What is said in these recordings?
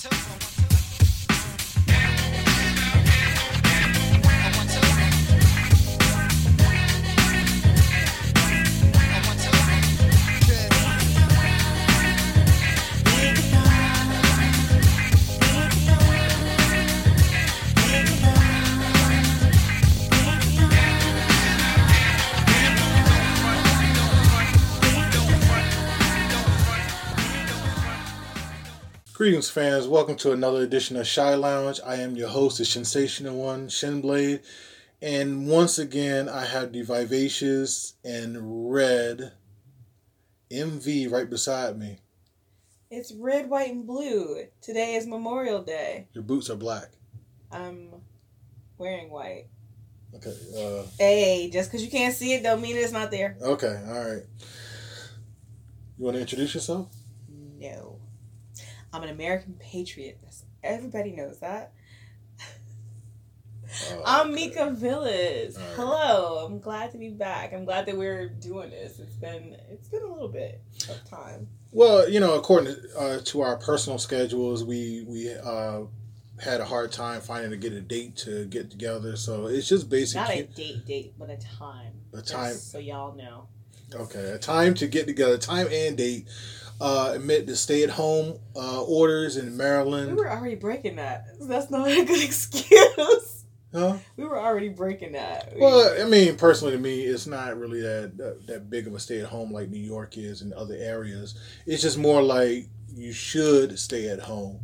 tiptoe. Greetings, fans. Welcome to another edition of Shy Lounge. I am your host, the sensational one, Shinblade. And once again, I have the vivacious and red MV right beside me. It's red, white, and blue. Today is Memorial Day. Your boots are black. I'm wearing white. Okay. Uh, Hey, just because you can't see it don't mean it's not there. okay. All right. You want to introduce yourself? No. I'm an American patriot. That's, everybody knows that. Oh, I'm okay. Mika Villas. Right. Hello. I'm glad to be back. I'm glad that we're doing this. It's been it's been a little bit of time. Well, you know, according to, uh, to our personal schedules, we we uh, had a hard time finding to get a date to get together. So it's just Not a date date, but a time. a Just time. so y'all know. Okay, a time to get together, time and date. Uh, amid the stay-at-home uh, orders in Maryland. We were already breaking that. That's not a good excuse. Huh? We were already breaking that. Well, I mean, personally to me, it's not really that, that that big of a stay-at-home like New York is in other areas. It's just more like you should stay at home.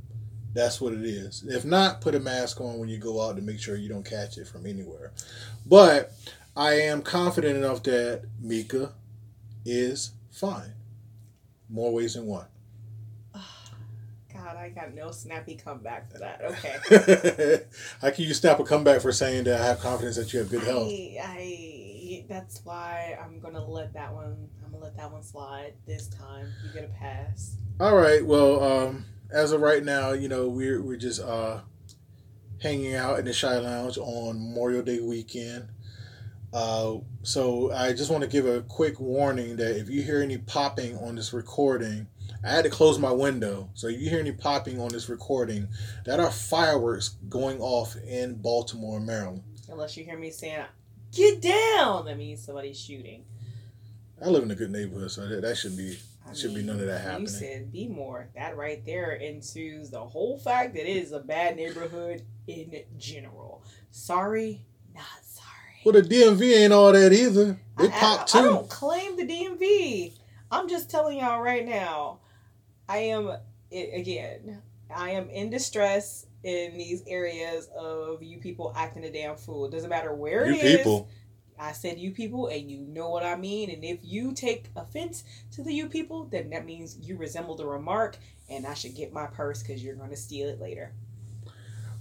That's what it is. If not, put a mask on when you go out to make sure you don't catch it from anywhere. But I am confident enough that Mika is fine. More ways than one. God, I got no snappy comeback for that. Okay. How can you snap a comeback for saying that I have confidence that you have good health? I, I, that's why I'm gonna let that one. I'm gonna let that one slide this time. You get a pass. All right. Well, um, as of right now, you know, we're we're just uh, hanging out in the Shy Lounge on Memorial Day weekend. Uh, so I just want to give a quick warning that if you hear any popping on this recording, I had to close my window. So if you hear any popping on this recording, that are fireworks going off in Baltimore, Maryland. Unless you hear me saying, "Get down," that means somebody's shooting. I live in a good neighborhood, so that, that should be I Should be none of that happening. You said be more. That right there ensues the whole fact that it is a bad neighborhood in general. Sorry. Well. The DMV ain't all that either. They I- pop I, I don't claim the DMV. I'm just telling y'all right now. I am again. I am in distress in these areas of you people acting a damn fool. It doesn't matter where You it is. people. I said you people, and you know what I mean. And if you take offense to the you people, then that means you resemble the remark, and I should get my purse because you're going to steal it later.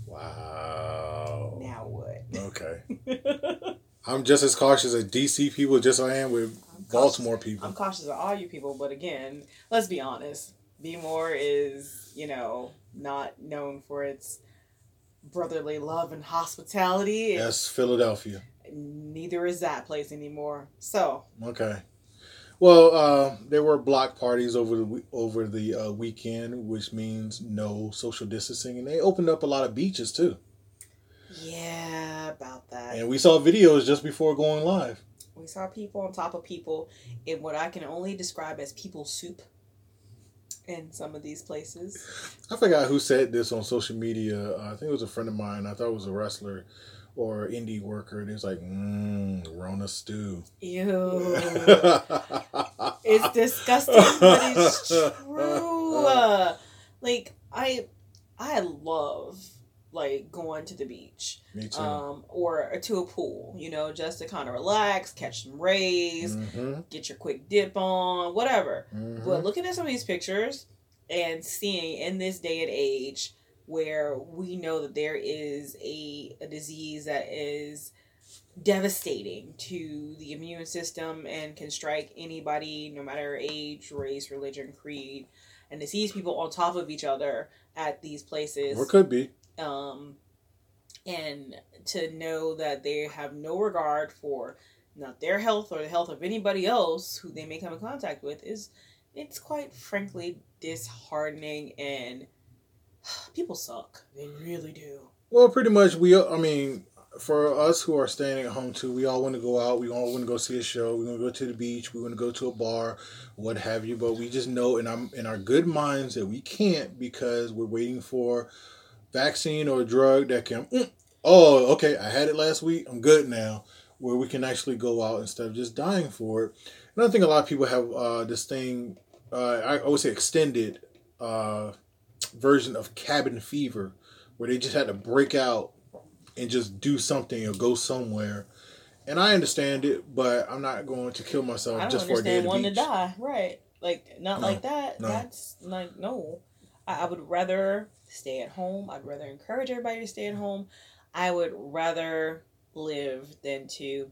Wow. Now what? Okay. I'm just as cautious as DC people, just as I am with I'm Baltimore cautious- people. I'm cautious of all you people, but again, let's be honest. Be More is, you know, not known for its brotherly love and hospitality. That's Philadelphia. Neither is that place anymore. So, Okay. Well, uh, there were block parties over the over the uh, weekend, which means no social distancing, and they opened up a lot of beaches too. Yeah, about that. And we saw videos just before going live. We saw people on top of people in what I can only describe as people soup in some of these places. I forgot who said this on social media. Uh, I think it was a friend of mine. I thought it was a wrestler or indie worker, and he was like, "Mmm, Rona stew." Ew. it's disgusting, but it's true. Like I, I love like going to the beach, um, or to a pool. You know, just to kind of relax, catch some rays, mm-hmm. get your quick dip on, whatever. Mm-hmm. But looking at some of these pictures and seeing in this day and age where we know that there is a, a disease that is devastating to the immune system and can strike anybody, no matter age, race, religion, creed, and to see these people on top of each other at these places or could be. Um, and to know that they have no regard for not their health or the health of anybody else who they may come in contact with is it's quite frankly disheartening and People suck. They really do. Well, pretty much we. I mean, for us who are staying at home too, we all want to go out. We all want to go see a show. We want to go to the beach. We want to go to a bar, what have you. But we just know in our in our good minds that we can't because we're waiting for vaccine or a drug that can. Mm, oh, okay, I had it last week. I'm good now. Where we can actually go out instead of just dying for it. And I think a lot of people have uh, this thing. Uh, I always say extended uh, version of cabin fever, where they just had to break out and just do something or go somewhere. And I understand it, but I'm not going to kill myself just for a day. I wanting to die, right? Like not no, like that. No. That's like no. I, I would rather stay at home. I'd rather encourage everybody to stay at home. I would rather live than to,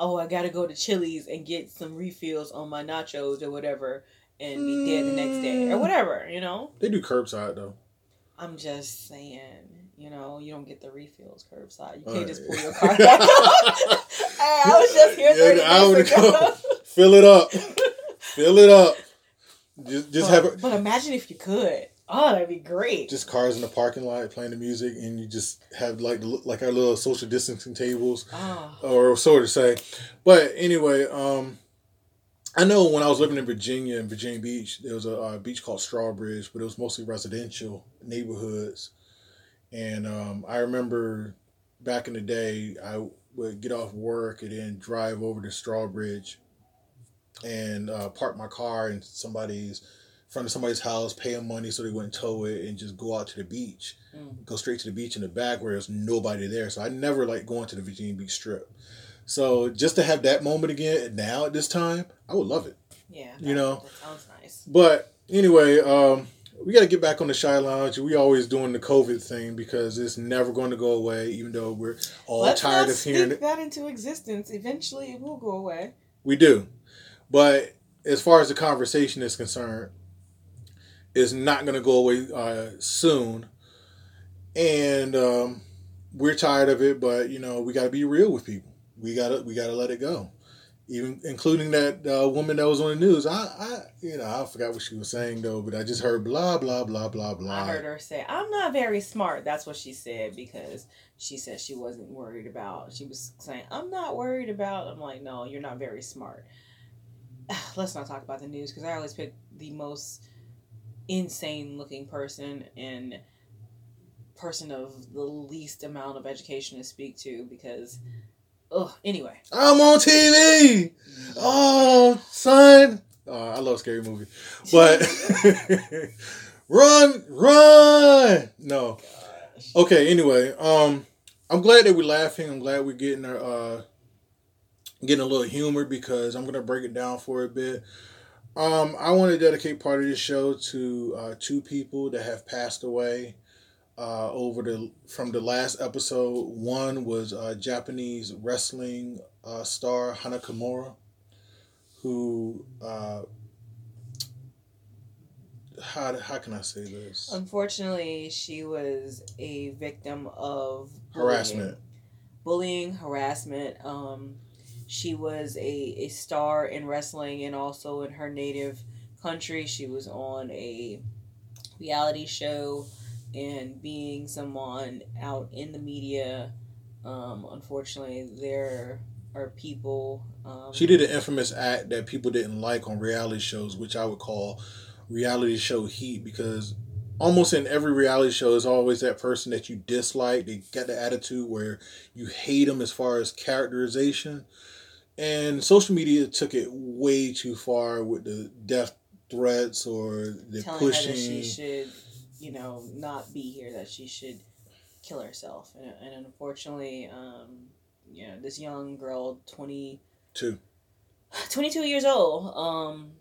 oh, I gotta go to Chili's and get some refills on my nachos or whatever and be dead the next day or mm. whatever, you know? They do curbside though. I'm just saying. You know, you don't get the refills curbside. You can't just pull your car back Hey, I was just here yeah, I would go fill it up, fill it up. Just, just but, have it. But imagine if you could. Oh, that'd be great. Just cars in the parking lot playing the music, and you just have like like our little social distancing tables, oh. or so to say. But anyway, um, I know when I was living in Virginia, in Virginia Beach, there was a, a beach called Sandbridge, but it was mostly residential neighborhoods and um, I remember back in the day, I would get off work and then drive over to Sandbridge and uh, park my car in somebody's front of somebody's house, pay them money so they wouldn't tow it, and just go out to the beach. Mm. Go straight to the beach in the back where there's nobody there. So I never like going to the Virginia Beach Strip. So just to have that moment again now at this time, I would love it. Yeah. You know? That sounds nice. But anyway, um, we got to get back on the Shy Lounge. We always doing the COVID thing because it's never going to go away, even though we're all Let's tired of hearing it. that into existence. Eventually, it will go away. We do, but as far as the conversation is concerned, it's not going to go away uh, soon, and um, we're tired of it. But you know, we got to be real with people. We gotta we gotta let it go even including that uh, woman that was on the news. I, I, you know, I forgot what she was saying though, but I just heard blah blah blah blah blah. I heard her say, "I'm not very smart." That's what she said because she said she wasn't worried about. She was saying, "I'm not worried about." I'm like, "No, you're not very smart." Let's not talk about the news because I always pick the most insane looking person and person of the least amount of education to speak to because Oh, anyway. I'm on TV. Oh, son. Oh, I love scary movie. But run, run. No. Okay, anyway, um I'm glad that we're laughing. I'm glad we're getting our uh getting a little humor because I'm gonna break it down for a bit. Um, I want to dedicate part of this show to uh, two people that have passed away uh, over the from the last episode. One was uh, Japanese wrestling uh, star Hana Kimura, who uh, how how can I say this? Unfortunately, she was a victim of bullying. harassment, bullying, harassment. Um, she was a, a star in wrestling and also in her native country. She was on a reality show and being someone out in the media, um, unfortunately, there are people. Um, she did an infamous act that people didn't like on reality shows, which I would call reality show heat because almost in every reality show is always that person that you dislike. They got the attitude where you hate them as far as characterization. And social media took it way too far with the death threats or the Telling pushing. Her that she should you know, not be here, that she should kill herself. And, and unfortunately, um, you know, this young girl, 22, 22 years old, um,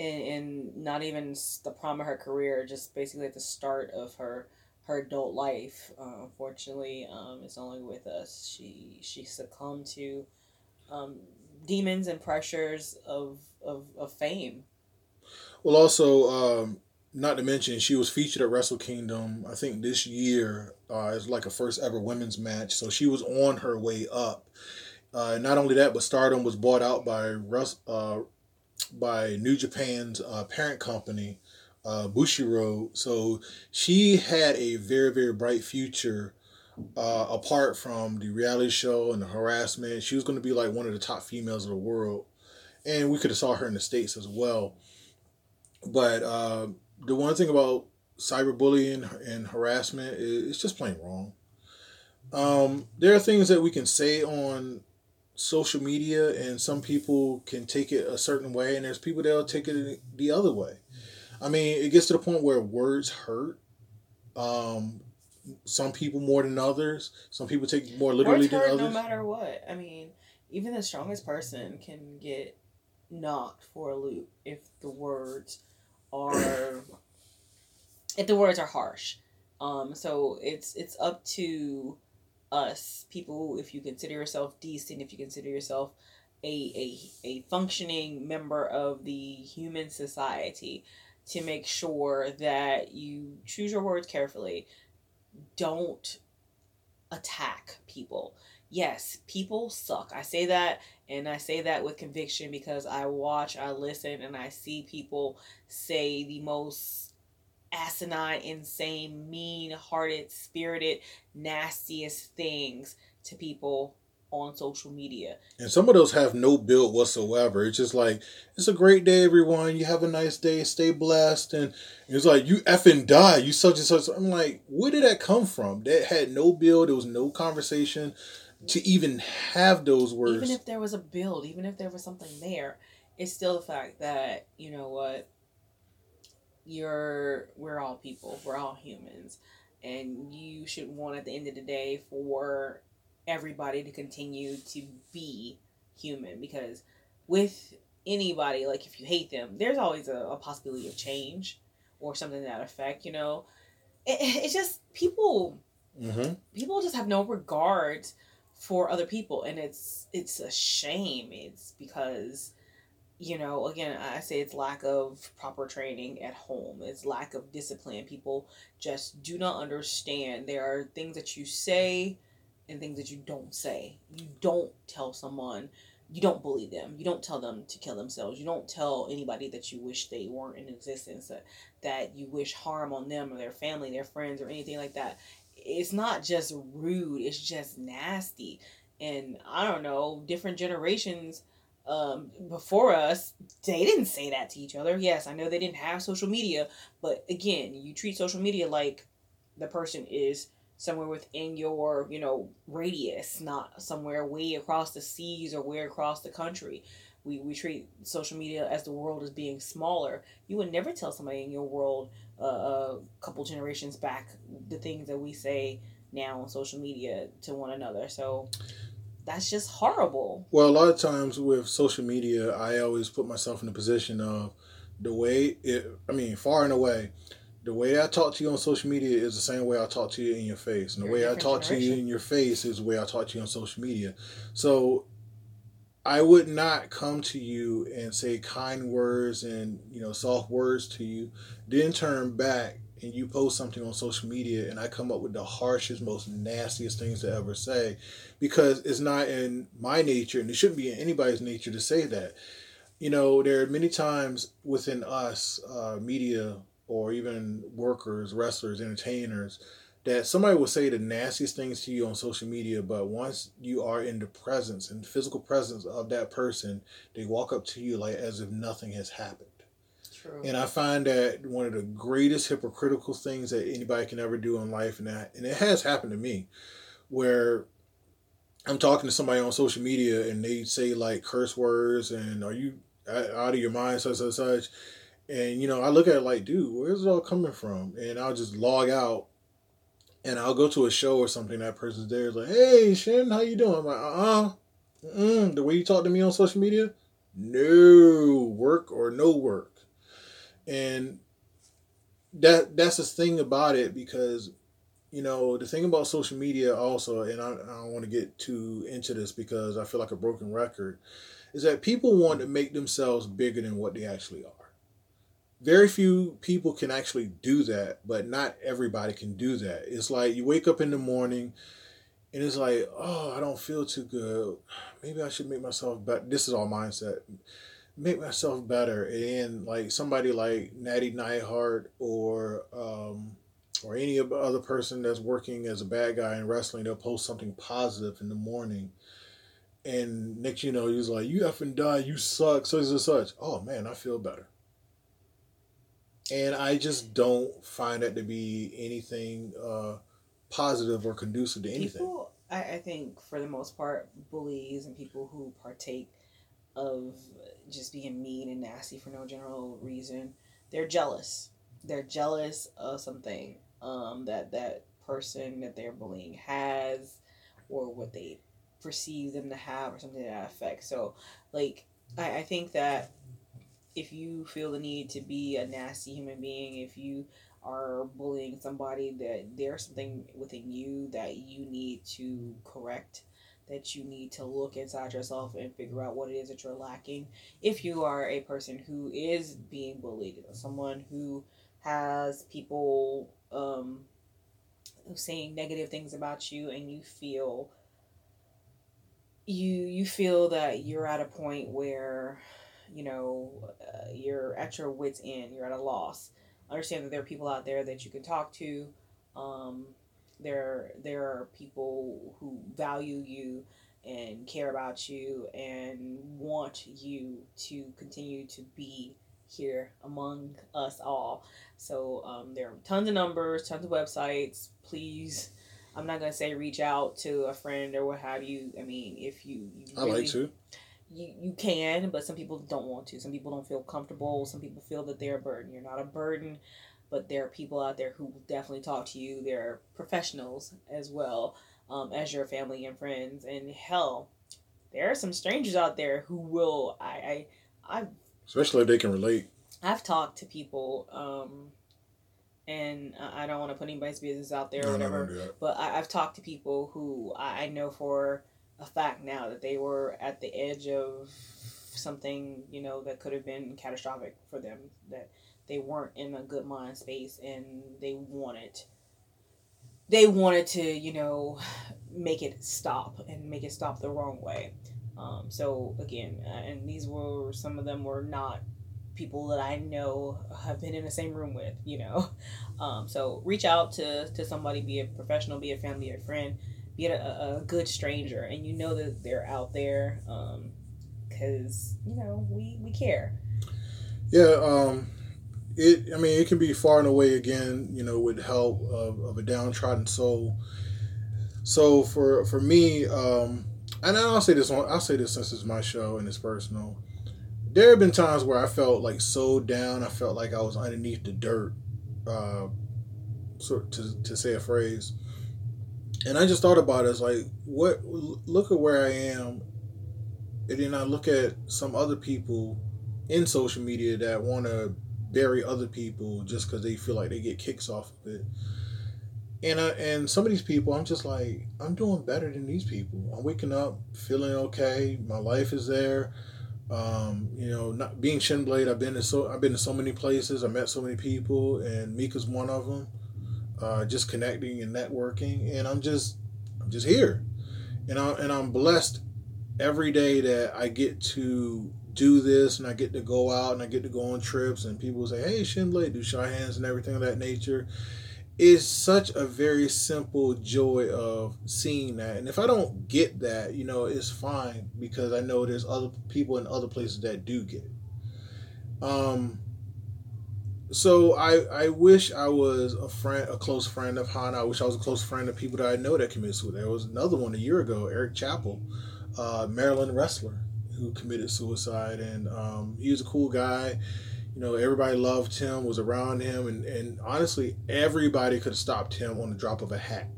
and, and not even the prime of her career, just basically at the start of her her adult life. Uh, unfortunately, um, it's only with us. She she succumbed to um, demons and pressures of, of, of fame. Well, also, um, not to mention she was featured at Wrestle Kingdom. I think this year uh, as like a first ever women's match, so she was on her way up. Uh, not only that, but Stardom was bought out by Rus- uh, by New Japan's uh, parent company, uh, Bushiroad. So she had a very very bright future. Uh, apart from the reality show and the harassment, she was going to be like one of the top females of the world, and we could have saw her in the states as well. But uh, the one thing about cyberbullying and harassment is it's just plain wrong. Um, there are things that we can say on social media, and some people can take it a certain way, and there's people that'll take it the other way. I mean, it gets to the point where words hurt. Um, some people more than others. Some people take more literally Words than hurt others. no matter what. I mean, even the strongest person can get knocked for a loop if the words are if the words are harsh. Um, so it's it's up to us people if you consider yourself decent, if you consider yourself a a, a functioning member of the human society to make sure that you choose your words carefully. Don't attack people. Yes, people suck. I say that and I say that with conviction because I watch, I listen, and I see people say the most asinine, insane, mean hearted, spirited, nastiest things to people on social media. And some of those have no build whatsoever. It's just like, it's a great day, everyone. You have a nice day. Stay blessed. And it's like, you effing die. You such and such. I'm like, where did that come from? That had no build. There was no conversation to even have those words. Even if there was a build, even if there was something there, it's still the fact that, you know what, you're we're all people, we're all humans. And you should want at the end of the day for everybody to continue to be human because with anybody, like if you hate them, there's always a, a possibility of change or something to that effect, you know. It, it's just people mm-hmm. people just have no regard for other people and it's it's a shame it's because you know again i say it's lack of proper training at home. It's lack of discipline. People just do not understand. There are things that you say and things that you don't say. You don't tell someone. You don't bully them. You don't tell them to kill themselves. You don't tell anybody that you wish they weren't in existence that, that you wish harm on them or their family their friends or anything like that. It's not just rude. It's just nasty. And i don't know different generations um, before us they didn't say that to each other. Yes i know they didn't have social media but again you treat social media like the person is somewhere within your you know radius not somewhere way across the seas or way across the country. We, we treat social media as the world is being smaller. You would never tell somebody in your world uh, a couple generations back the things that we say now on social media to one another. So that's just horrible Well, a lot of times with social media, I always put myself in the position of the way it, I mean, far and away, the way I talk to you on social media is the same way I talk to you in your face. And the You're way I talk to you in your face is the way I talk to you on social media. So I would not come to you and say kind words and, you know, soft words to you, then turn back and you post something on social media and I come up with the harshest, most nastiest things to ever say because it's not in my nature and it shouldn't be in anybody's nature to say that. You know, there are many times within us, uh, media or even workers, wrestlers, entertainers, that somebody will say the nastiest things to you on social media, but once you are in the presence and physical presence of that person, they walk up to you like as if nothing has happened. And I find that one of the greatest hypocritical things that anybody can ever do in life, and that, and it has happened to me, where I'm talking to somebody on social media and they say like curse words and are you out out of your mind, such such such, and you know I look at it like, dude, where's it all coming from? And I'll just log out, and I'll go to a show or something. That person's there, like, hey, Shin, how you doing? I'm like, uh, uh mm, the way you talk to me on social media, no work or no work and that that's the thing about it because you know the thing about social media also and I, I don't want to get too into this because i feel like a broken record is that people want to make themselves bigger than what they actually are. Very few people can actually do that but not everybody can do that. It's like you wake up in the morning and it's like oh i don't feel too good. Maybe i should make myself better this is all mindset make myself better and like somebody like Nattie Neidhart or um or any other person that's working as a bad guy in wrestling, they'll post something positive in the morning. And next you know, he's like, You effing die, you suck, such and such. Oh man, I feel better. And I just don't find that to be anything uh, positive or conducive to anything. People, I, I think, for the most part, bullies and people who partake of just being mean and nasty for no general reason, they're jealous. They're jealous of something um, that that person that they're bullying has, or what they perceive them to have, or something that affects. So, like, I, I think that if you feel the need to be a nasty human being, if you are bullying somebody, that there's something within you that you need to correct, that you need to look inside yourself and figure out what it is that you're lacking. If you are a person who is being bullied, someone who has people um, saying negative things about you, and you feel you you feel that you're at a point where you know uh, you're at your wits end you're at a loss understand that there are people out there that you can talk to um, there there are people who value you and care about you and want you to continue to be here among us all so um, there are tons of numbers tons of websites please i'm not going to say reach out to a friend or what have you i mean if you, you I like to you, you can, but some people don't want to. Some people don't feel comfortable. Some people feel that they're a burden. You're not a burden, but there are people out there who will definitely talk to you. There are professionals as well um, as your family and friends. And hell, there are some strangers out there who will. I, I I've especially if they can relate. I've talked to people, um, and I don't want to put anybody's business out there or No, no, whatever. don't do that. But I, I've talked to people who I, I know for a fact now that they were at the edge of something, you know, that could have been catastrophic for them. That they weren't in a good mind space and they wanted they wanted to, you know, make it stop and make it stop the wrong way. Um, so again, uh, and these were some of them were not people that I know have been in the same room with, you know. Um, so reach out to to somebody, be a professional, be a family, a friend, be a, a, good stranger, and you know that they're out there because you know we we care. Yeah, um, it. I mean, it can be far and away again. You know, with help of, of a downtrodden soul. So for for me, um, and I'll say this on. I'll say this since it's my show and it's personal. There have been times where I felt like so down. I felt like I was underneath the dirt. Uh, so to to say a phrase. And I just thought about it as like, what? Look at where I am, and then I look at some other people in social media that want to bury other people just because they feel like they get kicks off of it. And I, and some of these people, I'm just like, I'm doing better than these people. I'm waking up feeling okay. My life is there. Um, you know, not being Shinblade, I've been to so I've been to so many places. I met so many people, and Mika's one of them. Uh, just connecting and networking, and I'm just I'm just here, and I and I'm blessed every day that I get to do this and I get to go out and I get to go on trips and people say, Hey Shinblade, do shy hands and everything of that nature. Is such a very simple joy of seeing that. And if I don't get that, you know, it's fine because I know there's other people in other places that do get it. Um so I, I wish I was a friend, a close friend of Hana. I wish I was a close friend of people that I know that commit suicide. There was another one a year ago, Eric Chappell, uh, Maryland wrestler who committed suicide, and um, he was a cool guy. You know, everybody loved him, was around him, and, and honestly, everybody could have stopped him on the drop of a hat.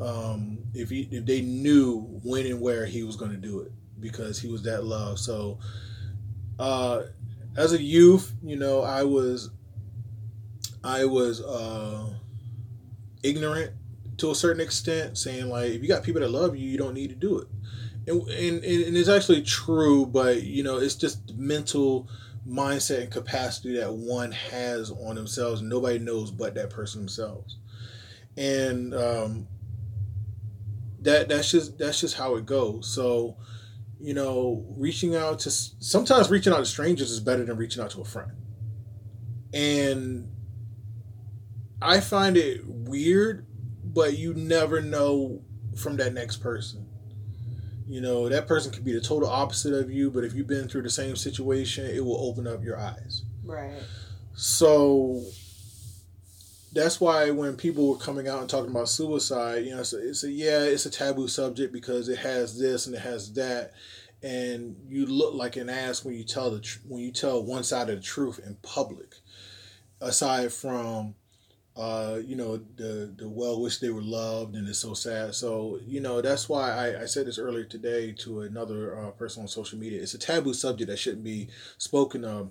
Um, if he if they knew when and where he was going to do it, because he was that loved. So, uh, as a youth, you know, I was I was uh, ignorant to a certain extent, saying like, if you got people that love you, you don't need to do it. And, and, and it's actually true, but you know, it's just mental mindset and capacity that one has on themselves. Nobody knows but that person themselves, and um, that that's just that's just how it goes. So you know, reaching out to sometimes reaching out to strangers is better than reaching out to a friend. And I find it weird, but you never know from that next person. You know, that person could be the total opposite of you, but if you've been through the same situation, it will open up your eyes. Right. So that's why when people were coming out and talking about suicide, you know, it's a, it's a yeah, it's a taboo subject because it has this and it has that, and you look like an ass when you tell the tr- when you tell one side of the truth in public. Aside from, uh, you know, the the well wish they were loved and it's so sad. So you know that's why I, I said this earlier today to another uh, person on social media. It's a taboo subject that shouldn't be spoken of.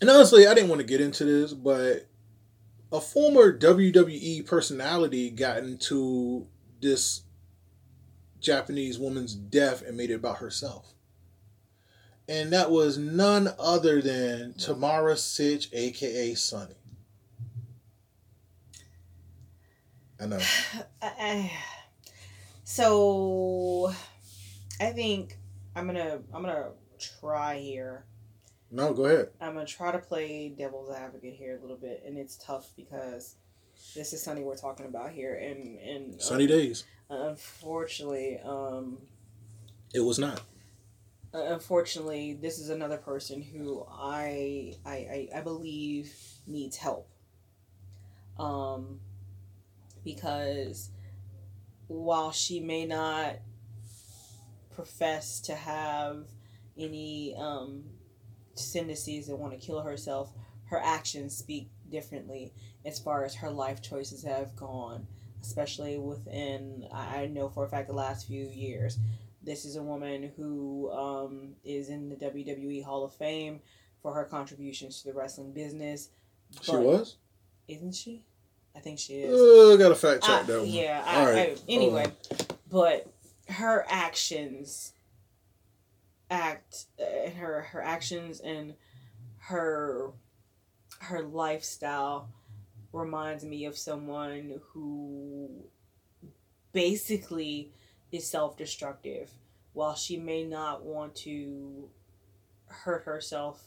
And honestly, I didn't want to get into this, but a former WWE personality got into this Japanese woman's death and made it about herself. And that was none other than Tamara Sytch, aka Sunny. I know. so I think I'm gonna I'm gonna try here no, go ahead. I'm gonna try to play devil's advocate here a little bit, and it's tough because this is Sunny we're talking about here, and and sunny um, days. Unfortunately, um, it was not. Unfortunately, this is another person who I I I, I believe needs help. Um, because while she may not profess to have any um tendencies and want to kill herself, her actions speak differently as far as her life choices have gone, especially within, I know for a fact, the last few years. This is a woman who um, is in the WWE Hall of Fame for her contributions to the wrestling business. She was? Isn't she? I think she is. Uh, got a fact check that one. Yeah. I, right. I, anyway, but her actions act and her her actions and her her lifestyle reminds me of someone who basically is self-destructive while she may not want to hurt herself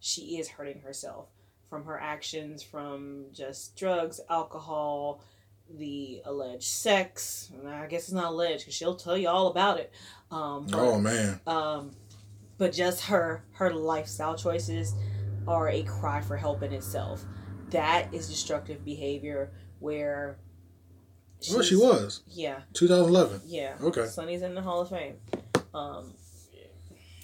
she is hurting herself from her actions from just drugs alcohol the alleged sex. I guess it's not alleged because she'll tell you all about it. Um, but, oh man. Um, but just her her lifestyle choices are a cry for help in itself. That is destructive behavior where. Well, she was. Yeah. 2011. Yeah. Okay. Sunny's in the Hall of Fame. Um,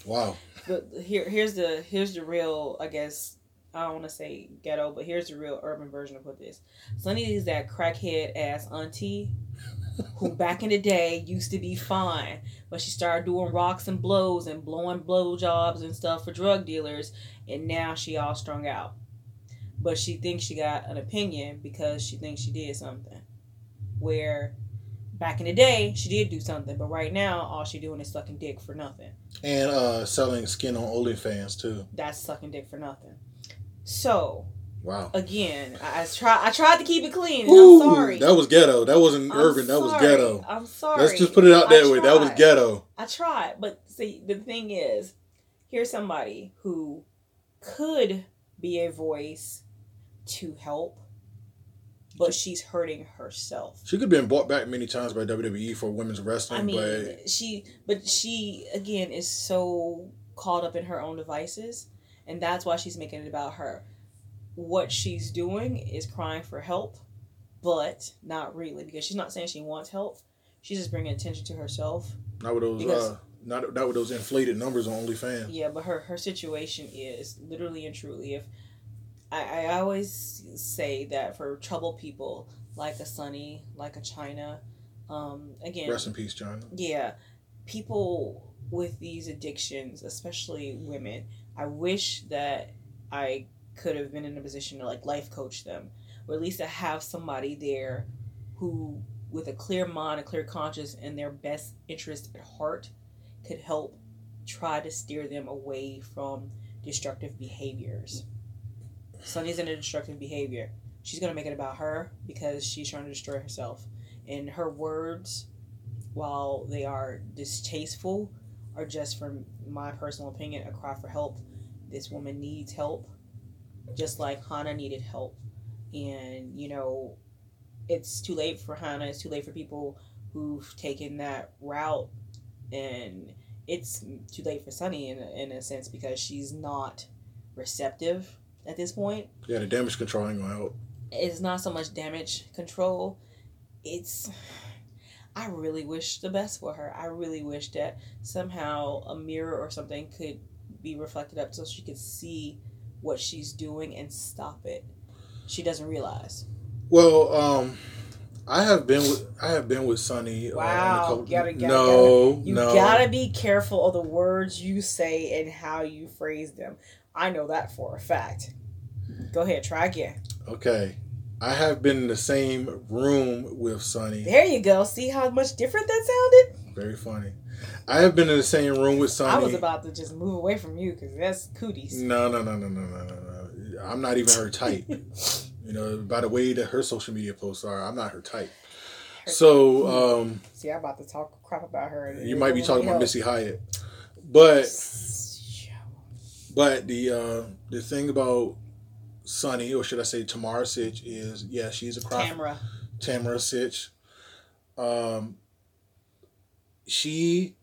wow. But here, here's the here's the real, I guess, I don't want to say ghetto, but here's the real urban version of what this. Sunny is that crackhead ass auntie who back in the day used to be fine, but she started doing rocks and blows and blowing blow jobs and stuff for drug dealers, and now she all strung out. But she thinks she got an opinion because she thinks she did something. Where back in the day she did do something, but right now all she doing is sucking dick for nothing. And uh selling skin on OnlyFans too. That's sucking dick for nothing. So Wow. Again, I, I try. I tried to keep it clean. Ooh, I'm sorry. That was ghetto. That wasn't I'm urban. Sorry. That was ghetto. I'm sorry. Let's just put it out that way. That was ghetto. I tried, but see, the thing is, here's somebody who could be a voice to help, but she's hurting herself. She could have been bought back many times by WWE for women's wrestling. I mean, but... she, but she again is so caught up in her own devices and that's why she's making it about her. What she's doing is crying for help, but not really because she's not saying she wants help. She's just bringing attention to herself. Not with those, because, uh, not not with those inflated numbers on OnlyFans. Yeah, but her her situation is literally and truly. If I, I always say that for troubled people like a Sunny, like a Chyna, um, again, rest in peace, Chyna. Yeah, people with these addictions, especially women, I wish that I could have been in a position to like life coach them, or at least to have somebody there who, with a clear mind, a clear conscience, and their best interest at heart, could help try to steer them away from destructive behaviors. Sunny's in a destructive behavior. She's gonna make it about her because she's trying to destroy herself. And her words, while they are distasteful, are just from my personal opinion a cry for help. This woman needs help, just like Hana needed help, and you know, it's too late for Hana. It's too late for people who've taken that route, and it's too late for Sunny in a, in a sense because she's not receptive at this point. Yeah, the damage control ain't gonna help. It's not so much damage control. It's I really wish the best for her. I really wish that somehow a mirror or something could be reflected up so she could see what she's doing and stop it. She doesn't realize. Well, um, I have been with I have been with Sunny. Wow, Uh, gotta, gotta, no, gotta, you no. gotta be careful of the words you say and how you phrase them. I know that for a fact. Go ahead, try again. Okay, I have been in the same room with Sunny. There you go. See how much different that sounded? Very funny. I have been in the same room with Sunny. I was about to just move away from you because that's cooties. No, no, no, no, no, no, no, no. I'm not even her type. you know, by the way that her social media posts are, I'm not her type. So, um, See, I'm about to talk crap about her. you might be talking about help. Missy Hyatt, but but the uh, the thing about Sunny, or should I say Tamara Sytch, is yeah, she's a crop. Tamara. Tamara Sytch. Um, she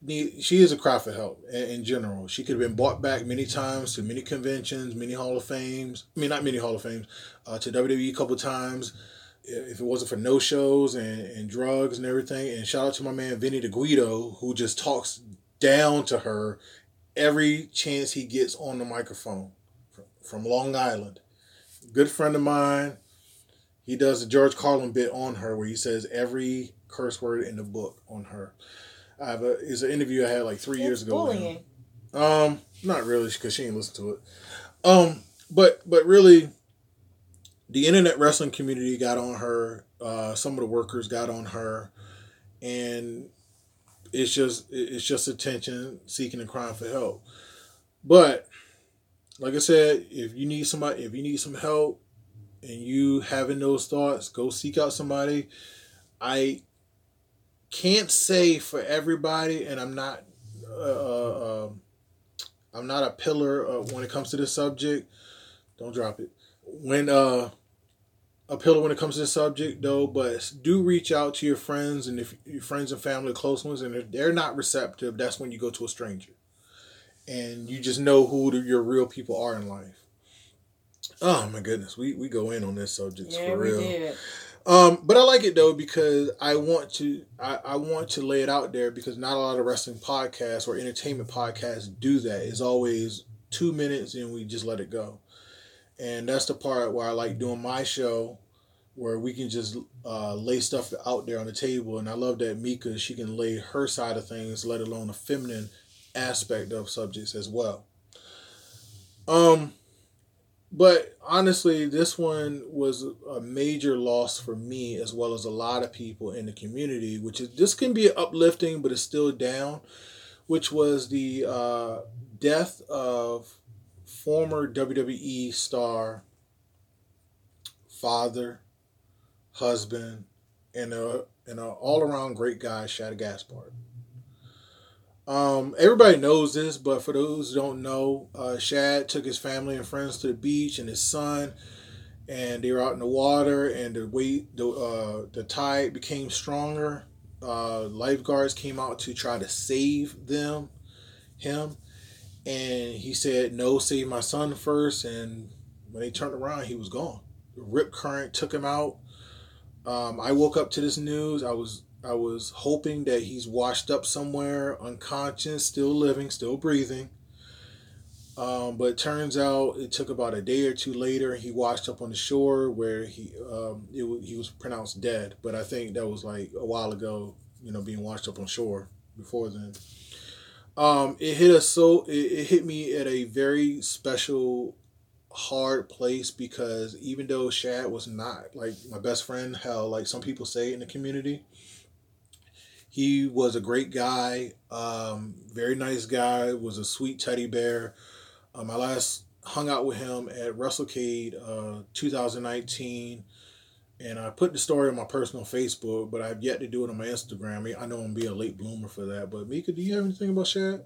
need she is a cry for help in, in general. She could have been brought back many times to many conventions, many Hall of Fames. I mean, not many Hall of Fames, uh, to WWE a couple times. If it wasn't for no shows and, and drugs and everything, and shout out to my man Vinny DeGuido who just talks down to her every chance he gets on the microphone from, from Long Island. Good friend of mine. He does the George Carlin bit on her where he says every curse word in the book on her. I have a is an interview I had like three years ago. bullying. Um, not really, because she ain't listen to it. Um, but but really, the internet wrestling community got on her. Uh, some of the workers got on her, and it's just it's just attention seeking and crying for help. But like I said, if you need somebody, if you need some help, and you having those thoughts, go seek out somebody. I can't say for everybody, and I'm not. Uh, um, I'm not a pillar uh, when it comes to this subject. Don't drop it. When uh, a pillar when it comes to this subject, though, but do reach out to your friends and if your friends and family, close ones, and if they're not receptive, that's when you go to a stranger, and you just know who the, your real people are in life. Oh my goodness, we we go in on this subject Yeah, for real. Um, but I like it though because I want to I, I want to lay it out there because not a lot of wrestling podcasts or entertainment podcasts do that. It's always two minutes and we just let it go. And that's the part where I like doing my show where we can just uh, lay stuff out there on the table. And I love that Mika she can lay her side of things, let alone a feminine aspect of subjects as well. Um but honestly, this one was a major loss for me as well as a lot of people in the community. Which is this can be uplifting, but it's still down. Which was the uh, death of former WWE star, father, husband, and a and a all around great guy, Shad Gaspard. Um, everybody knows this, but for those who don't know, uh, Shad took his family and friends to the beach and his son, and they were out in the water, and the weight, the uh, the tide became stronger. Uh, lifeguards came out to try to save them, him, and he said, "No, save my son first. And when they turned around, he was gone. The rip current took him out. Um, I woke up to this news. I was I was hoping that he's washed up somewhere, unconscious, still living, still breathing. Um, but turns out it took about a day or two later. He washed up on the shore where he um, it, he was pronounced dead. But I think that was like a while ago. You know, being washed up on shore before then. Um, it hit us so it, it hit me at a very special, hard place because even though Shad was not like my best friend, how like some people say in the community, he was a great guy, um, very nice guy, was a sweet teddy bear. Um, I last hung out with him at WrestleCade uh, 2019, and I put the story on my personal Facebook, but I've yet to do it on my Instagram. I know I'm being a late bloomer for that, but Mika, do you have anything about Shad?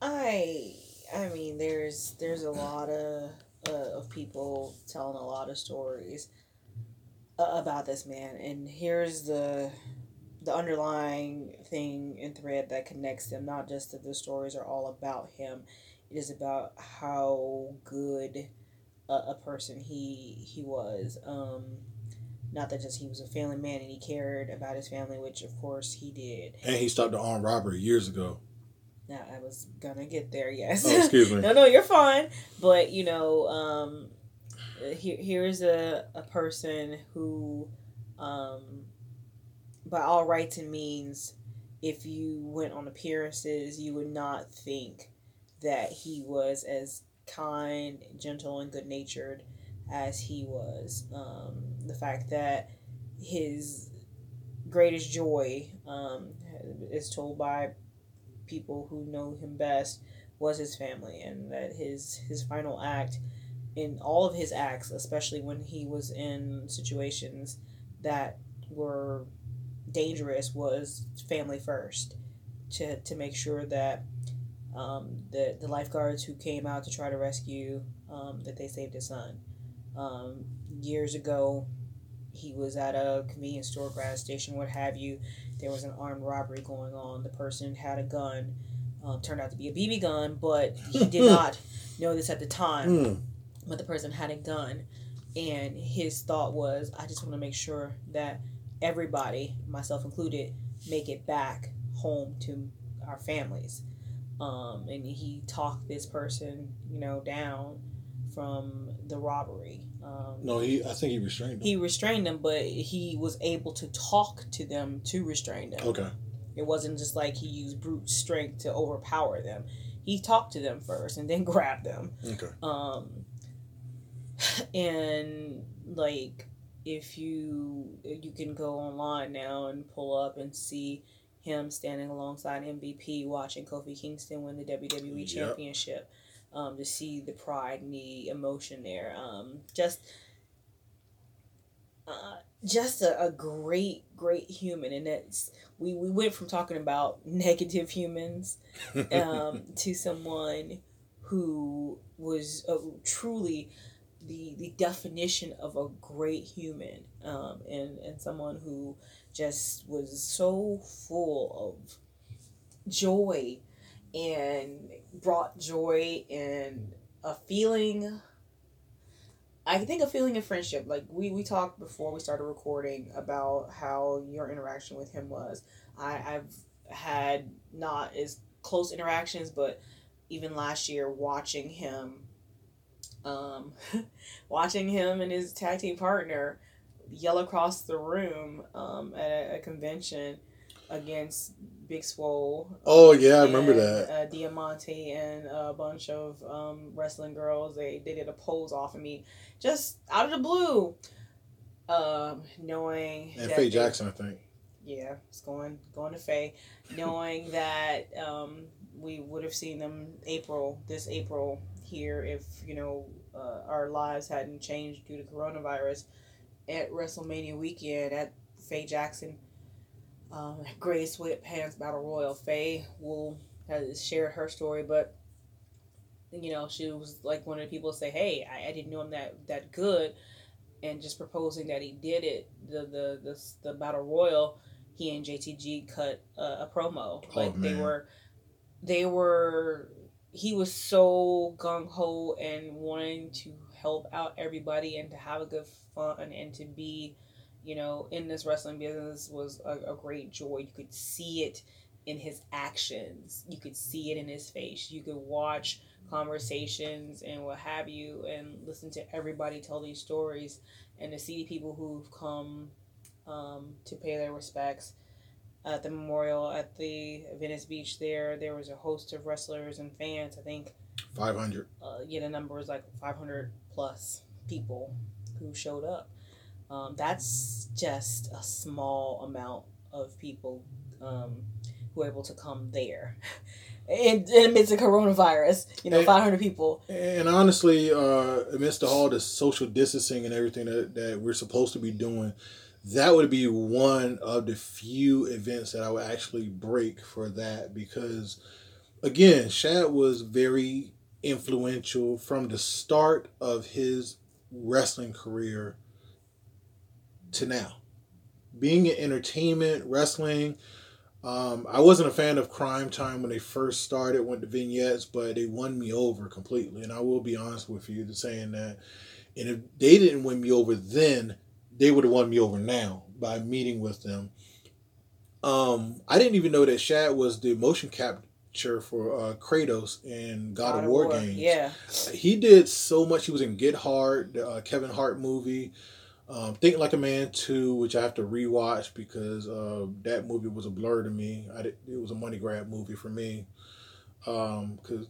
I I mean, there's there's a lot of uh, of people telling a lot of stories uh, about this man, and here's the the underlying thing and thread that connects them. Not just that the stories are all about him; it is about how good a, a person he he was. Um, not that just he was a family man and he cared about his family, which of course he did. And he stopped the armed robbery years ago. Now I was gonna get there, yes. Oh, excuse me. no, no, you're fine. But you know, um, here here's a a person who, um, by all rights and means, if you went on appearances, you would not think that he was as kind, gentle, and good natured as he was. Um, the fact that his greatest joy um, is told by people who know him best was his family, and that his his final act in all of his acts, especially when he was in situations that were dangerous, was family first. To to make sure that um, the the lifeguards who came out to try to rescue um, that they saved his son. Um, years ago, he was at a convenience store, gas station, what have you. There was an armed robbery going on. The person had a gun. Um, turned out to be a BB gun, but he did not know this at the time. Mm. But the person had a gun, and his thought was, I just want to make sure that everybody, myself included, make it back home to our families. Um, and he talked this person, you know, down from the robbery. Um, No, he. I think he restrained him. he restrained them, but he was able to talk to them to restrain them. okay. It wasn't just like he used brute strength to overpower them. He talked to them first and then grabbed them. Okay. Um, and like if you you can go online now and pull up and see him standing alongside MVP watching Kofi Kingston win the WWE Yep. Championship. Um, to see the pride and the emotion there. Um, just uh, just a, a great, great human, and it's we, we went from talking about negative humans um, to someone who was uh, truly the the definition of a great human, um, and and someone who just was so full of joy and brought joy and a feeling I think a feeling of friendship. Like we we talked before we started recording about how your interaction with him was. I, I've had not as close interactions, but even last year watching him, um, watching him and his tag team partner yell across the room um, at a, a convention against Big Swole. Oh yeah, I remember and, that. Uh, Diamante and a bunch of um, wrestling girls. They they did a pose off of me, just out of the blue. Um, knowing And Faye they- Jackson, I think. yeah, it's going going to Faye, knowing that um, we would have seen them April this April here if you know uh, our lives hadn't changed due to coronavirus at WrestleMania weekend at Faye Jackson. Um, Gray Sweatpants Battle Royal. Faye will has shared her story, but you know she was like one of the people to say, "Hey, I, I didn't know him that that good," and just proposing that he did it. The the the, the Battle Royal, he and JTG cut a, a promo. Like they were, they were. He was so gung ho and wanting to help out everybody and to have a good fun and to be, you know, in this wrestling business was a, a great joy. You could see it in his actions. You could see it in his face. You could watch conversations and what have you and listen to everybody tell these stories and to see people who've come um, to pay their respects at the memorial at the Venice Beach there there was a host of wrestlers and fans I think Five hundred. uh, yeah, the number was like 500 plus people who showed up. Um, that's just a small amount of people um, who were able to come there. in, in amidst the coronavirus. You know, And- five hundred people. And honestly, uh, amidst all the social distancing and everything that, that we're supposed to be doing, that would be one of the few events that I would actually break for that because, again, Shad was very influential from the start of his wrestling career to now. Being in entertainment, wrestling, um, I wasn't a fan of Cryme Tyme when they first started, went to vignettes, but they won me over completely. And I will be honest with you, saying that. And if they didn't win me over then, they would have won me over now by meeting with them. Um, I didn't even know that Shad was the motion capture for uh, Kratos in God, of War, games Yeah. he did so much. He was in Get Hard, the uh, Kevin Hart movie, um, Think Like a Man Two, which I have to rewatch because uh, that movie was a blur to me. I did, it was a money grab movie for me. Because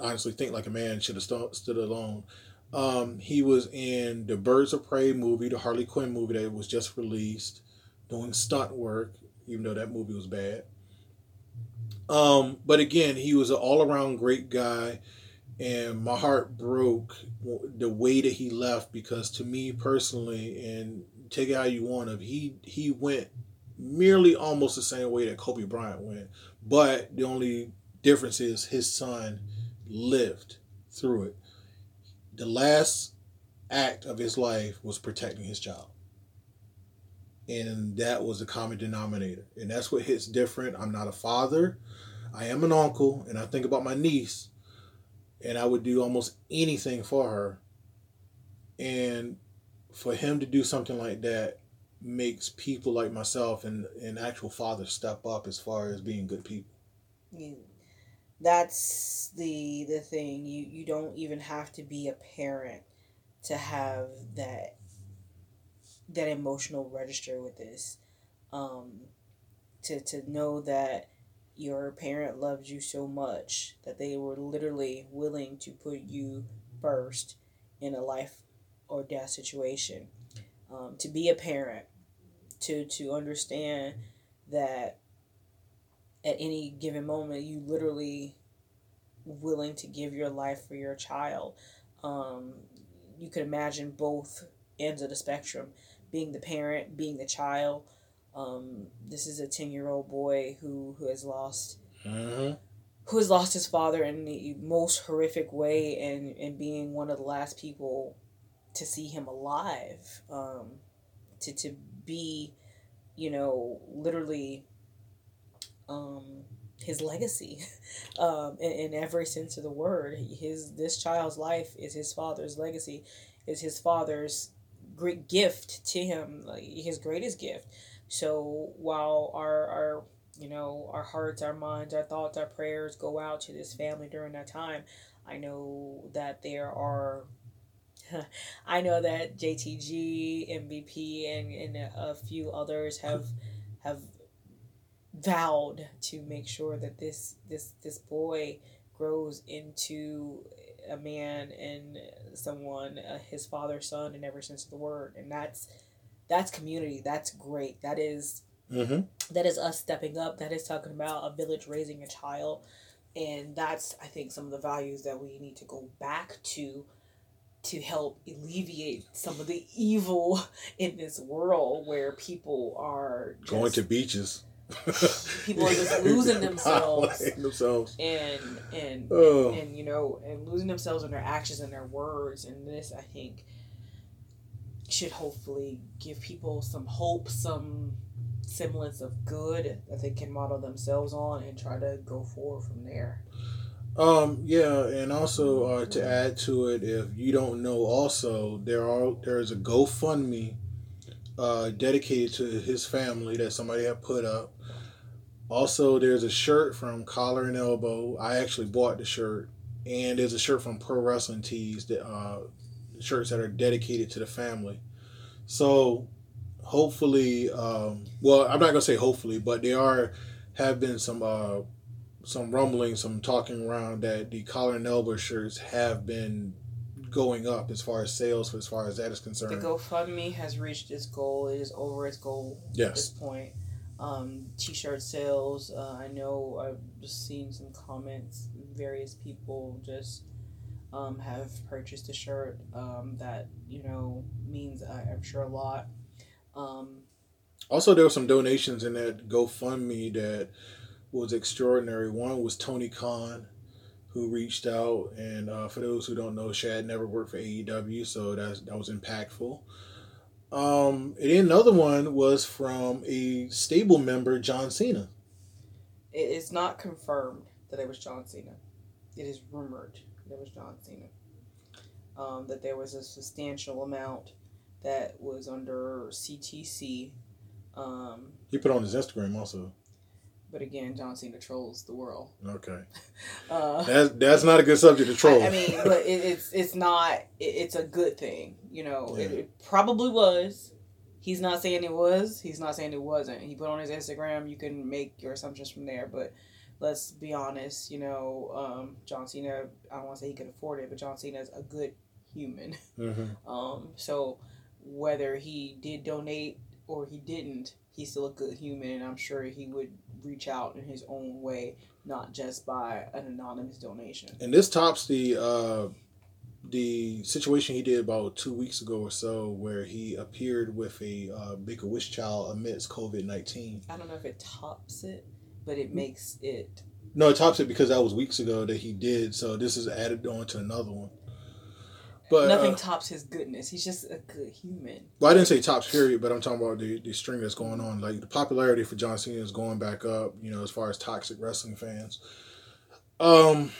honestly, Think Like a Man should have st- stood alone. Um, he was in the Birds of Prey movie, the Harley Quinn movie that was just released, doing stunt work, even though that movie was bad. Um, but again, he was an all around great guy and my heart broke the way that he left because to me personally and take it how you want him he he went merely almost the same way that kobe bryant went but the only difference is his son lived through it the last act of his life was protecting his child and that was the common denominator. And that's what hits different. I'm not a father. I am an uncle. And i think about my niece. And I would do almost anything for her. And for him to do something like that makes people like myself and, and actual fathers step up as far as being good people. You, that's the the thing. You you don't even have to be a parent to have that that emotional register with this. Um, to to know that your parent loved you so much that they were literally willing to put you first in a life or death situation. Um, to be a parent, to to understand that at any given moment you literally willing to give your life for your child. Um, you could imagine both ends of the spectrum, being the parent, being the child. Um, this is a ten year old boy who who has lost Uh-huh. who has lost his father in the most horrific way and and being one of the last people to see him alive. Um, to to be, you know, literally um his legacy um in, in every sense of the word. His this child's life is his father's legacy is his father's great gift to him like his greatest gift. So while our our you know our hearts our minds our thoughts our prayers go out to this family during that time i know that there are I know that JTG, MVP, and, and a few others have have vowed to make sure that this this this boy grows into a man and someone uh, his father's son in every sense of the word. And that's that's community. That's great. That is Mm-hmm. that is us stepping up. That is talking about a village raising a child. And that's i think some of the values that we need to go back to to help alleviate some of the evil in this world where people are just, Going to beaches. People are just losing themselves. Themselves. and and Oh. and you know and losing themselves in their actions and their words and this i think should hopefully give people some hope some semblance of good that they can model themselves on and try to go forward from there Um, yeah, and also uh, to add to it, if you don't know, also there are there is a GoFundMe uh, dedicated to his family that somebody had put up. Also, there's a shirt from Collar and Elbow. I actually bought the shirt, and there's a shirt from Pro Wrestling Tees that uh, shirts that are dedicated to the family. So, hopefully, um, well, I'm not gonna say hopefully, but there are have been some uh, some rumbling, some talking around that the collar and elbow shirts have been going up as far as sales, as far as that is concerned. the gofundme has reached its goal it is over its goal at this point um, t-shirt sales. Uh, I know I've just seen some comments. Various people just um, have purchased a shirt um, that you know means uh, I'm sure a lot. Um, also, there were some donations in that GoFundMe that was extraordinary. One was Tony Khan, who reached out, and uh, for those who don't know, Shad never worked for AEW, so that that was impactful. Um, and another one was from a stable member, John Cena. It is not confirmed that it was John Cena. It is rumored that it was John Cena. Um, that there was a substantial amount that was under CTC. Um, he put on his Instagram also. But again, John Cena trolls the world. Okay, uh, that's that's not a good subject to troll. I, I mean, but it, it's it's not. It, it's a good thing, you know. Yeah. It, it, probably was. He's not saying it was. He's not saying it wasn't. He put on his Instagram. You can make your assumptions from there, but let's be honest. You know, um, John Cena. I don't want to say he could afford it, but John Cena is a good human. Mm-hmm. Um, so whether he did donate or he didn't, he's still a good human, and I'm sure he would reach out in his own way, not just by an anonymous donation. And this tops the uh, the situation he did about two weeks ago or so, where he appeared with a uh, Make a Wish child amidst COVID nineteen. I don't know if it tops it, but it makes it. No, it tops it because that was weeks ago that he did. So this is added on to another one. But nothing uh, tops his goodness. He's just a good human. Well, I didn't say tops period, but I'm talking about the, the string that's going on. Like the popularity for John Cena is going back up. You know, as far as toxic wrestling fans. Um.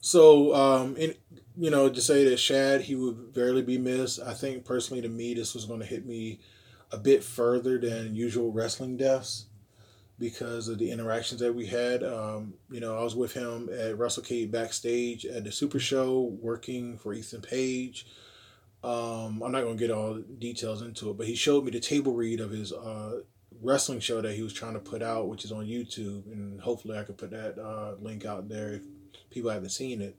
So, um, in, you know, to say that Shad he would barely be missed. I think personally, to me, this was going to hit me a bit further than usual wrestling deaths because of the interactions that we had. Um, you know, I was with him at Russell WrestleCade backstage at the Super Show, working for Ethan Page. Um, I'm not going to get all the details into it, but he showed me the table read of his uh, wrestling show that he was trying to put out, which is on YouTube, and hopefully I could put that uh, link out there if people haven't seen it.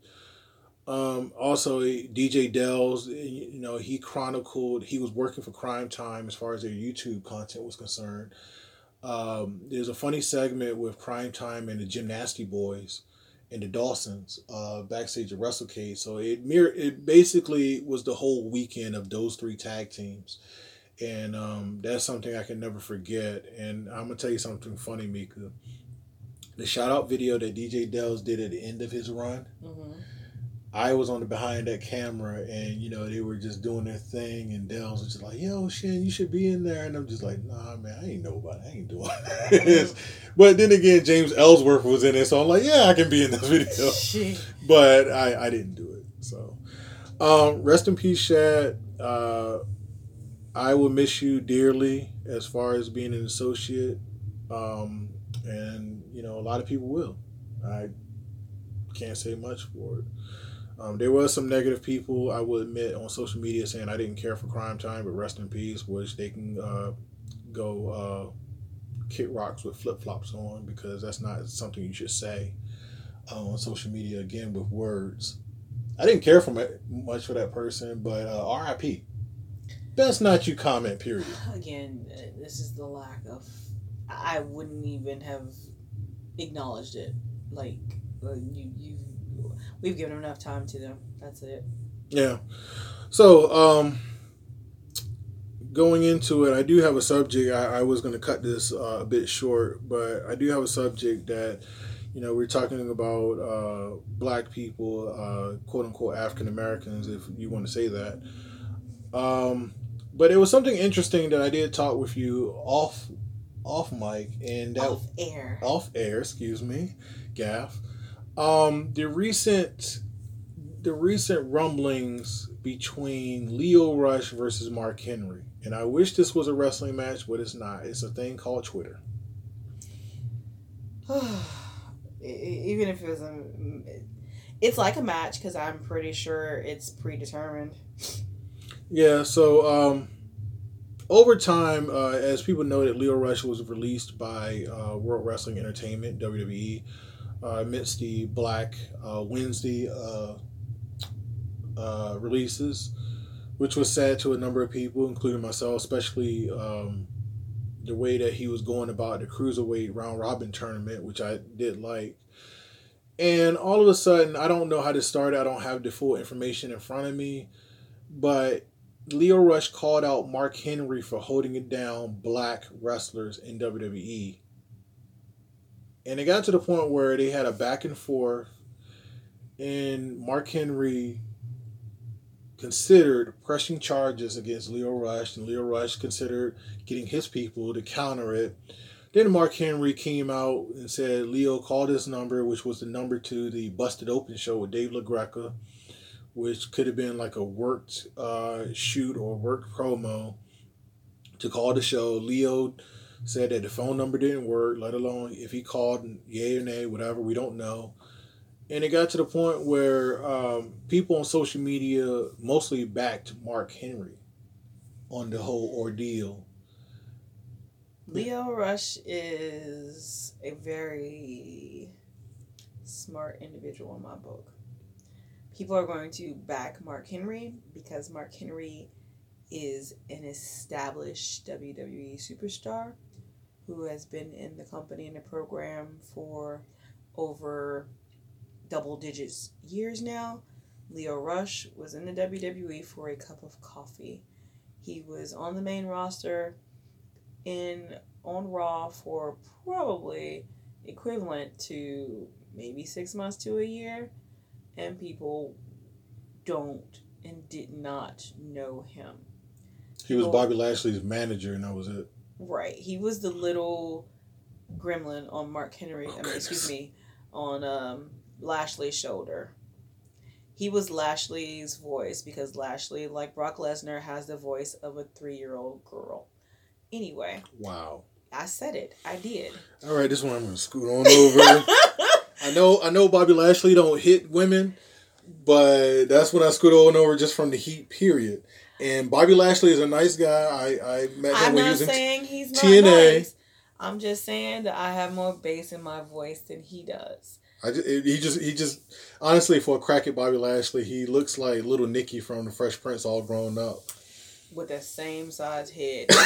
Um, also, DJ Dells, you know, he chronicled, he was working for Cryme Tyme as far as their YouTube content was concerned. Um, there's a funny segment with Prime Time and the Gymnasty Boys and the Dawsons uh, backstage at WrestleCade. So it it basically was the whole weekend of those three tag teams, and um, that's something I can never forget. And I'm gonna tell you something funny, Mika. The shout out video that DJ Dells did at the end of his run. Mm-hmm I was on the behind that camera, and you know they were just doing their thing, and Dells was just like, "Yo, Shin, you should be in there," and I'm just like, "Nah, man, I ain't nobody. I ain't doing this." but then again, James Ellsworth was in it, so I'm like, "Yeah, I can be in this video," but I I didn't do it. So, um, rest in peace, Shad. Uh, I will miss you dearly as far as being an associate, um, and you know a lot of people will. I can't say much for it. Um, there was some negative people, I will admit, on social media saying I didn't care for Cryme Tyme, but rest in peace, which they can uh, go uh, kick rocks with flip flops on because that's not something you should say uh, on social media again with words. I didn't care for my, much for that person, but uh, RIP. Best not you comment, period. Again, uh, this is the lack of. I wouldn't even have acknowledged it. Like, uh, you, you we've given enough time to them. That's it. Yeah. So, um, going into it, I do have a subject. I, I was going to cut this uh, a bit short, but I do have a subject that, you know, we're talking about uh, black people, uh, quote unquote African Americans, if you want to say that. Um, but it was something interesting that I did talk with you off off mic and that off air off air excuse me gaff um, the recent the recent rumblings between Lio Rush versus Mark Henry, and I wish this was a wrestling match, but it's not. It's a thing called Twitter. Even if it was a, it's like a match because I'm pretty sure it's predetermined. Yeah. So um, over time, uh, as people know, that Lio Rush was released by uh, World Wrestling Entertainment (WWE) uh, amidst the Black uh, Wednesday uh, uh, releases, which was sad to a number of people, including myself, especially um, the way that he was going about the cruiserweight round robin tournament, which I did like. And all of a sudden, I don't know how this started. I don't have the full information in front of me, but Lio Rush called out Mark Henry for holding it down black wrestlers in WWE. And it got to the point where they had a back and forth, and Mark Henry considered pressing charges against Lio Rush, and Lio Rush considered getting his people to counter it. Then Mark Henry came out and said Lio, called his number, which was the number to the Busted Open show with Dave LaGreca, which could have been like a worked uh, shoot or worked promo to call the show. Lio said that the phone number didn't work, let alone if he called, yay or nay, whatever, we don't know. And it got to the point where um, people on social media mostly backed Mark Henry on the whole ordeal. Lio Rush is a very smart individual in my book. People are going to back Mark Henry because Mark Henry is an established WWE superstar who has been in the company and the program for over double digits years now. Lio Rush was in the WWE for a cup of coffee. He was on the main roster in on Raw for probably equivalent to maybe six months to a year, and people don't and did not know him. He was Bobby Lashley's manager, and that was it. Right. He was the little gremlin on Mark Henry. Oh, I mean, excuse me, on um, Lashley's shoulder. He was Lashley's voice because Lashley, like Brock Lesnar, has the voice of a three-year-old girl. Anyway, Wow. I said it. I did. All right, this one I'm gonna scoot on over. I know, I know, Bobby Lashley don't hit women, but that's when I scoot on over just from the heat period. And Bobby Lashley is a nice guy. I I met him I'm when he not was in. saying he's not TNA. nice. I'm just saying that I have more bass in my voice than he does. I just, he just he just honestly for a crack at Bobby Lashley, he looks like little Nicky from the Fresh Prince, all grown up. With the same size head.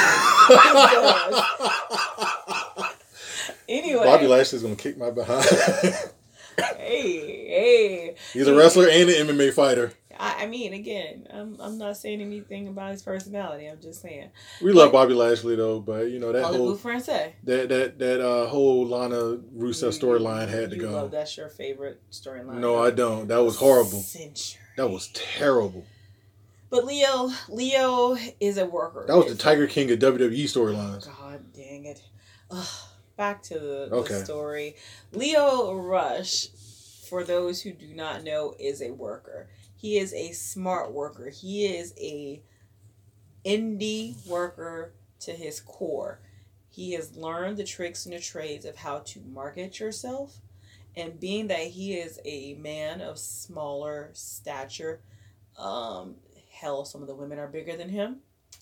anyway. Bobby Lashley's gonna kick my behind. hey, hey. He's a wrestler and an MMA fighter. I, I mean, again, I'm, I'm not saying anything about his personality. I'm just saying. We love Bobby Lashley though, but you know that whole français? that that that uh, whole Lana Rusev storyline had to go. Love, that's your favorite storyline. No, I don't. That was horrible. Century. That was terrible. But Lio, Lio is a worker. That was the Tiger King of WWE storylines. God dang it. Ugh. Back to the, the Okay. story. Lio Rush, for those who do not know, is a worker. He is a smart worker. He is a indie worker to his core. He has learned the tricks and the trades of how to market yourself. And being that he is a man of smaller stature, um, hell, some of the women are bigger than him.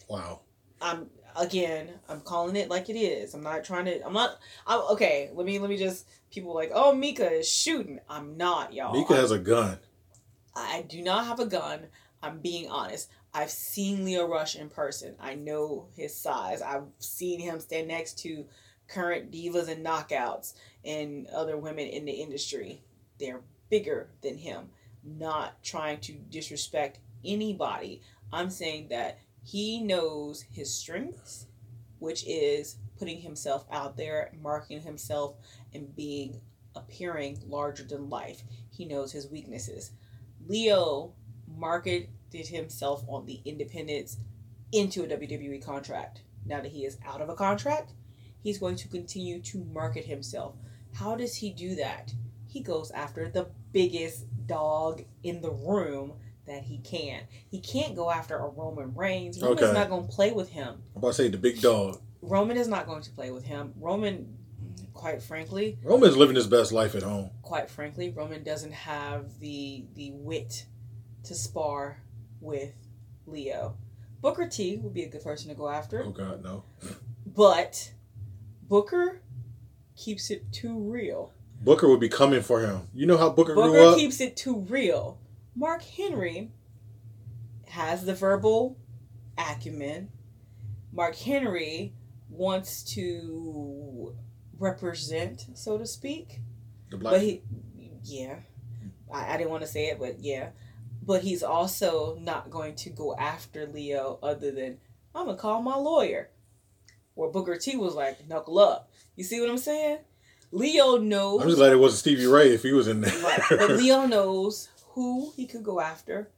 Wow. I'm again, I'm calling it like it is. I'm not trying to. I'm not. I'm okay. Let me let me just. People like, oh, Mika is shooting. I'm not, y'all. Mika has a gun. I do not have a gun. I'm being honest. I've seen Lio Rush in person. I know his size. I've seen him stand next to current divas and knockouts and other women in the industry. They're bigger than him. Not trying to disrespect anybody. I'm saying that he knows his strengths, which is putting himself out there, marking himself, and being appearing larger than life. He knows his weaknesses. Lio marketed himself on the independents into a WWE contract. Now that he is out of a contract, he's going to continue to market himself. How does he do that? He goes after the biggest dog in the room that he can. He can't go after a Roman Reigns. Roman's Okay. not going to play with him. I'm about to say the big dog. Roman is not going to play with him. Roman, quite frankly, Roman's living his best life at home. quite frankly, Roman doesn't have the the wit to spar with Lio. Booker T would be a good person to go after, Oh God, no. but Booker keeps it too real. Booker would be coming for him. You know how Booker, grew Booker up. keeps it too real. Mark Henry has the verbal acumen. Mark Henry wants to represent, so to speak. The black. But he, yeah, I, I didn't want to say it, but yeah. But he's also not going to go after Lio other than, I'm to call my lawyer. Where Booker T was like, knuckle up. You see what I'm saying? Lio knows. I'm just glad it wasn't Stevie Ray if he was in there. Right. But Lio knows who he could go after,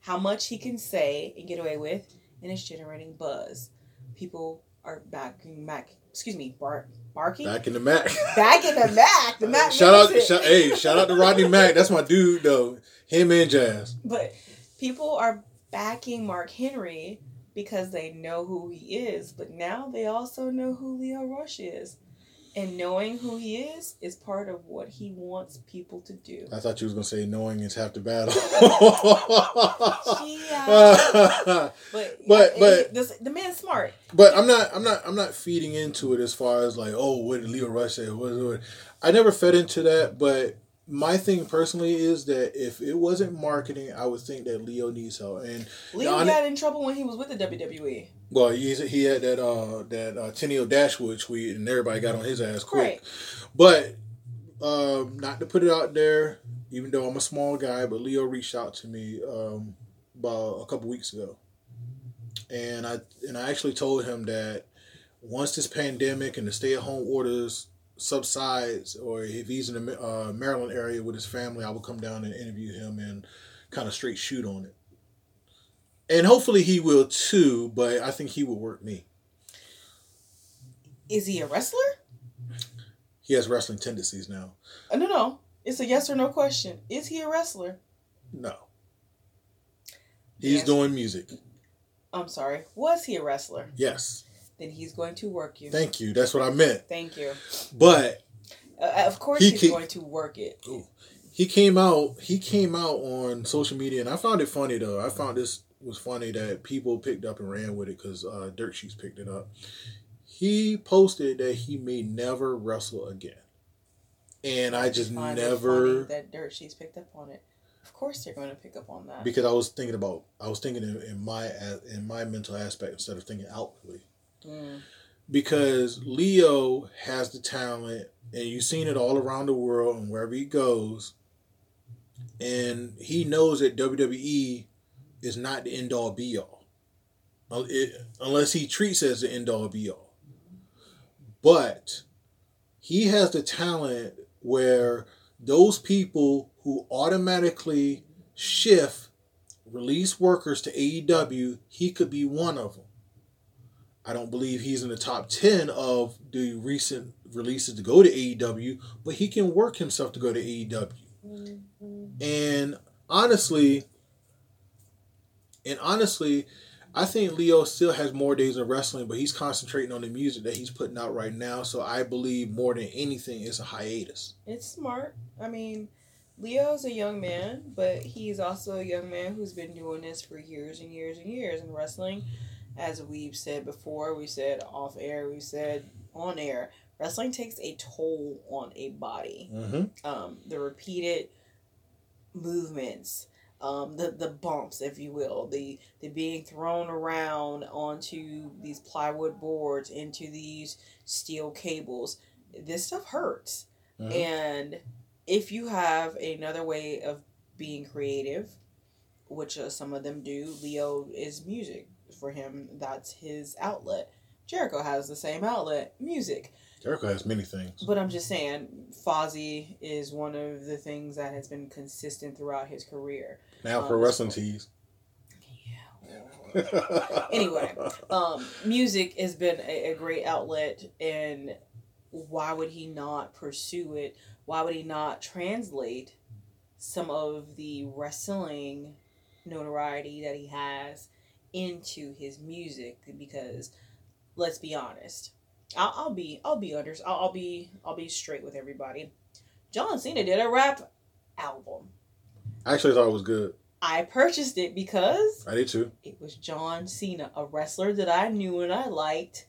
how much he can say and get away with, and it's generating buzz. People are backing back Excuse me, bar, barking. Back in the Mac. Back in the Mac. The Mac. shout out, shout, hey, shout out to Rodney Mack. That's my dude though. Him and Jazz. But people are backing Mark Henry because they know who he is, but now they also know who Lio Rush is. And knowing who he is is part of what he wants people to do. I thought you was gonna say knowing is half the battle. Yeah. But But- but- this, the man's smart. But I'm not. I'm not. I'm not feeding into it as far as like, oh, what did Lio Rush say? What, what? I never fed into that. But my thing personally is that if it wasn't marketing, I would think that Lio needs help. And Lio got in trouble when he was with the. WWE. Well, he's, he had that uh that uh, Dashwood tweet, and everybody got on his ass quick. Right. But um, not to put it out there, even though I'm a small guy, but Lio reached out to me um, about a couple weeks ago, and I and I actually told him that once this pandemic and the stay at home orders subsides, or if he's in the uh, Maryland area with his family, I will come down and interview him and kind of straight shoot on it. And hopefully he will too, but I think he will work me. Is he a wrestler? He has wrestling tendencies now. Uh, no, no. It's a yes or no question. Is he a wrestler? No. He's Yes. doing music. I'm sorry. Was he a wrestler? Yes. Then he's going to work you. Thank you. That's what I meant. Thank you. But Uh, of course, He he's going to work it. he came out he came out on social media and I found it funny though. I found this was funny that people picked up and ran with it because uh, Dirt Sheets picked it up. He posted that he may never wrestle again. And I just it never that dirt sheets picked up on it. Of course, they're going to pick up on that. because I was thinking about I was thinking in, in my in my mental aspect instead of thinking outwardly. Mm. because Lio has the talent, and you've seen it all around the world and wherever he goes. And he knows that WWE is not the end all be all, it- unless he treats as the end all be all. But he has the talent where those people who automatically shift, release workers to AEW, he could be one of them. I don't believe he's in the top 10 of the recent releases to go to AEW, but he can work himself to go to AEW. Mm-hmm. And honestly, and honestly, I think Lio still has more days of wrestling, but he's concentrating on the music that he's putting out right now. So I believe more than anything, it's a hiatus. It's smart. I mean, Lio's a young man, but he's also a young man who's been doing this for years and years and years in wrestling. As we've said before, we said off air, we said on air, wrestling takes a toll on a body. Mm-hmm. um, the repeated movements, um, the the bumps, if you will, the the being thrown around onto these plywood boards, into these steel cables. This stuff hurts, Mhm. and if you have another way of being creative, which uh, some of them do, Lio is music for him. That's his outlet. Jericho has the same outlet, music. Jericho has many things. But I'm just saying, Fozzy is one of the things that has been consistent throughout his career. Now Um, pro wrestling tees. Anyway, um, music has been a, a great outlet, and why would he not pursue it? Why would he not translate some of the wrestling notoriety that he has into his music? Because let's be honest, I'll, I'll be I'll be under I'll, I'll be I'll be straight with everybody. John Cena did a rap album. I actually thought it was good. I purchased it because I did too. it was John Cena, a wrestler that I knew and I liked,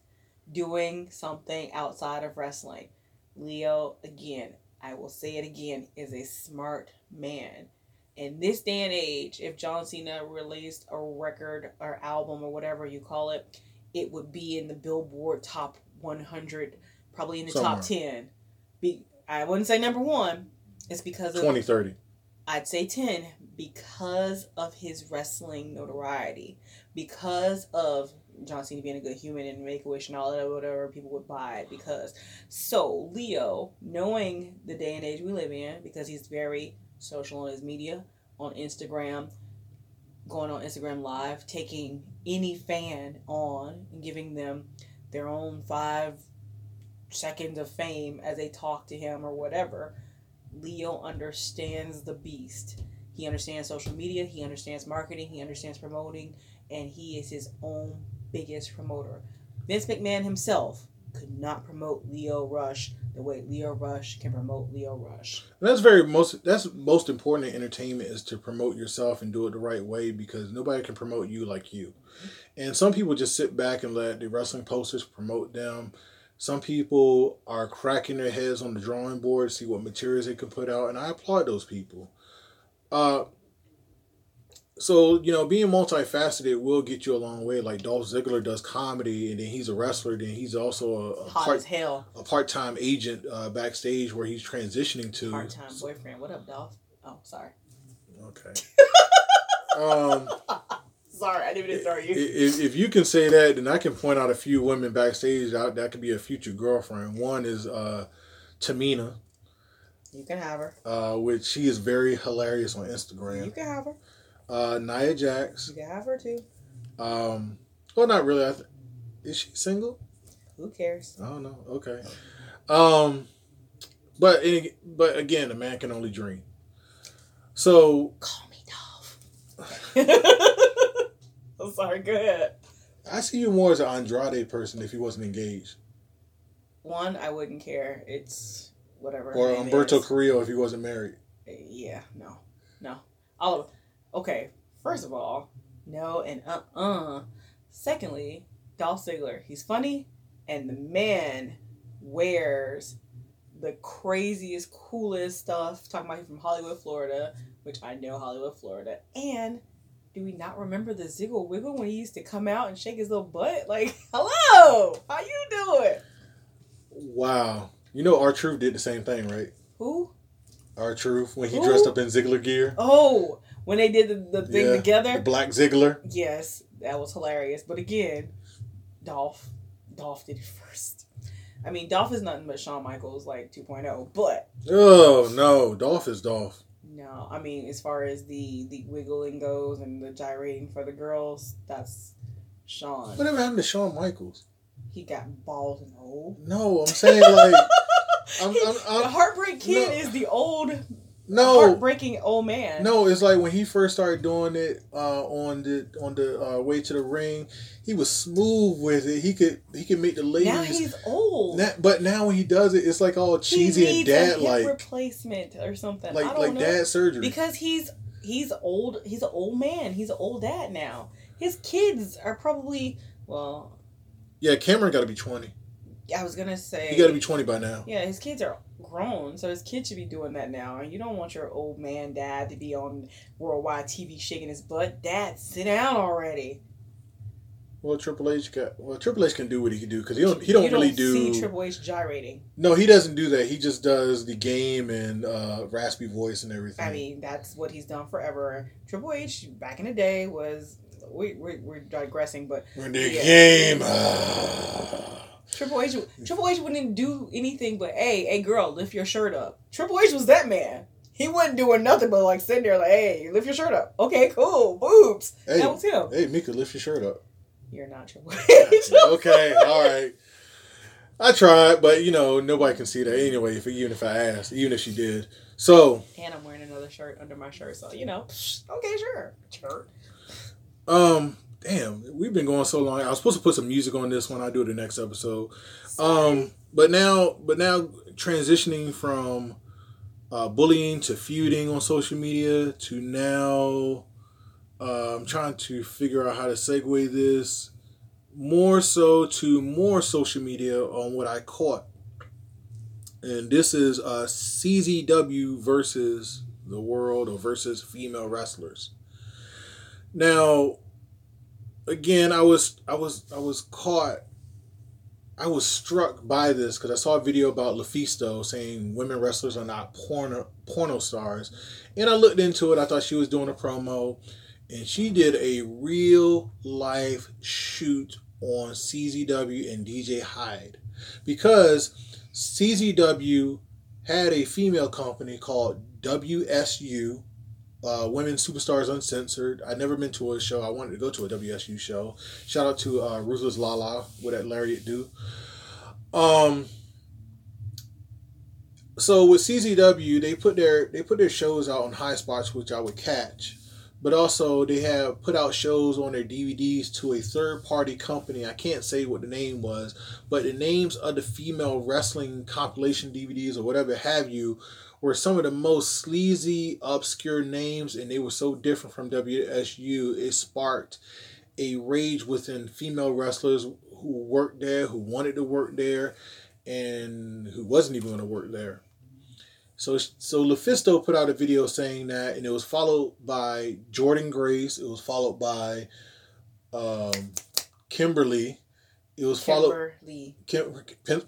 doing something outside of wrestling. Lio, again, I will say it again, is a smart man. In this day and age, if John Cena released a record or album or whatever you call it, it would be in the Billboard top 100, probably in the Somewhere. top 10. Be, I wouldn't say number one. It's because of 2030. I'd say 10 because of his wrestling notoriety. Because of John Cena being a good human and make a wish and all that, whatever, people would buy it. Because, so, Lio, knowing the day and age we live in, because he's very social on his media, on Instagram, going on Instagram Live, taking any fan on and giving them their own five seconds of fame as they talk to him or whatever. Lio understands the beast. He understands social media, he understands marketing, he understands promoting, and he is his own biggest promoter. Vince McMahon himself could not promote Lio Rush the way Lio Rush can promote Lio Rush. And that's very most that's most important in entertainment is to promote yourself and do it the right way because nobody can promote you like you. And some people just sit back and let the wrestling posters promote them. Some people are cracking their heads on the drawing board, to see what materials they can put out, and I applaud those people. Uh so you know, being multifaceted will get you a long way. Like Dolph Ziggler does comedy, and then he's a wrestler. Then he's also a, a Hot part as hell. a part time agent uh, backstage where he's transitioning to. Part time boyfriend. What up, Dolph? Oh, sorry. Okay. um, Sorry, I didn't even throw you. if, if you can say that, then I can point out a few women backstage out that could be a future girlfriend. One is uh, Tamina, You can have her. uh, which she is very hilarious on Instagram. You can have her. Uh, Nia Jax. You can have her too. Um, well, not really. I th- is she single? Who cares? I don't know. Okay. Um, but any- but again, a man can only dream. So Call me Dolph. I'm sorry. Go ahead. I see you more as an Andrade person if he wasn't engaged, One, I wouldn't care. It's whatever. or Humberto is. Carrillo if he wasn't married. Yeah, no, no. All okay. First of all, no and uh uh. Secondly, Dolph Ziggler. He's funny, and the man wears the craziest, coolest stuff. Talking about him from Hollywood, Florida, which I know Hollywood, Florida. And do we not remember the Ziggle Wiggle when he used to come out and shake his little butt? Like, hello, how you doing? Wow. You know, our Truth did the same thing, right? Who? R-Truth when he Who? dressed up in Ziggler gear, Oh, when they did the, the thing Yeah, together. the Black Ziggler. Yes, that was hilarious. But again, Dolph, Dolph did it first. I mean, Dolph is nothing but Shawn Michaels like 2.0. But Oh no, Dolph is Dolph. No, I mean, as far as the the wiggling goes and the gyrating for the girls, that's Shawn. Whatever happened to Shawn Michaels? He got bald and old. No, I'm saying like, I'm, I'm, the I'm, Heartbreak Kid no. is the old, no, heartbreaking old man. no. It's like when he first started doing it uh, on the on the uh, way to the ring, he was smooth with it. He could he could make the ladies. now he's old. Na- but now when he does it, it's like all cheesy he and dad like replacement or something. Like like know. dad surgery. because he's he's old he's an old man he's an old dad now his kids are probably well yeah, Cameron got to be twenty. i was gonna say He got to be twenty by now. yeah his kids are grown so his kid should be doing that now and you don't want your old man dad to be on worldwide tv shaking his butt dad sit down already Well, Triple H got well. Triple H can do what he can do because he don't he don't you really don't do. see triple h gyrating no, he doesn't do that. He just does the game and uh, raspy voice and everything. i mean that's what he's done forever triple h back in the day was we, we, we're digressing but We're in the Yeah. game. Triple H, Triple H wouldn't do anything but, hey, hey, girl, lift your shirt up. Triple H was that man. He wasn't doing nothing but like sitting there like, hey, lift your shirt up. Okay, cool, boobs. Hey, That was him. hey, Mika, lift your shirt up. You're not Triple H. okay, all right. I tried, but you know nobody can see that anyway. If even if I asked, even if she did. So, and I'm wearing another shirt under my shirt, so you know, okay, sure, shirt. um, damn, we've been going so long. I was supposed to put some music on this when I do the next episode. Um, but now, but now transitioning from uh, bullying to feuding on social media to now, uh, I'm trying to figure out how to segue this more so to more social media on what I caught. And this is uh, CZW versus the world or versus female wrestlers. Now, again, I was I was I was caught. I was struck by this because I saw a video about LuFisto saying women wrestlers are not porno porno stars, and I looked into it. I thought she was doing a promo, and she did a real life shoot on CZW and DJ Hyde because CZW had a female company called WSU uh, Women Superstars Uncensored. I never been to a show. I wanted to go to a WSU show. Shout out to uh, Ruthless Lala. What that Lariat do? Um. So with CZW, they put their they put their shows out on Highspots, which I would catch, but also they have put out shows on their DVDs to a third party company. I can't say what the name was, but the names of the female wrestling compilation DVDs or whatever have you were some of the most sleazy, obscure names, and they were so different from WSU. It sparked a rage within female wrestlers who worked there, who wanted to work there, and who wasn't even going to work there. So, so LuFisto put out a video saying that, and it was followed by Jordynne Grace. It was followed by um, Kimber Lee. It was followed Kim,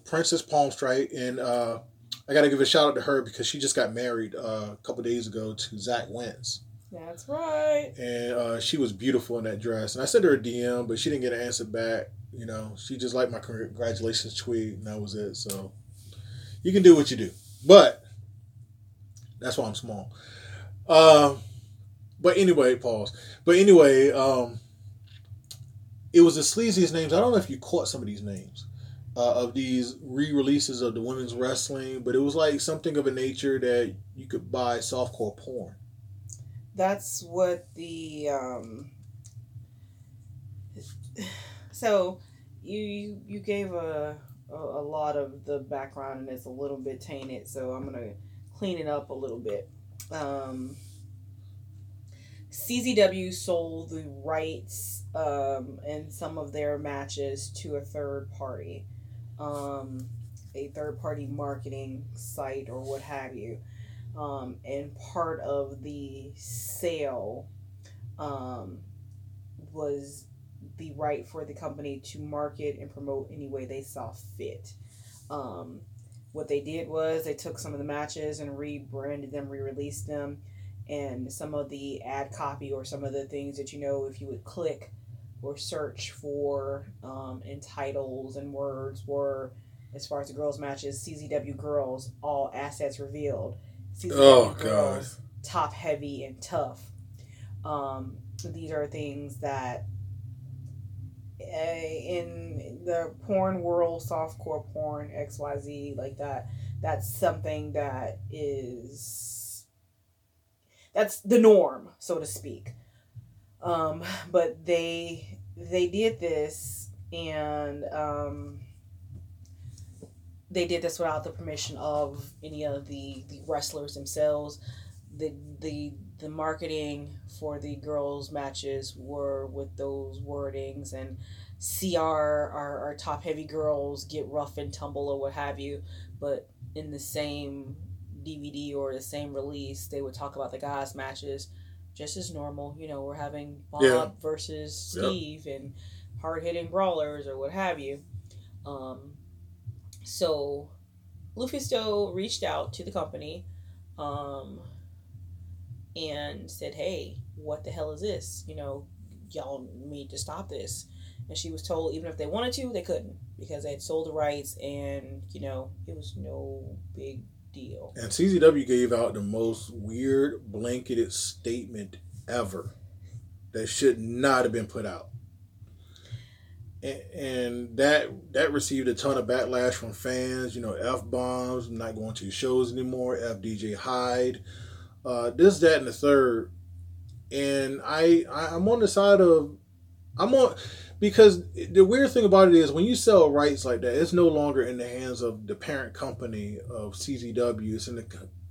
Princess Palmstrite, and uh, I got to give a shout out to her because she just got married uh, a couple days ago to Zach Wentz. That's right. And uh, she was beautiful in that dress. And I sent her a DM, but she didn't get an answer back. You know, she just liked my congratulations tweet, and that was it. So you can do what you do, but that's why I'm small. Um, but anyway, pause. But anyway, um, it was the sleaziest names. I don't know if you caught some of these names uh, of these re-releases of the women's wrestling, but it was like something of a nature that you could buy softcore porn. That's what the um. So, you you gave a, a a lot of the background and it's a little bit tainted, so I'm gonna clean it up a little bit. Um, CZW sold the rights um, in some of their matches to a third party um, a third party marketing site or what have you. Um, and part of the sale um, was the right for the company to market and promote any way they saw fit. Um, what they did was they took some of the matches and rebranded them, re released them, and some of the ad copy or some of the things that you know, if you would click or search for um, in titles and words were as far as the girls matches CZW girls all assets revealed. CZW oh girls God. top heavy and tough. Um, these are things that uh, in the porn world softcore porn xyz like that that's something that is that's the norm so to speak. Um, but they they did this and um, they did this without the permission of any of the, the wrestlers themselves. The the the marketing for the girls matches were with those wordings and our, our, our top heavy girls get rough and tumble or what have you, but in the same DVD or the same release, they would talk about the guys matches just as normal. You know, we're having Bob yeah. versus Steve yep. and hard hitting brawlers or what have you. Um, so LuFisto reached out to the company um, and said, Hey, what the hell is this? You know, y'all need to stop this. And she was told even if they wanted to, they couldn't because they had sold the rights and, you know, it was no big deal. And CZW gave out the most weird blanketed statement ever that should not have been put out. And, and that that received a ton of backlash from fans. You know, f bombs, not going to shows anymore. F DJ Hyde, uh, this, that, and the third. And I, I I'm on the side of I'm on because the weird thing about it is when you sell rights like that, it's no longer in the hands of the parent company of CZW. It's in the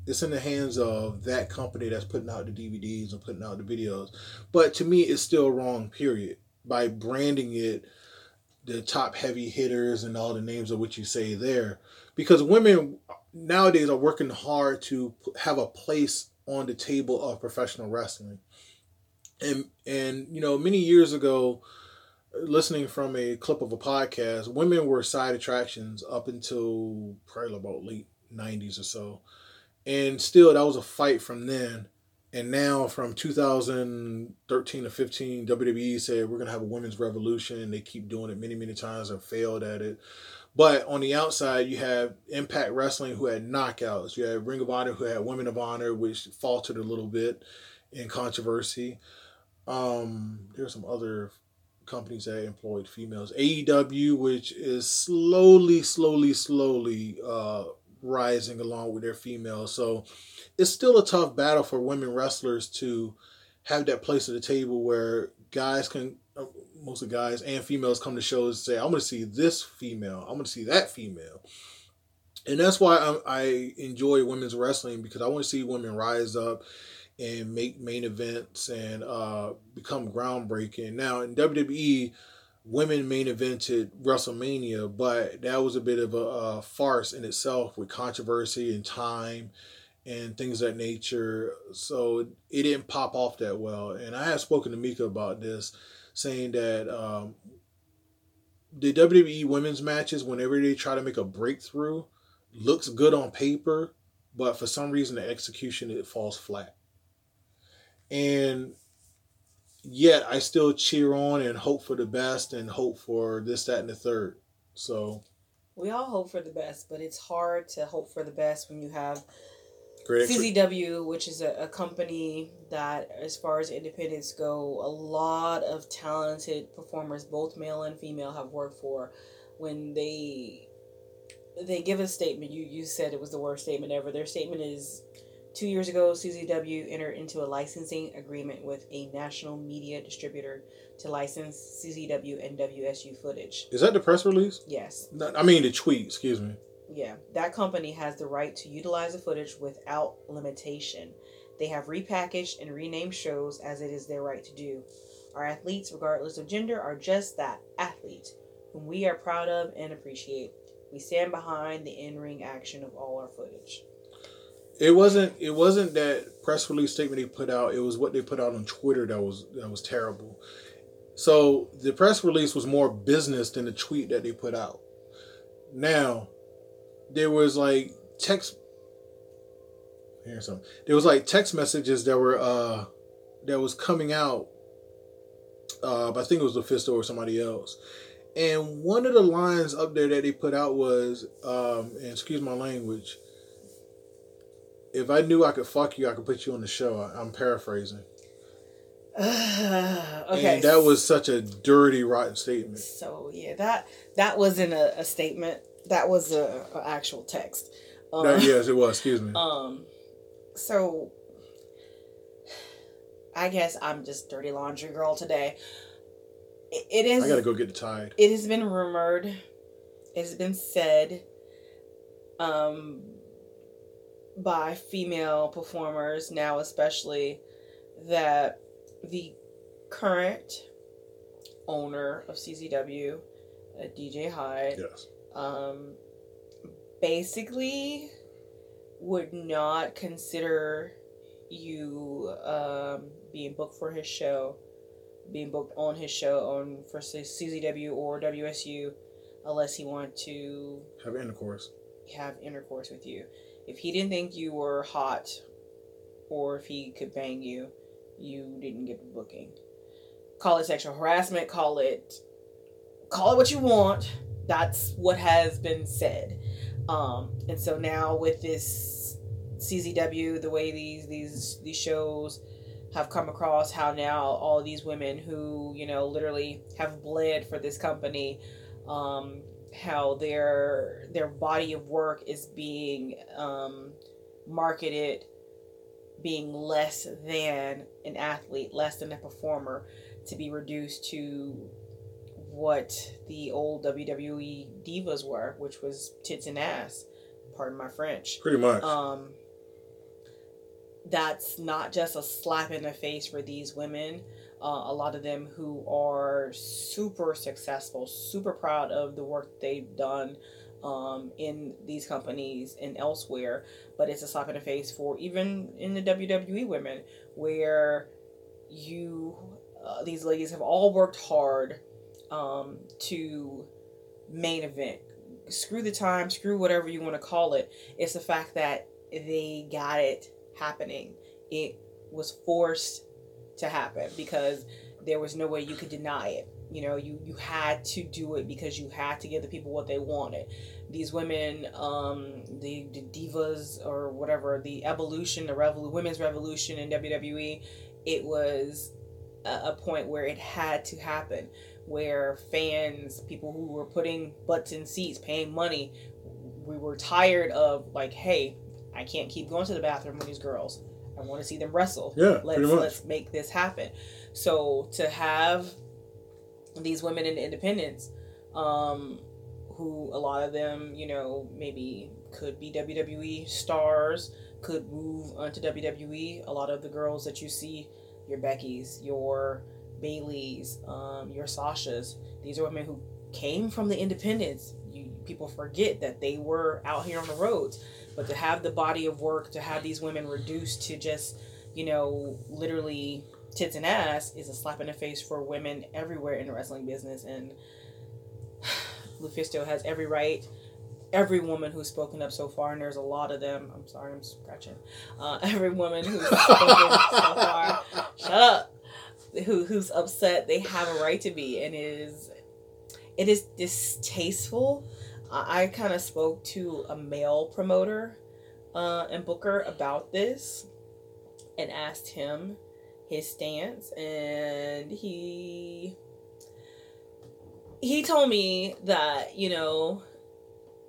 it's in the hands of that company that's putting out the DVDs and putting out the videos. But to me, it's still wrong. Period. By branding it, the top heavy hitters and all the names of what you say there, because women nowadays are working hard to have a place on the table of professional wrestling. And and you know, many years ago listening from a clip of a podcast, women were side attractions up until probably about late '90s or so, and still that was a fight from then. And now, from 2013 to 15, WWE said we're gonna have a women's revolution, they keep doing it many, many times and failed at it. But on the outside, you have Impact Wrestling who had knockouts. You have Ring of Honor who had Women of Honor, which faltered a little bit in controversy. Um, there's some other companies that employed females. AEW, which is slowly, slowly, slowly uh, rising along with their females. So it's still a tough battle for women wrestlers to have that place at the table where guys can uh, most of the guys and females come to shows and say, "I'm going to see this female. I'm going to see that female," and that's why I, I enjoy women's wrestling because I want to see women rise up and make main events and uh, become groundbreaking. Now in WWE, women main evented WrestleMania, but that was a bit of a, a farce in itself with controversy and time and things of that nature. So it didn't pop off that well. And I have spoken to Mika about this saying that um, the WWE women's matches, whenever they try to make a breakthrough, looks good on paper, but for some reason the execution it falls flat. And yet I still cheer on and hope for the best and hope for this, that, and the third. So we all hope for the best, but it's hard to hope for the best when you have Great CZW, which is a, a company that, as far as independents go, a lot of talented performers, both male and female, have worked for. When they they give a statement, you you said it was the worst statement ever. Their statement is Two years ago, CZW entered into a licensing agreement with a national media distributor to license CZW and WSU footage. Is that the press release? Yes. I mean the tweet, excuse me. Yeah, that company has the right to utilize the footage without limitation. They have repackaged and renamed shows as it is their right to do. Our athletes, regardless of gender, are just that athletes, whom we are proud of and appreciate. We stand behind the in ring action of all our footage. It wasn't. It wasn't that press release statement they put out. It was what they put out on Twitter that was that was terrible. So the press release was more business than the tweet that they put out. Now, there was like text. Here's some. There was like text messages that were uh that was coming out. Uh, I think it was Lufisto or somebody else. And one of the lines up there that they put out was, um, and excuse my language, if I knew I could fuck you, I could put you on the show. I'm paraphrasing. Uh, okay. And that was such a dirty, rotten statement. So yeah, that that wasn't a, a statement. That was a, a actual text. Um, that, yes, it was. Excuse me. Um, so I guess I'm just dirty laundry girl today. it, it is. I gotta go get the tide. It has been rumored. It has been said. Um, by female performers now, especially that the current owner of CZW, uh, DJ Hyde, yes. um, basically would not consider you um, being booked for his show, being booked on his show on for CZW or WSU, unless he wanted to have intercourse. Have intercourse with you if he didn't think you were hot or if he could bang you, you didn't get the booking. Call it sexual harassment, call it call it what you want. That's what has been said. Um, and so now with this CZW, the way these these these shows have come across, how now all these women who you know literally have bled for this company, um, how their their body of work is being um, marketed being less than an athlete, less than a performer, to be reduced to what the old WWE divas were, which was tits and ass. Pardon my French. Pretty much. Um, that's not just a slap in the face for these women, uh, a lot of them who are super successful, super proud of the work they've done um, in these companies and elsewhere. But it's a slap in the face for even in the WWE women, where you, uh, these ladies have all worked hard. um, to main event. Screw the time, screw whatever you want to call it. It's the fact that they got it happening. It was forced to happen because there was no way you could deny it. You know, you you had to do it because you had to give the people what they wanted. These women, um, the, the divas or whatever, the evolution, the revol- women's revolution in WWE, it was a, a point where it had to happen, where fans, people who were putting butts in seats, paying money, we were tired of like, hey, I can't keep going to the bathroom with these girls. I want to see them wrestle. Yeah, let's let's make this happen. So to have these women in the independence, um, who a lot of them, you know, maybe could be WWE stars, could move onto WWE. A lot of the girls that you see, your Becky's, your Bayley's, um, your Sasha's, these are women who came from the independents. You people forget that they were out here on the roads, but to have the body of work, to have these women reduced to just, you know, literally tits and ass is a slap in the face for women everywhere in the wrestling business. And Lufisto has every right every woman who's spoken up so far and there's a lot of them. I'm sorry I'm scratching. Uh, every woman who's spoken so far shut up. Who who's upset they have a right to be. And it is it is distasteful I, I kind of spoke to a male promoter uh, and booker about this and asked him his stance and he he told me that you know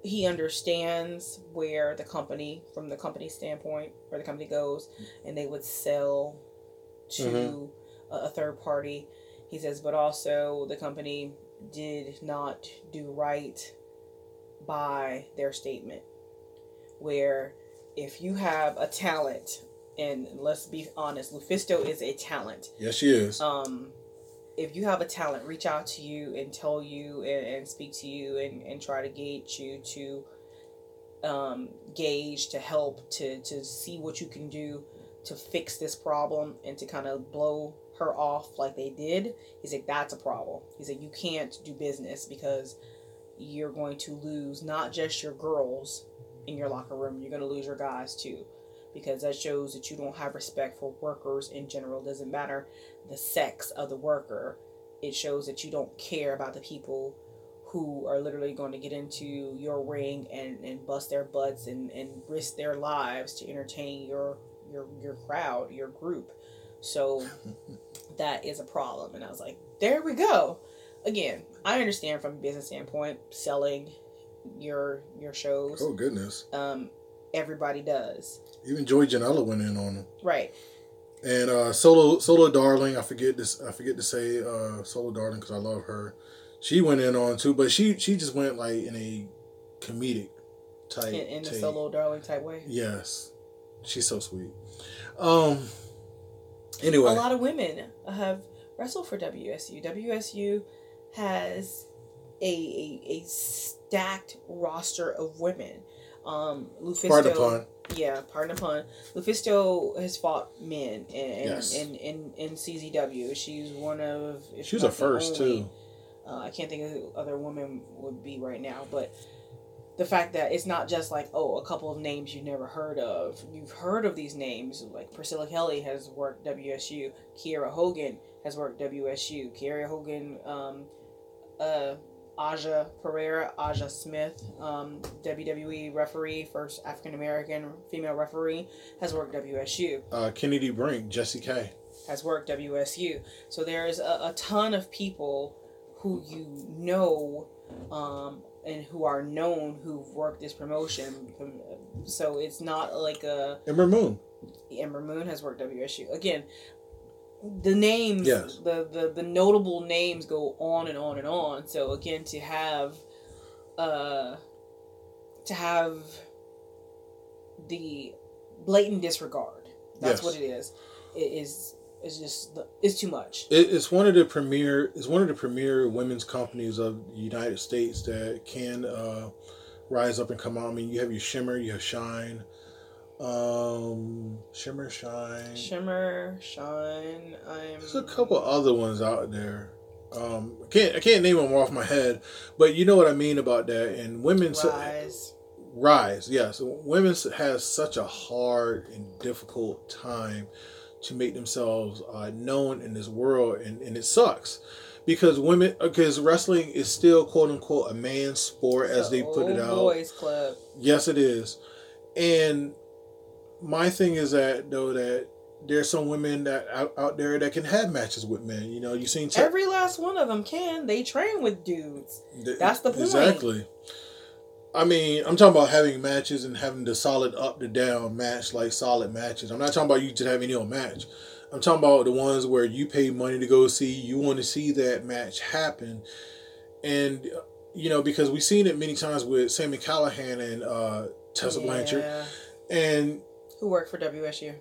he understands where the company from the company standpoint where the company goes and they would sell to Mhm. a, a third party he says but also the company did not do right by their statement where if you have a talent and let's be honest lufisto is a talent. Yes, she is. um if you have a talent reach out to you and tell you and, and speak to you and, and try to gauge you to um, gauge to help to to see what you can do to fix this problem and to kind of blow her off like they did. He's like that's a problem. He said you can't do business because you're going to lose not just your girls in your locker room you're going to lose your guys too. Because that shows that you don't have respect for workers in general doesn't matter the sex of the worker. It shows that you don't care about the people who are literally going to get into your ring and, and bust their butts and, and risk their lives to entertain your your your crowd your group. So that is a problem. And i was like there we go again i understand from a business standpoint selling your your shows oh goodness. um everybody does Even Joey Janela went in on them. right And uh, Solo Solo Darling, I forget this. I forget to say uh, Solo Darling because I love her. She went in on too, but she she just went like in a comedic type. in, in the solo darling type way Yes, she's so sweet. Um. Anyway, a lot of women have wrestled for WSU. WSU has a, a, a stacked roster of women. Um, Lufisto, pardon pun. yeah, pardon the pun. Lufisto has fought men in in, Yes. in, in, in CZW. She's one of. if She was not a first only- too. Uh, I can't think of who other women would be right now, but the fact that it's not just like oh a couple of names you've never heard of. You've heard of these names like Priscilla Kelly has worked WSU. Kiera Hogan has worked WSU. Kiera Hogan, um, uh, Aja Perera, Aja Smith, um, WWE referee, first African American female referee, has worked WSU Uh, Kennadie Brink, Jessie Kaye. has worked WSU. So there's a, a ton of people who you know um, and who are known who've worked this promotion. So it's not like a Ember Moon. Ember Moon has worked WSU. Again, the names, Yes. the, the the notable names go on and on and on. So again, to have, uh, to have the blatant disregard. That's Yes. what it is. It is. It's just. It's too much. It, it's one of the premier. It's one of the premier women's companies of the United States that can uh, rise up and come out. I mean, you have your Shimmer, you have Shine, um, Shimmer, Shine. Shimmer, Shine. I'm. There's a couple other ones out there. Um, I can't I can't name them off my head, but you know what I mean about that. And women Rise. rise, yes. Women has such a hard and difficult time to make themselves uh, known in this world, and, and it sucks because women because wrestling is still quote unquote a man's sport as they put it out. Boys Club. Yes, it is. And my thing is that though that there's some women that out, out there that can have matches with men. You know, you seen Te- Every last one of them can. They train with dudes. th- that's the point. Exactly. I mean, I'm talking about having matches and having the solid up to down match, like solid matches. I'm not talking about you just having any old match. I'm talking about the ones where you pay money to go see. You want to see that match happen, and you know because we've seen it many times with Sami Callihan and uh, Tessa Blanchard, and Who worked for WSU?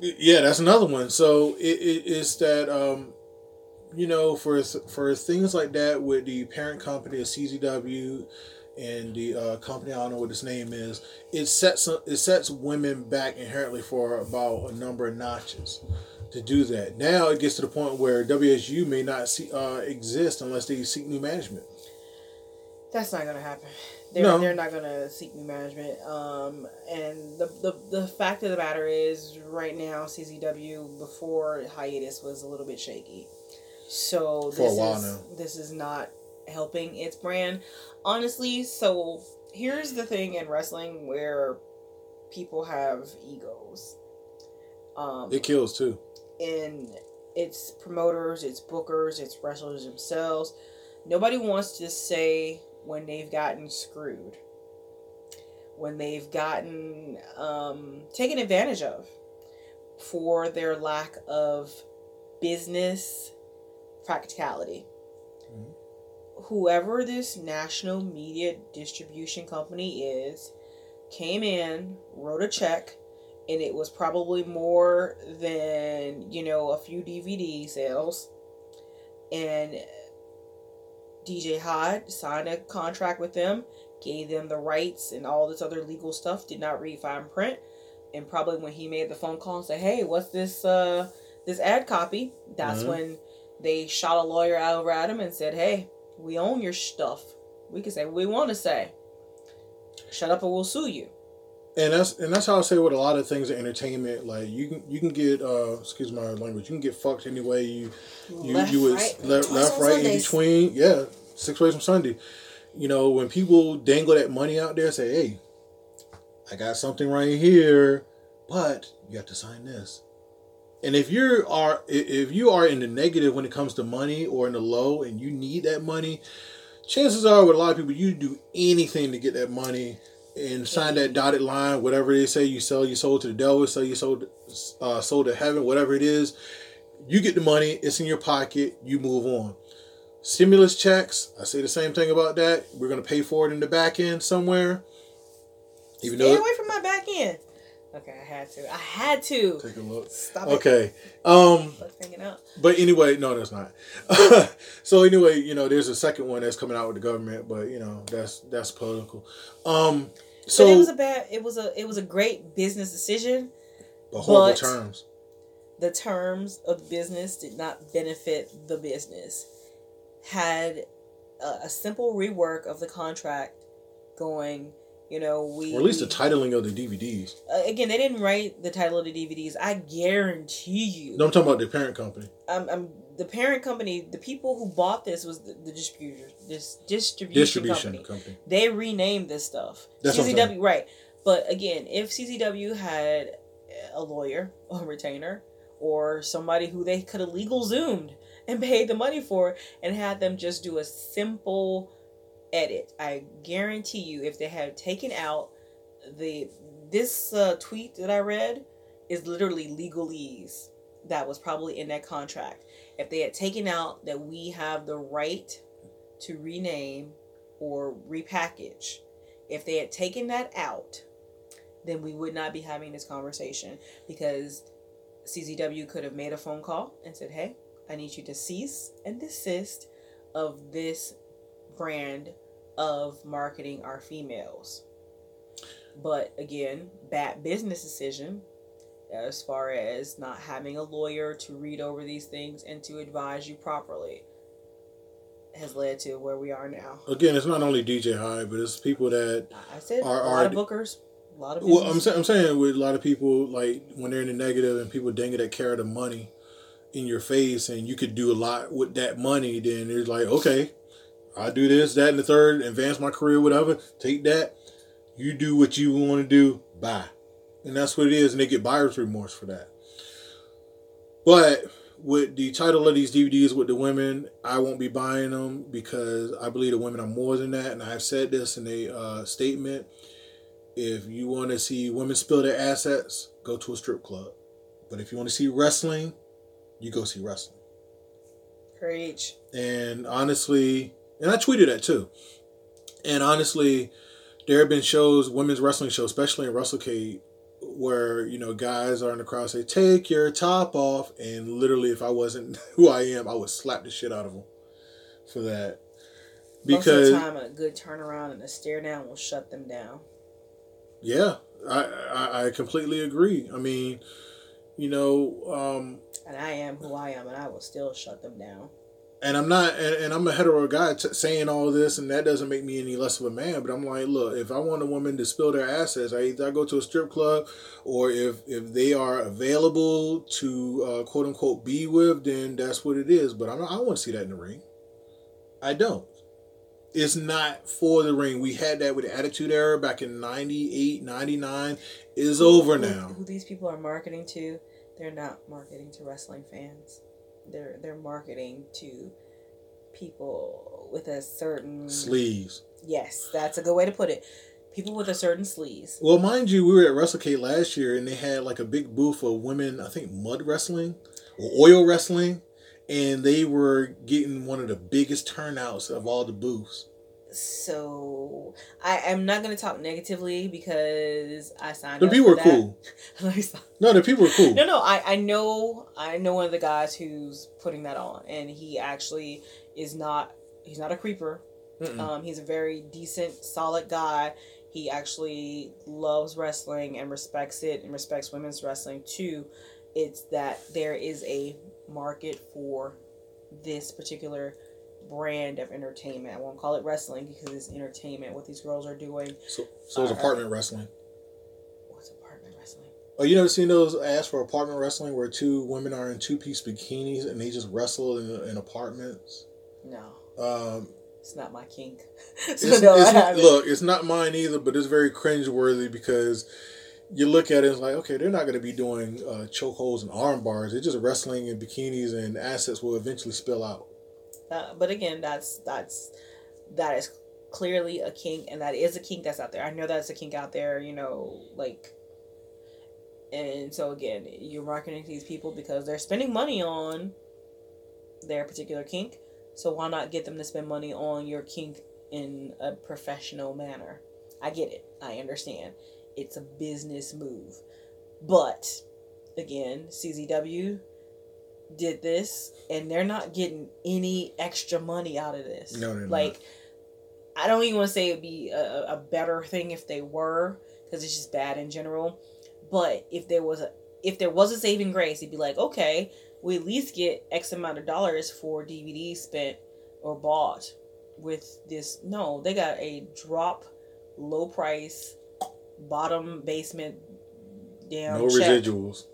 yeah, that's another one. So it, it is that um, you know for for things like that with the parent company of CZW and the uh, company I don't know what its name is, it sets it sets women back inherently for about a number of notches to do that. Now it gets to the point where WSU may not see, uh, exist unless they seek new management. That's not gonna happen. They're, No. they're not gonna seek new management. Um, and the, the the fact of the matter is, right now CZW before hiatus was a little bit shaky. So For a this while is now. this is not helping its brand, honestly. So here's the thing in wrestling where people have egos. Um, It kills too. and it's promoters, it's bookers, it's wrestlers themselves. Nobody wants to say when they've gotten screwed, when they've gotten um, taken advantage of for their lack of business practicality. Mhm. Whoever this national media distribution company is came in, wrote a check, and it was probably more than you know a few DVD sales. And DJ Hyde signed a contract with them, gave them the rights and all this other legal stuff. Did not read fine print, and probably when he made the phone call and said, "Hey, what's this? Uh, this ad copy?" That's Mhm. when they shot a lawyer out over at him and said, "Hey, we own your stuff. We can say what we want to say. Shut up, or we'll sue you." and that's and that's how I say with a lot of things in entertainment. Like you can you can get uh excuse my language. You can get fucked any way you you Left, you would right, le- twice left right in between. Yeah, six ways from Sunday. You know when people dangle that money out there, say, "Hey, I got something right here, but you have to sign this." And if you are if you are in the negative when it comes to money or in the low and you need that money, chances are with a lot of people you do anything to get that money and sign that dotted line, whatever they say you sell your soul to the devil, sell your soul uh, soul to heaven, whatever it is. You get the money, it's in your pocket, you move on. Stimulus checks, I say the same thing about that. We're gonna pay for it in the back end somewhere. Even Stay though away from my back end. Okay, I had to. I had to. take a look. Stop it. Okay. Um hanging out. But anyway, no, that's not. so anyway, you know, there's a second one that's coming out with the government, but you know, that's that's political. Um, so but it was a bad. It was a. It was a great business decision. the horrible but- terms. The terms of the business did not benefit the business. Had a, a simple rework of the contract going. You know, we Or at least the titling of the DVDs. uh, again, they didn't write the title of the DVDs. I guarantee you. No, I'm talking about the parent company. um, um, the parent company, the people who bought this was the, the distributor, this distribution, Distribution company. company. They renamed this stuff. That's I'm CZW, right? But again, if CZW had a lawyer, a retainer, or somebody who they could have legal zoomed and paid the money for, and had them just do a simple edit, I guarantee you, if they had taken out the this uh, tweet that I read is literally legalese that was probably in that contract. If they had taken out that we have the right to rename or repackage, if they had taken that out, then we would not be having this conversation because CZW could have made a phone call and said, "Hey, I need you to cease and desist of this brand of marketing our females." But again, bad business decision as far as not having a lawyer to read over these things and to advise you properly. has led to where we are now. Again, it's not only DJ Hyde, but it's people that I said Are- a are of bookers, a lot of. Well, I'm saying I'm saying with a lot of people like when they're in the negative and people dang it that carry the money in your face and you could do a lot with that money, then it's like okay, I do this, that, and the third, advance my career, whatever. Take that, you do what you want to do, bye, and that's what it is, and they get buyer's remorse for that. But with the title of these DVDs with the women, I won't be buying them because I believe the women are more than that, and I've said this in a uh, statement. If you want to see women spill their assets, go to a strip club. But if you want to see wrestling, you go see wrestling. Preach. And honestly, and I tweeted that too. And honestly, there have been shows, women's wrestling shows, especially in WrestleCade, where you know guys are in the crowd say, "Take your top off," and literally, if I wasn't who I am, I would slap the shit out of them for that. Because Most of the time, a good turnaround and a stare down will shut them down. yeah, I, I I completely agree. I mean, you know, um, And I am who I am, and I will still shut them down. and I'm not, and, and I'm a hetero guy t- saying all this, and that doesn't make me any less of a man. But I'm like, look, if I want a woman to spill their assets, I either I go to a strip club, or if if they are available to uh, quote unquote be with, then that's what it is. But I'm not, I don't want to see that in the ring. I don't. It's not for the ring. We had that with the Attitude Era back in 98, 99. Is over now. Who these people are marketing to? They're not marketing to wrestling fans. They're they're marketing to people with a certain Sleeves. Yes, that's a good way to put it. People with a certain sleeves. Well, mind you, we were at WrestleCade last year, and they had like a big booth of women. I think mud wrestling or oil wrestling, and they were getting one of the biggest turnouts of all the booths. So I am not going to talk negatively because I signed. The people were cool. Let me stop. No, the people were cool. No, no, I, I know I know one of the guys who's putting that on, and he actually is not he's not a creeper. Mm-mm. Um, he's a very decent, solid guy. He actually loves wrestling and respects it and respects women's wrestling too. It's that there is a market for this particular brand of entertainment. I won't call it wrestling because it's entertainment. What these girls are doing. So, so it was apartment wrestling. What's apartment wrestling? Oh, you never seen those ads for apartment wrestling where two women are in two piece bikinis and they just wrestle in, in apartments? No, Um, it's not my kink. It's, no, it's- look, it's not mine either, but it's very cringeworthy because you look at it and it's like, okay, they're not going to be doing uh, chokeholds and arm bars. They're just wrestling in bikinis, and assets will eventually spill out. Uh, but again, that's that's that is clearly a kink, and that is a kink that's out there. I know that's a kink out there. You know, like, and so again, you're marketing to these people because they're spending money on their particular kink. So why not get them to spend money on your kink in a professional manner? I get it. I understand. It's a business move, but again, CZW did this and they're not getting any extra money out of this. No, they're not. like I don't even want to say it'd be a, a better thing if they were because it's just bad in general. But if there was a if there was a saving grace, it'd be like, okay, we at least get X amount of dollars for DVDs spent or bought with this. No, they got a drop, low price, bottom basement, down no check residuals.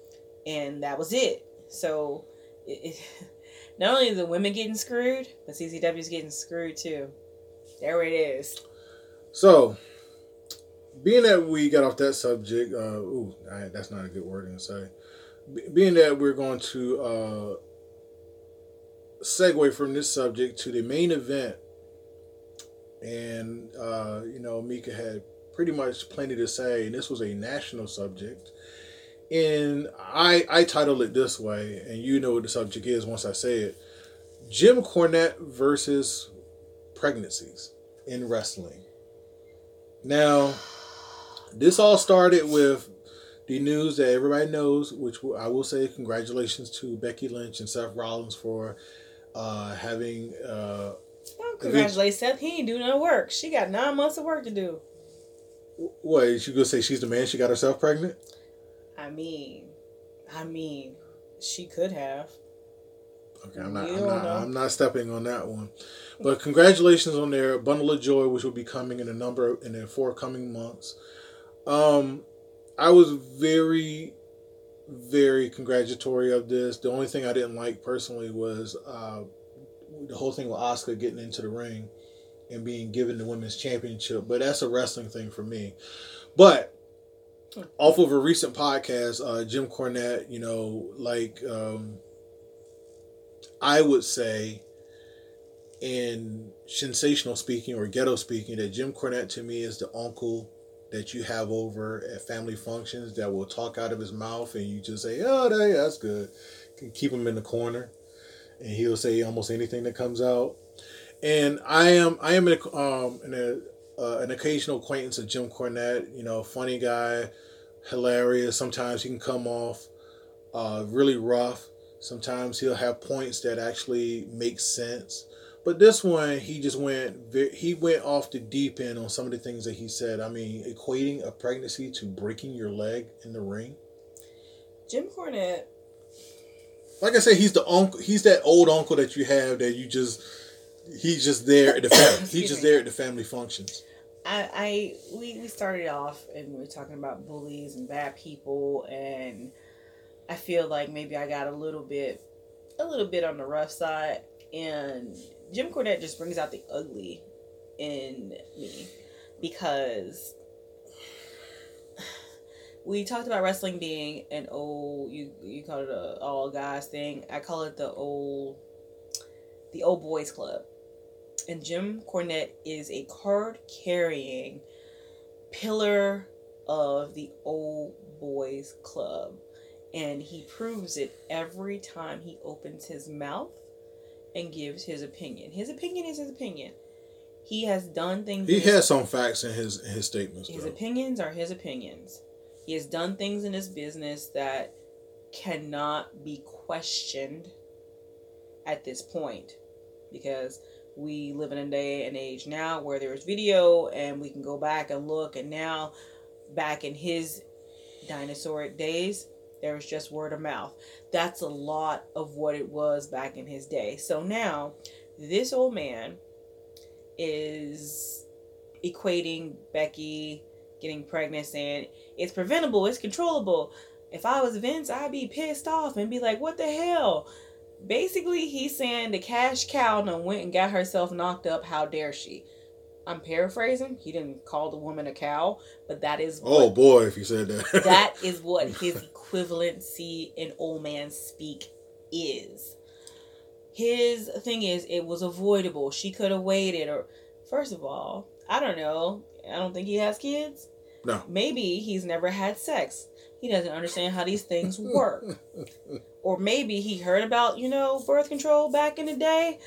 and that was it. So, it, not only the women getting screwed, but CZW's getting screwed too. There it is. So, being that we got off that subject, uh, ooh, I, that's not a good word to say. Be- being that we're going to uh, segue from this subject to the main event, and uh, you know, Mika had pretty much plenty to say, and this was a national subject. And I I titled it this way, and you know what the subject is once I say it: Jim Cornette versus pregnancies in wrestling. Now, this all started with the news that everybody knows, which I will say congratulations to Becky Lynch and Seth Rollins for uh, having. Uh, Don't congratulate Seth. He ain't doing no work. She got nine months of work to do. what you gonna say? She's the man. She got herself pregnant. I mean, I mean, she could have. Okay, I'm not. I'm don't. I'm not stepping on that one. But congratulations on their bundle of joy, which will be coming in a number in the forthcoming months. Um, I was very, very congratulatory of this. The only thing I didn't like personally was uh, the whole thing with Asuka getting into the ring and being given the women's championship. But that's a wrestling thing for me. But off of a recent podcast, uh, Jim Cornette, you know, like um, I would say in sensational speaking or ghetto speaking, that Jim Cornette to me is the uncle that you have over at family functions that will talk out of his mouth and you just say, "Oh, that's good." Can keep him in the corner, and he'll say almost anything that comes out. And I am I am an, um, an, uh, an occasional acquaintance of Jim Cornette. You know, funny guy, hilarious. Sometimes he can come off uh, really rough. Sometimes he'll have points that actually make sense. But this one, he just went he went off the deep end on some of the things that he said. I mean, equating a pregnancy to breaking your leg in the ring. Jim Cornette. Like I said, he's the uncle. He's that old uncle that you have that you just he's just there at the family. he's just me. there at the family functions. I, I we, we started off and we were talking about bullies and bad people and I feel like maybe I got a little bit a little bit on the rough side and Jim Cornette just brings out the ugly in me because we talked about wrestling being an old you you call it a all guys thing. I call it the old the old boys club. And Jim Cornette is a card carrying pillar of the old boys club. And he proves it every time he opens his mouth and gives his opinion. His opinion is his opinion. He has done things He has some facts in his his statements. his Though. opinions are his opinions. He has done things in his business that cannot be questioned at this point because we live in a day and age now where there's video and we can go back and look and now back in his dinosauric days there was just word of mouth that's a lot of what it was back in his day so now this old man is equating Becky getting pregnant saying it's preventable, it's controllable. If I was Vince, I'd be pissed off and be like, what the hell? Basically, he's saying the cash cow done went and got herself knocked up. How dare she? I'm paraphrasing. He didn't call the woman a cow, but that is Oh what, boy, if you said that. that is what his equivalency in old man speak is. His thing is, it was avoidable. She could have waited, or first of all, I don't know. I don't think he has kids. No. Maybe he's never had sex. He doesn't understand how these things work. or maybe he heard about, you know, birth control back in the day.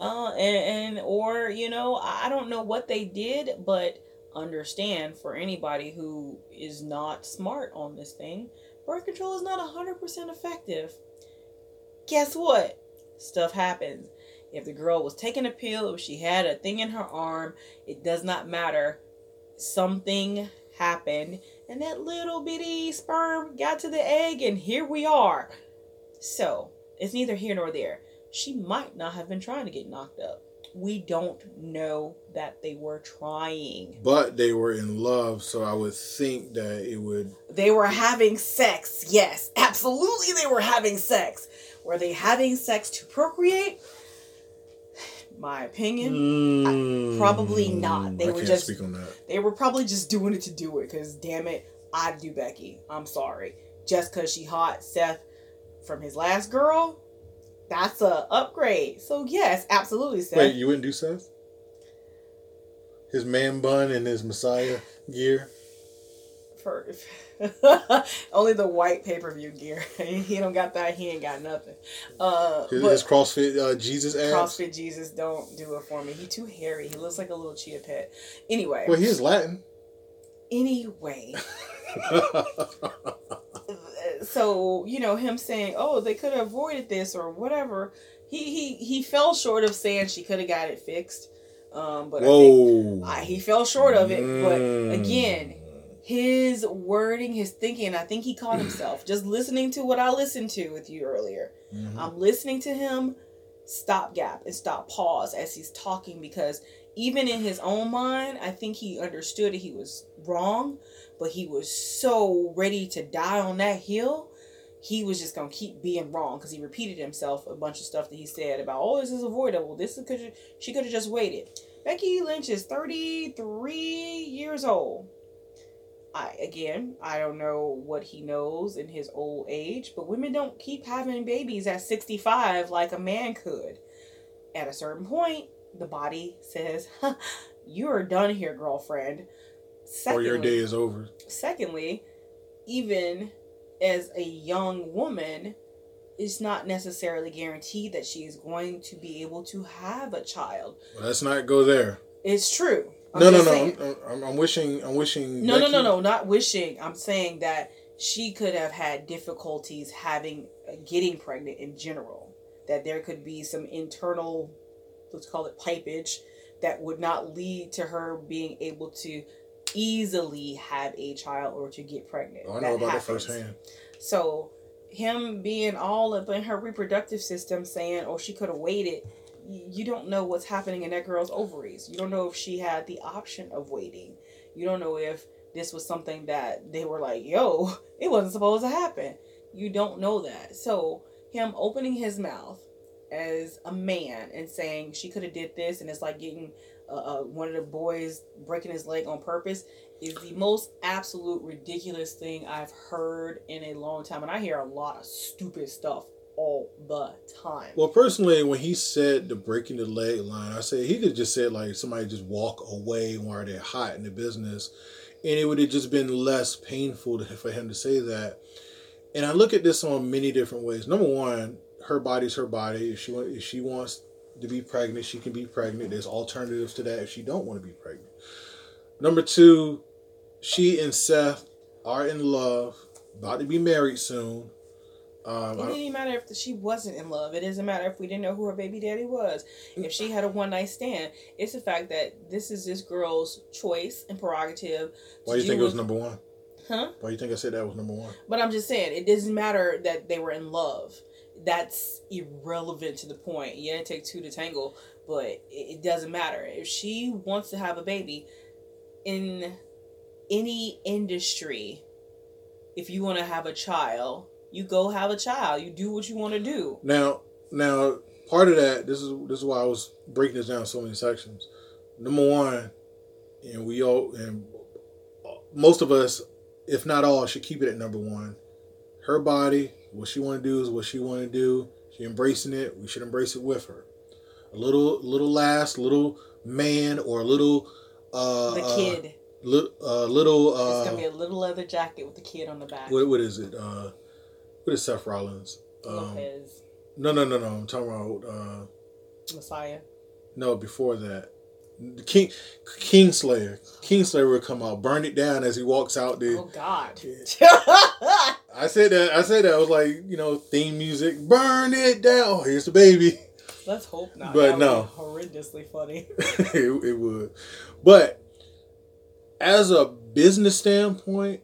Uh, and, and or, you know, I I don't know what they did, but understand for anybody who is not smart on this thing, birth control is not 100% effective. Guess what? Stuff happens. If the girl was taking a pill, if she had a thing in her arm, it does not matter. Something happened, and that little bitty sperm got to the egg, and here we are. So, it's neither here nor there. She might not have been trying to get knocked up. We don't know that they were trying. but they were in love, so I would think that it would. They were having sex. Yes, absolutely, they were having sex. Were they having sex to procreate? My opinion. Mm, probably not. They I were can't just- speak on that. They were probably just doing it to do it because, damn it, I'd do Becky. I'm sorry. Just because she hot Seth from his last girl, that's a upgrade. So, yes, absolutely, Seth. Wait, you wouldn't do Seth? His man bun and his Messiah gear. For, only the white pay per view gear. he don't got that. He ain't got nothing. Uh, His, but his CrossFit uh, Jesus abs. CrossFit Jesus don't do it for me. He too hairy. He looks like a little chia pet. Anyway, Well, he's Latin. anyway. so you know him saying oh they could have avoided this or whatever he he he fell short of saying she could have got it fixed um but I think, Whoa. I, he fell short of it but Mm. again his wording his thinking i think he caught himself just listening to what i listened to with you earlier Mhm. i'm listening to him stop gap and stop pause as he's talking because even in his own mind, I think he understood that he was wrong, but he was so ready to die on that hill. He was just gonna keep being wrong because he repeated himself a bunch of stuff that he said about, "Oh, this is avoidable. This is because she could have just waited." Becky Lynch is thirty three years old. I again, I don't know what he knows in his old age, but women don't keep having babies at sixty five like a man could. At a certain point, the body says, "You're done here, girlfriend." Secondly, or your day is over. Secondly, even as a young woman, it's not necessarily guaranteed that she is going to be able to have a child. Well, let's not go there. It's true. I'm no, no, no. I'm, I'm, wishing. I'm wishing. No, Becky... no, no, no. Not wishing. I'm saying that she could have had difficulties having uh, getting pregnant in general. That there could be some internal let's call it pipage that would not lead to her being able to easily have a child or to get pregnant. Oh, I know that about happens. that firsthand. So him being all up in her reproductive system saying, oh, she could have waited. You don't know what's happening in that girl's ovaries. You don't know if she had the option of waiting. You don't know if this was something that they were like, yo, it wasn't supposed to happen. You don't know that. So him opening his mouth as a man and saying she could have did this and it's like getting uh, one of the boys breaking his leg on purpose is the most absolute ridiculous thing I've heard in a long time. And I hear a lot of stupid stuff all the time. Well, personally, when he said the breaking the leg line, I said he could just said like somebody just walk away while they're hot in the business, and it would have just been less painful for him to say that. And I look at this on many different ways. Number one, her body's her body. If she if she wants to be pregnant, she can be pregnant. There's alternatives to that if she don't want to be pregnant. Number two, she and Seth are in love, about to be married soon. Um, it didn't matter if she wasn't in love. It doesn't matter if we didn't know who her baby daddy was. If she had a one night stand, it's the fact that this is this girl's choice and prerogative. Why do you think with, it was number one? Huh? Why do you think I said that was number one? But I'm just saying, it doesn't matter that they were in love that's irrelevant to the point. Yeah, it takes two to tangle, but it, it doesn't matter. If she wants to have a baby in any industry, if you want to have a child, you go have a child. You do what you want to do. Now, now, part of that, this is this is why I was breaking this down so many sections. Number one, and we all and most of us, if not all, should keep it at number one. Her body, what she want to do is what she want to do. She embracing it. We should embrace it with her. A little, little last, little man or a little. Uh, the uh, kid. Uh, li- uh, little. Uh, it's gonna be a little leather jacket with the kid on the back. What, what is it? Uh, what is Seth Rollins? Um, Lopez. No, no, no, no. I'm talking about uh, Messiah. No, before that. King Kingslayer. Kingslayer would come out, burn it down as he walks out there. Oh God. I said that I said that I was like, you know, theme music, burn it down. Oh, here's the baby. Let's hope not. But that no. horrendously funny. it, it would. But as a business standpoint,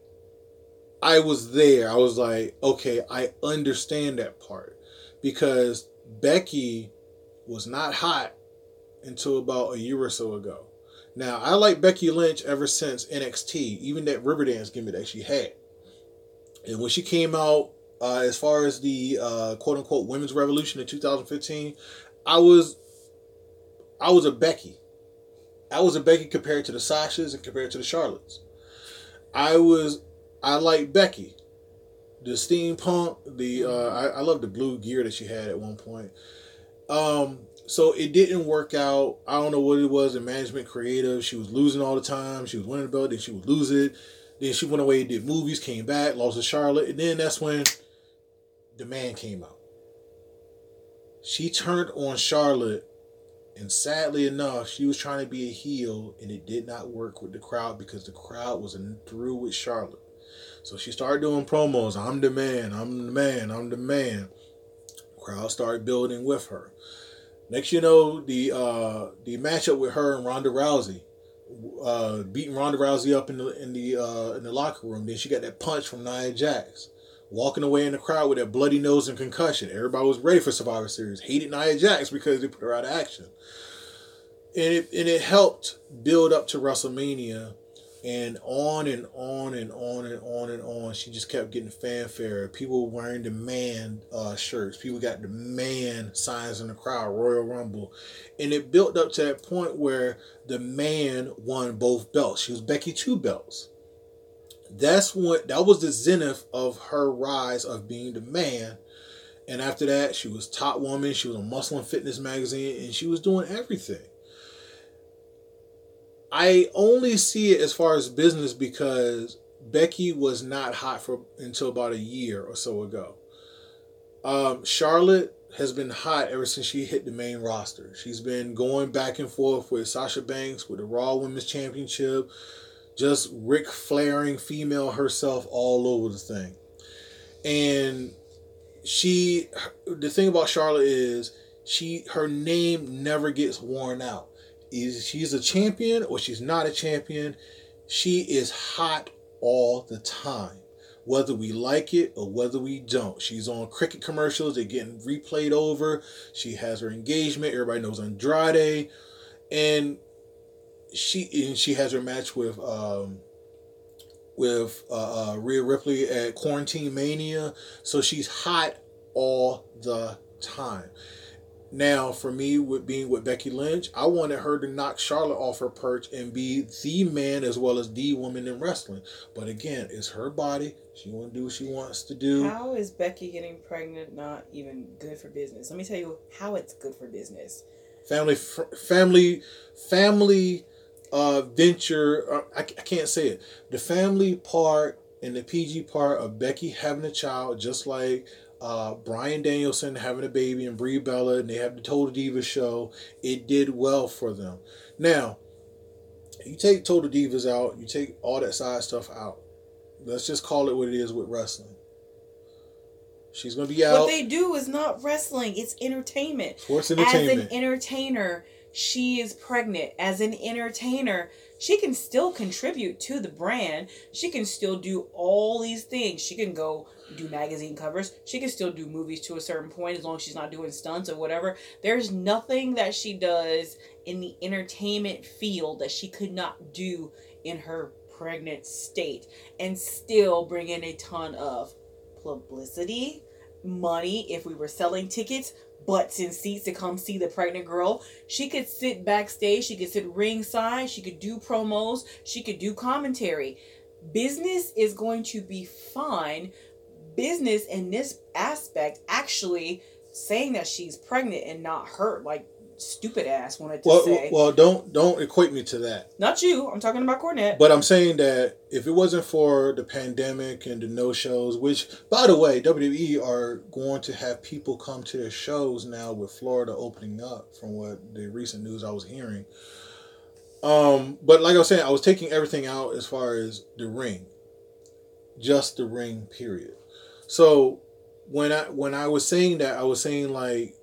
I was there. I was like, okay, I understand that part. Because Becky was not hot until about a year or so ago. Now, I like Becky Lynch ever since NXT, even that Riverdance gimmick that she had. And when she came out, uh, as far as the uh, quote unquote women's revolution in 2015, I was, I was a Becky. I was a Becky compared to the Sashas and compared to the Charlottes. I was, I like Becky. The steampunk, the uh, I, I love the blue gear that she had at one point. Um, so it didn't work out. I don't know what it was in management creative. She was losing all the time. She was winning the belt, then she would lose it. Then she went away, did movies, came back, lost to Charlotte, and then that's when the man came out. She turned on Charlotte, and sadly enough, she was trying to be a heel, and it did not work with the crowd because the crowd was through with Charlotte. So she started doing promos. I'm the man. I'm the man. I'm the man. Crowd started building with her. Next, you know, the uh, the matchup with her and Ronda Rousey, uh, beating Ronda Rousey up in the in the uh, in the locker room. Then she got that punch from Nia Jax. walking away in the crowd with that bloody nose and concussion. Everybody was ready for Survivor Series. Hated Nia Jax because they put her out of action. And it, and it helped build up to WrestleMania and on and on and on and on and on. She just kept getting fanfare. People wearing the man uh, shirts. People got the man signs in the crowd, Royal Rumble. And it built up to that point where the man won both belts. She was Becky two belts. That's what that was the zenith of her rise of being the man. And after that, she was top woman. She was on Muscle and Fitness magazine, and she was doing everything. I only see it as far as business because Becky was not hot for until about a year or so ago. Um, Charlotte has been hot ever since she hit the main roster. She's been going back and forth with Sasha Banks with the Raw Women's Championship, just Ric Flairing female herself all over the thing. And she, the thing about Charlotte is she her name never gets worn out is she's a champion or she's not a champion. She is hot all the time, whether we like it or whether we don't. She's on cricket commercials, they're getting replayed over. She has her engagement, everybody knows Andrade. And she and she has her match with um with uh, uh Rhea Ripley at Quarantine Mania. So she's hot all the time. Now, for me, with being with Becky Lynch, I wanted her to knock Charlotte off her perch and be the man as well as the woman in wrestling. But again, it's her body. She want to do what she wants to do. How is Becky getting pregnant not even good for business? Let me tell you how it's good for business. Family, fr- family, family uh, venture. Uh, I, I can't say it. The family part and the PG part of Becky having a child, just like uh, Bryan Danielson having a baby and Brie Bella, and they have the Total Divas show. It did well for them. Now, you take Total Divas out, you take all that side stuff out. Let's just call it what it is with wrestling. She's gonna be out. What they do is not wrestling; it's entertainment. Sports entertainment. As an entertainer, she is pregnant. As an entertainer, she can still contribute to the brand. She can still do all these things. She can go do magazine covers. She can still do movies to a certain point as long as she's not doing stunts or whatever. There's nothing that she does in the entertainment field that she could not do in her pregnant state and still bring in a ton of publicity, money if we were selling tickets, butts in seats to come see the pregnant girl. She could sit backstage, she could sit ringside, she could do promos, she could do commentary. Business is going to be fine business in this aspect actually saying that she's pregnant and not hurt like stupid ass wanted to well, say. Well, don't don't equate me to that. Not you. I'm talking about Cornette. But I'm saying that if it wasn't for the pandemic and the no shows, which by the way, WWE are going to have people come to their shows now with Florida opening up, from what the recent news I was hearing. Um, but like I was saying, I was taking everything out as far as the ring, just the ring. Period. So when I when I was saying that, I was saying like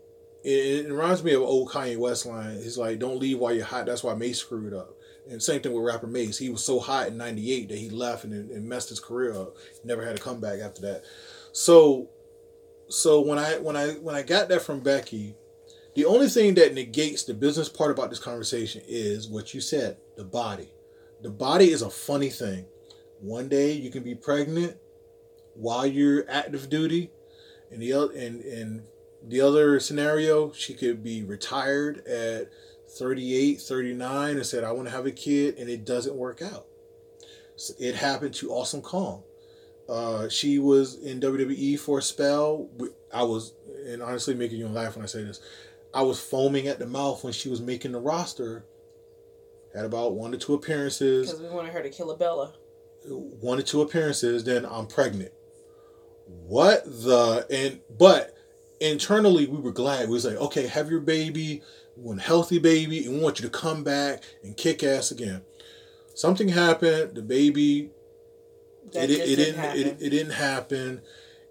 it, it reminds me of old Kanye West line. He's like, "Don't leave while you're hot." That's why Mase screwed up. And same thing with rapper Mase. He was so hot in '98 that he left and, and messed his career up. Never had a comeback after that. So, so when I when I when I got that from Becky, the only thing that negates the business part about this conversation is what you said: the body. The body is a funny thing. One day you can be pregnant while you're active duty, and the other and and the other scenario, she could be retired at 38, 39 and said, I want to have a kid, and it doesn't work out. So it happened to Awesome Kong. Uh, she was in WWE for a spell. I was, and honestly, making you laugh when I say this, I was foaming at the mouth when she was making the roster. Had about one to two appearances. Because we wanted her to kill a Bella. One to two appearances, then I'm pregnant. What the and but internally we were glad. We was like, okay, have your baby, one healthy baby, and we want you to come back and kick ass again. Something happened. The baby, it, it, it, didn't, it, it, didn't happen,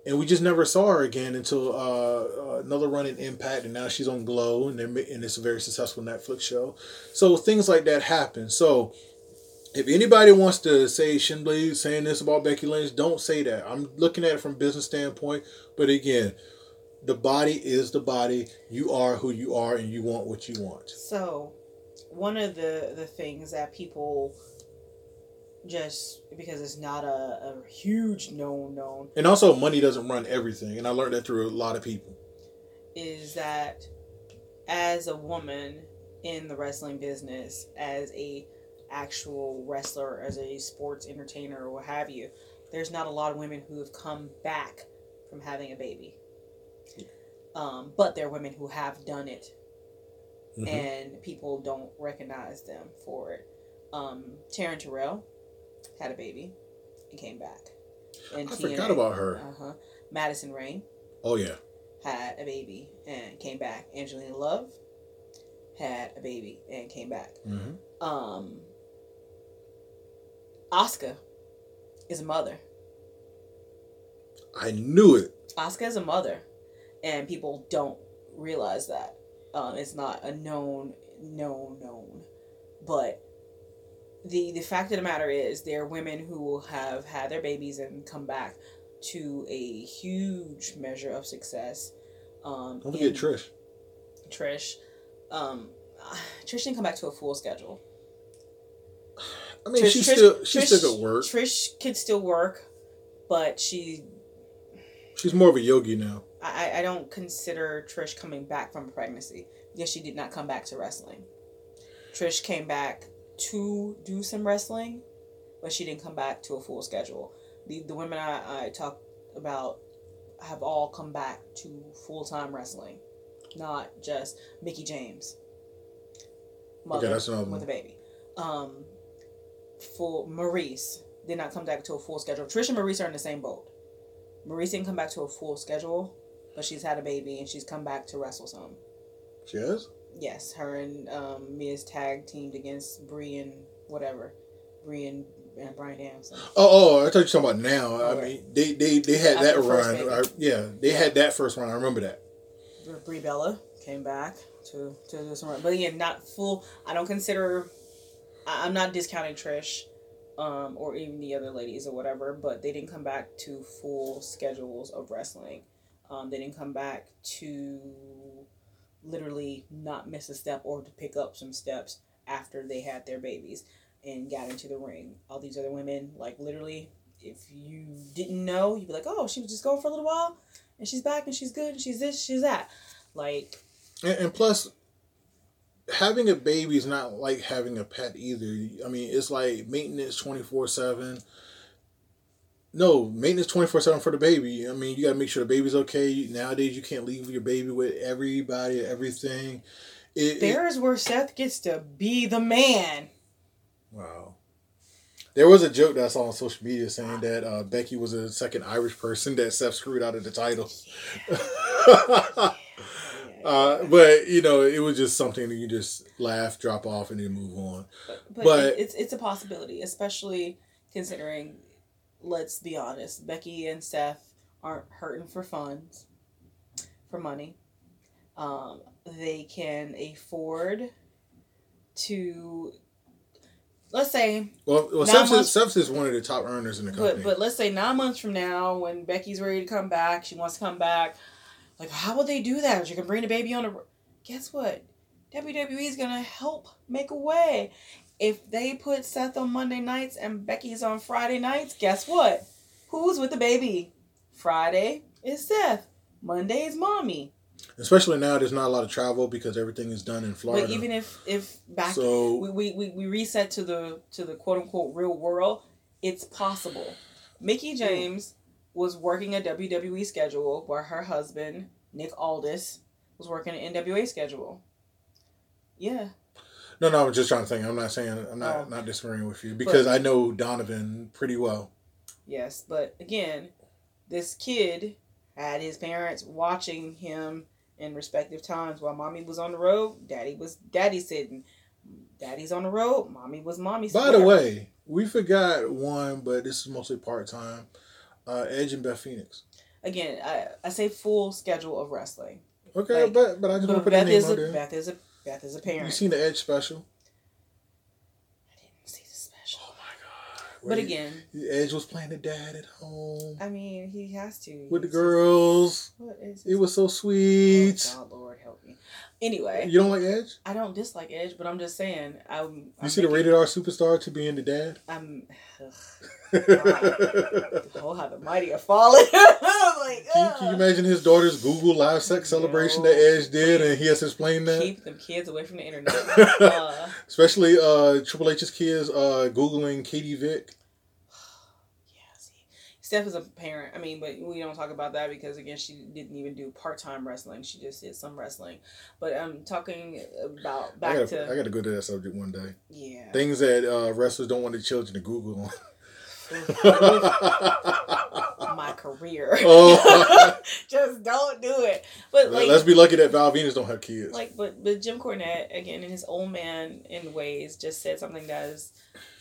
and we just never saw her again until uh, another run in Impact, and now she's on Glow, and and it's a very successful Netflix show. So things like that happen. So if anybody wants to say Shinblade saying this about Becky Lynch, don't say that. I'm looking at it from business standpoint, but again, the body is the body. You are who you are, and you want what you want. So, one of the the things that people just because it's not a, a huge known known And also, money doesn't run everything, and I learned that through a lot of people. is that as a woman in the wrestling business, as a actual wrestler, as a sports entertainer, or what have you, there's not a lot of women who have come back from having a baby. Um, but there are women who have done it, Mhm. and people don't recognize them for it. Um, Taryn Terrell had a baby and came back. And I forgot about her. Uh huh. Madison Rayne Oh yeah, had a baby and came back. Angelina Love had a baby and came back. hmm Um, Oscar is a mother. I knew it. Oscar is a mother, and people don't realize that. Um, it's not a known, known, known. But the the fact of the matter is, there are women who will have had their babies and come back to a huge measure of success. Um, Don't forget Trish. Trish. Um, Trish didn't come back to a full schedule. I mean, Trish- she Trish- still she Trish- still could work. Trish could still work, but she. She's more of a yogi now. I, I don't consider Trish coming back from pregnancy because she did not come back to wrestling. Trish came back to do some wrestling, but she didn't come back to a full schedule. The the women I, I talked about have all come back to full time wrestling, not just Mickie James. Mother that's another with a baby. Um, for Maryse did not come back to a full schedule. Trish and Maryse are in the same boat. Maryse didn't come back to a full schedule, but she's had a baby and she's come back to wrestle some. She has. Yes, her and um, Mia's tag teamed against Brie and whatever, Brie and, and Bryan Danielson. Oh, oh, I thought you were talking about now. I mean, they they, they had After that run. I, yeah, they had that first run. I remember that. Brie Bella came back to to do some run, but again, not full. I don't consider. I, I'm not discounting Trish, um, or even the other ladies or whatever, but they didn't come back to full schedules of wrestling. Um, they didn't come back to literally not miss a step or to pick up some steps after they had their babies and got into the ring. All these other women, like literally, if you didn't know, you'd be like, oh, she was just going for a little while and she's back and she's good and she's this, she's that. Like, And, and plus, having a baby is not like having a pet either. I mean, it's like maintenance twenty four seven. No, maintenance twenty four seven for the baby. I mean, you got to make sure the baby's okay. Nowadays, you can't leave your baby with everybody, everything. It, it- there's where Seth gets to be the man. wow. There was a joke that I saw on social media saying that uh, Becky was a second Irish person that Seth screwed out of the title. uh, but you know, it was just something that you just laugh, drop off, and then move on. But, But- it, it's it's a possibility, especially considering, let's be honest, Becky and Seth aren't hurting for funds, for money. Um, they can afford to, let's say, Well, well Seth, much- is, Seth is one of the top earners in the company. but but let's say nine months from now, when Becky's ready to come back, she wants to come back. Like, how will they do that? She can bring the baby on a. Guess what? WWE is gonna help make a way. If they put Seth on Monday nights and Becky's on Friday nights, guess what? Who's with the baby? Friday is Seth. Monday is mommy. Especially now, there's not a lot of travel because everything is done in Florida. But even if if back So- we, we, we, we reset to the to the quote unquote real world, it's possible. Mickie James was working a WWE schedule where her husband, Nick Aldis, was working an NWA schedule. Yeah. No, no, I'm just trying to think. I'm not saying I'm not Oh. not disagreeing with you because I know Donovan pretty well. Yes. But again, this kid had his parents watching him in respective times while mommy was on the road, daddy was daddy sitting. Daddy's on the road, mommy was mommy By the way, we forgot one, but this is mostly part time. Uh, Edge and Beth Phoenix. again, I, I say full schedule of wrestling. Okay, Like, but but I just want to put Beth name is a there. Beth is a Beth is a You parent. seen the Edge special? I didn't see the special. Oh my god! Where But Right. again, Edge was playing the dad at home I mean, he has to with the girls. What is It It was so sweet. Oh. God, Lord help me. Anyway, You don't like Edge? I don't dislike Edge, but I'm just saying. I'm. You I'm see the making- rated R superstar to being the dad? I'm. oh, how the mighty are falling. Like, Can you, can you imagine his daughter's Google live sex celebration that Edge did, and he has to explain that? keep them kids away from the internet. uh, Especially uh, Triple H's kids uh, googling Katie Vick. Steph is a parent. I mean, but we don't talk about that because again, she didn't even do part time wrestling. She just did some wrestling. But I'm talking about I back gotta, to I gotta go to that subject one day. yeah. Things that uh, wrestlers don't want their children to Google. on. my career. Oh. just don't do it. But like, Let's be lucky that Val Venis don't have kids. like, but but Jim Cornette again in his old man in ways just said something that is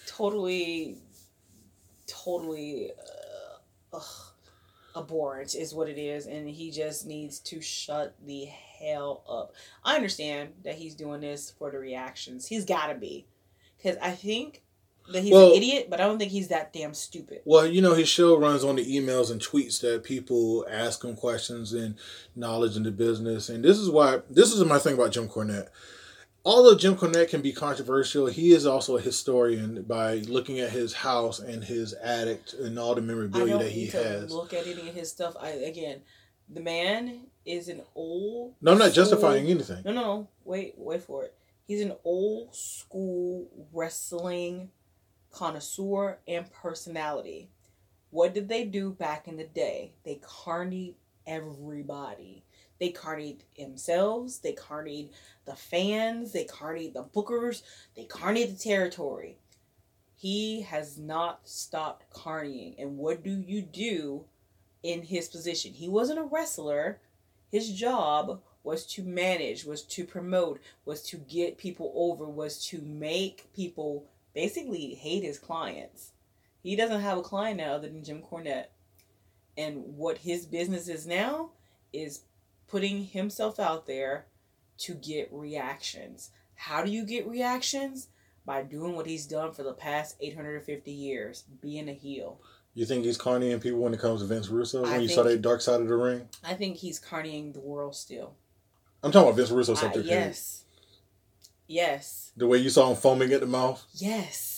totally, totally uh, ugh, abhorrent is what it is, and he just needs to shut the hell up. I understand that he's doing this for the reactions. He's got to be, because I think that he's Well- an idiot, but I don't think he's that damn stupid. Well, you know, his show runs on the emails and tweets that people ask him questions and knowledge in the business. And this is why, this is my thing about Jim Cornette. Although Jim Cornette can be controversial, he is also a historian by looking at his house and his attic and all the memorabilia that he has. look at any of his stuff. I again, the man is an old. No, I'm not school- justifying anything. No, no, wait, wait for it. He's an old school wrestling connoisseur and personality. What did they do back in the day? They carnied everybody. They carnied themselves. They carnied the fans. They carnied the bookers. They carnied the territory. He has not stopped carnying. And what do you do in his position? He wasn't a wrestler. His job was to manage, was to promote, was to get people over, was to make people basically hate his clients. He doesn't have a client now other than Jim Cornette. And what his business is now is putting himself out there to get reactions. How do you get reactions? By doing what he's done for the past 850 years, being a heel. You think he's carnying people when it comes to Vince Russo? When I you saw that dark side of the ring? I think he's carnying the world still. I'm talking about Vince Russo Uh, something. yes. Yes. The way you saw him foaming at the mouth. Yes.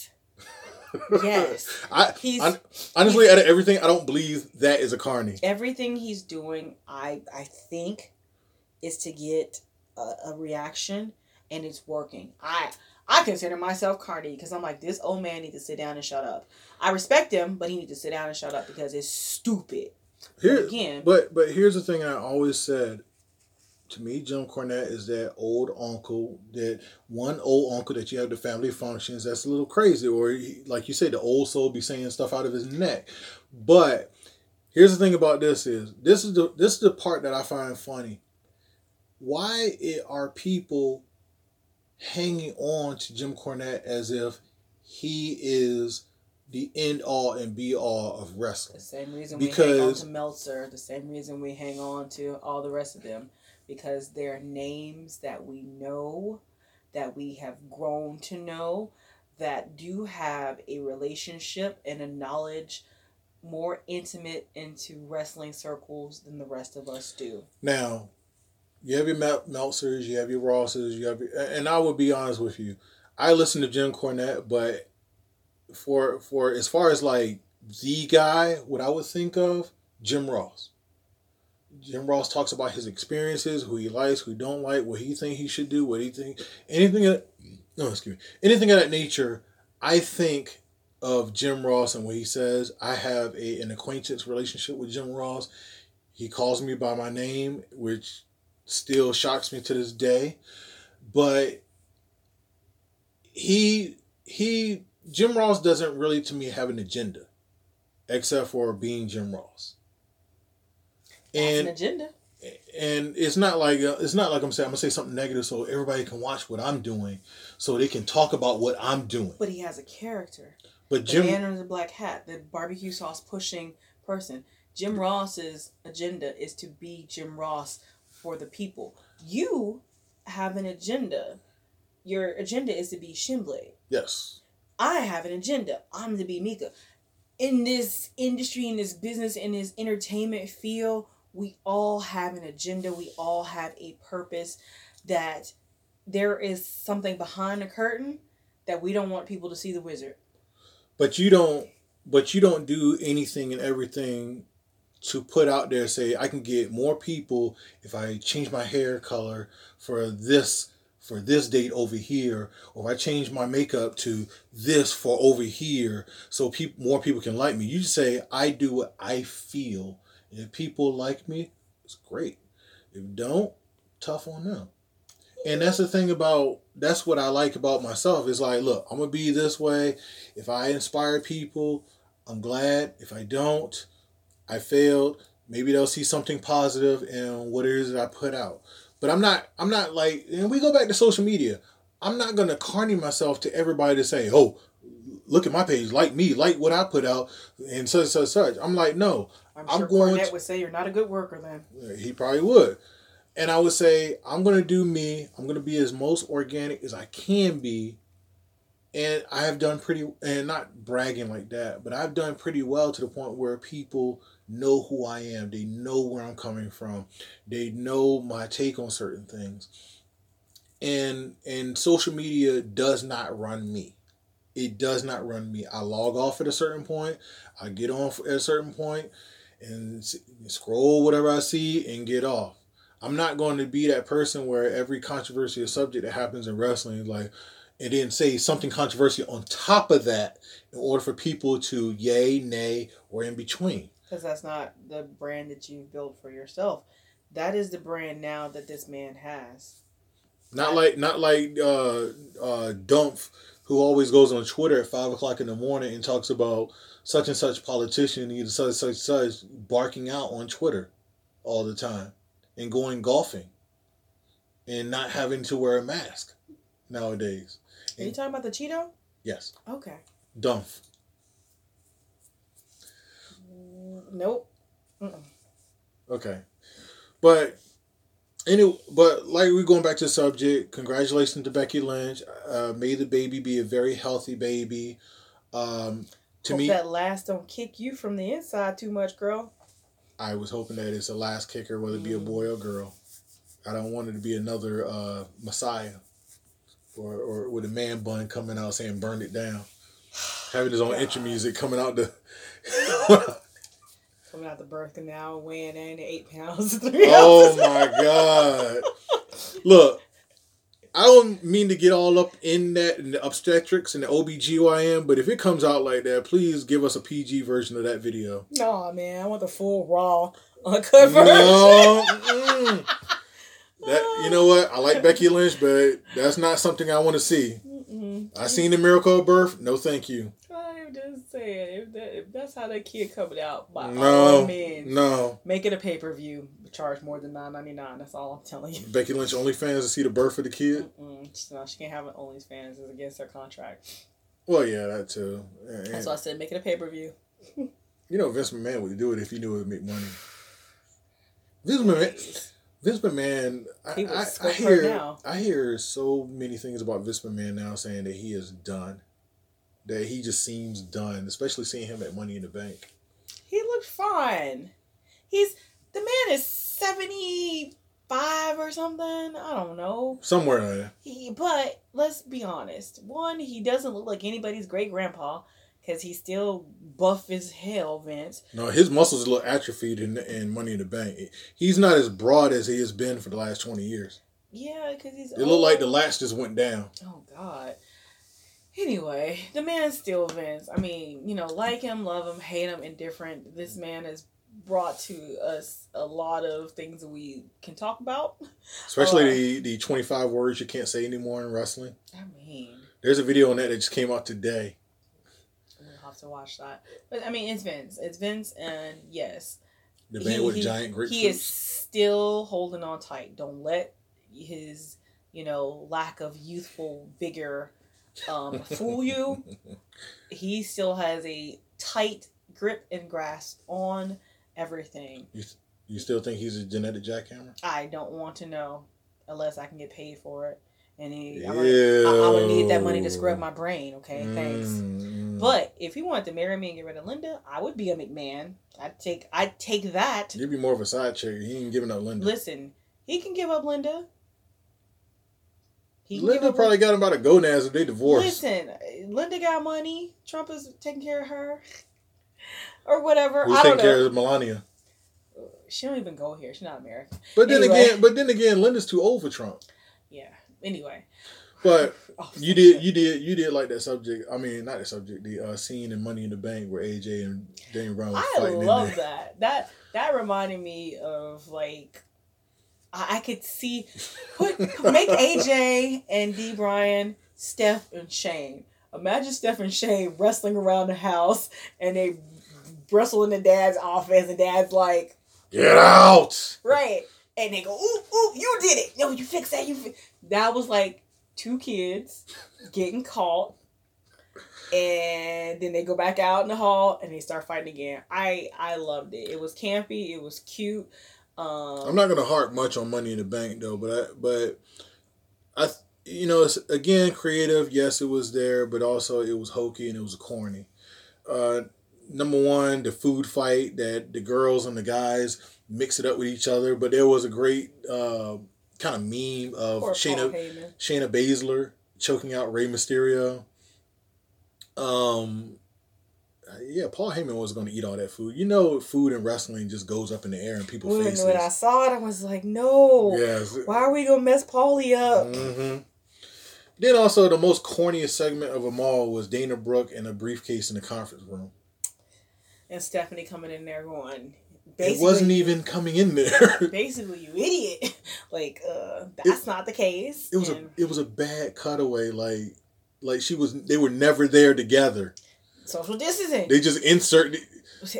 Yes. I, He's I honestly, out of everything, I don't believe that is a carny. everything he's doing. I I think is to get a, a reaction, and it's working. I I consider myself carny because I'm like this old man needs to sit down and shut up. I respect him, but he needs to sit down and shut up because it's stupid. Here, again- but but here's the thing I always said. To me, Jim Cornette is that old uncle, that one old uncle that you have the family functions. That's a little crazy, or he, like you say, the old soul be saying stuff out of his neck. But here's the thing about this: is this is the this is the part that I find funny. Why are people hanging on to Jim Cornette as if he is the end all and be all of wrestling? The same reason we hang on to Meltzer, the same reason we hang on to all the rest of them, because they're names that we know, that we have grown to know, that do have a relationship and a knowledge more intimate into wrestling circles than the rest of us do. Now, you have your Mel- Meltzers, you have your Rosses, you have your, and I will be honest with you. I listen to Jim Cornette, but for for as far as like the guy, what I would think of, Jim Ross. Jim Ross talks about his experiences, who he likes, who he don't like, what he think he should do, what he think anything of, no, excuse me. Anything of that nature, I think of Jim Ross and what he says. I have a an acquaintance relationship with Jim Ross. He calls me by my name, which still shocks me to this day. But he he Jim Ross doesn't really to me have an agenda, except for being Jim Ross. And an agenda. and it's not like uh, it's not like I'm saying I'm gonna say something negative so everybody can watch what I'm doing, so they can talk about what I'm doing. But he has a character. But Jim, The man under the black hat, the barbecue sauce pushing person. Jim Ross's agenda is to be Jim Ross for the people. You have an agenda. Your agenda is to be Shinblade. yes, I have an agenda. I'm the be Mika. In this industry, in this business, in this entertainment field, we all have an agenda. We all have a purpose that there is something behind the curtain that we don't want people to see the wizard. But you don't but you don't do anything and everything to put out there say I can get more people if I change my hair color for this for this date over here or if I change my makeup to this for over here so people more people can like me. You just say I do what I feel. If people like me, it's great. If don't, tough on them. And that's the thing about that's what I like about myself is like, look, I'm gonna be this way. If I inspire people, I'm glad. If I don't, I failed. Maybe they'll see something positive in what it is that I put out. But I'm not I'm not like and we go back to social media. I'm not gonna carny myself to everybody to say, oh, look at my page, like me, like what I put out, and such such such. I'm like, no. I'm, I'm sure going Cornette to, would say you're not a good worker then. He probably would. And I would say, I'm going to do me. I'm going to be as most organic as I can be. And I have done pretty, and not bragging like that, but I've done pretty well to the point where people know who I am. They know where I'm coming from. They know my take on certain things. And and social media does not run me. It does not run me. I log off at a certain point. I get on at a certain point and scroll whatever I see and get off. I'm not going to be that person where every controversial subject that happens in wrestling, like, and then say something controversial on top of that in order for people to yay, nay, or in between. Because that's not the brand that you've built for yourself. That is the brand now that this man has. Not like not like uh uh Dumph, who always goes on Twitter at five o'clock in the morning and talks about such and such politician, either such such such, barking out on Twitter all the time and going golfing and not having to wear a mask nowadays. Are you talking about the Cheeto? Yes. Okay. Dumph. Nope. Mm-mm. Okay. But anyway, but like we're going back to the subject. Congratulations to Becky Lynch. Uh, may the baby be a very healthy baby. Um, to Hope me, that last don't kick you from the inside too much, girl. I was hoping that it's a last kicker, whether it be a boy or girl. I don't want it to be another uh, Messiah, or or with a man bun coming out saying "burn it down," having his own intro music coming out the. coming out the birth canal, weighing in at eight pounds. oh my god! Look, I don't mean to get all up in that in the obstetrics and the OBGYN, but if it comes out like that, please give us a PG version of that video. No, man, I want the full raw uncut version. No, mm, that you know what? I like Becky Lynch, but that's not something I want to see. Mm-mm. I seen the miracle of birth. No, thank you. I'm just saying, if, that, if that's how that kid coming out, by no, all means, no, make it a pay per view charge more than nine ninety nine. That's all I'm telling you. Becky Lynch OnlyFans to see the birth of the kid. Mm-mm. No, she can't have an OnlyFans. It's against her contract. Well, yeah, that too. And, That's why I said make it a pay per view. you know, Vince McMahon would do it if he knew it would make money. Vince McMahon. Vince McMahon, I, I, I hear. I hear so many things about Vince McMahon now saying that he is done, that he just seems done, especially seeing him at Money in the Bank. He looked fine. He's the man is 75 or something. I don't know. Somewhere there. He, but let's be honest. One, he doesn't look like anybody's great grandpa because he's still buff as hell, Vince. No, his muscles a little atrophied in, in Money in the Bank. He's not as broad as he has been for the last 20 years. Yeah, because he's. It looked like the latch just went down. Oh, God. Anyway, the man's still Vince. I mean, you know, like him, love him, hate him, indifferent. This man is brought to us a lot of things that we can talk about. Especially uh, the, the 25 words you can't say anymore in wrestling. I mean, there's a video on that that just came out today. We'll have to watch that. But I mean, it's Vince. It's Vince, and yes. The man he, with he, giant grapefruits. He is still holding on tight. Don't let his, you know, lack of youthful vigor um, fool you. He still has a tight grip and grasp on everything. You, you still think he's a genetic jackhammer? I don't want to know unless I can get paid for it. and he, I'm, gonna, I, am gonna need that money to scrub my brain. Okay, thanks. Mm. But if he wanted to marry me and get rid of Linda, I would be a McMahon. I'd take I'd take that. You'd be more of a side chick. He ain't giving up Linda. Listen, he can give up Linda. He Linda probably got him about to go now if they divorced. Listen, Linda got money. Trump is taking care of her, or whatever. Who's I don't taking care know. of Melania? She don't even go here. She's not American. But then Anyway. again, but then again, Linda's too old for Trump. Yeah. Anyway. But Oh, you did, you did, you did like that subject. I mean, not the subject. The uh, scene in Money in the Bank where AJ and Daniel Bryan was I love that. That that reminded me of like I could see put make AJ and D Bryan, Steph and Shane. Imagine Steph and Shane wrestling around the house and they wrestle in the dad's office and dad's like, Get out! right. And they go, ooh, ooh, you did it. No, you fix that. You fi-. That was like two kids getting caught. And then they go back out in the hall and they start fighting again. I I loved it. It was campy. It was cute. Um, I'm not gonna harp much on Money in the Bank though, but I, but I, you know, it's again creative. Yes, it was there, but also it was hokey and it was corny. Uh, number one, the food fight that the girls and the guys mix it up with each other, but there was a great uh, kind of meme of Shayna Shayna Baszler choking out Rey Mysterio. Um, yeah, Paul Heyman was going to eat all that food. You know, food and wrestling just goes up in the air in people's When, faces. when I saw it, I was like, no. yes. Why are we gonna mess Paulie up? hmm Then also the most corniest segment of them all was Dana Brooke in a briefcase in the conference room. And Stephanie coming in there going, It wasn't even coming in there. basically you idiot. like, uh, that's not the case. it was a it was a bad cutaway. Like like she was they were never there together. Social distancing. They just insert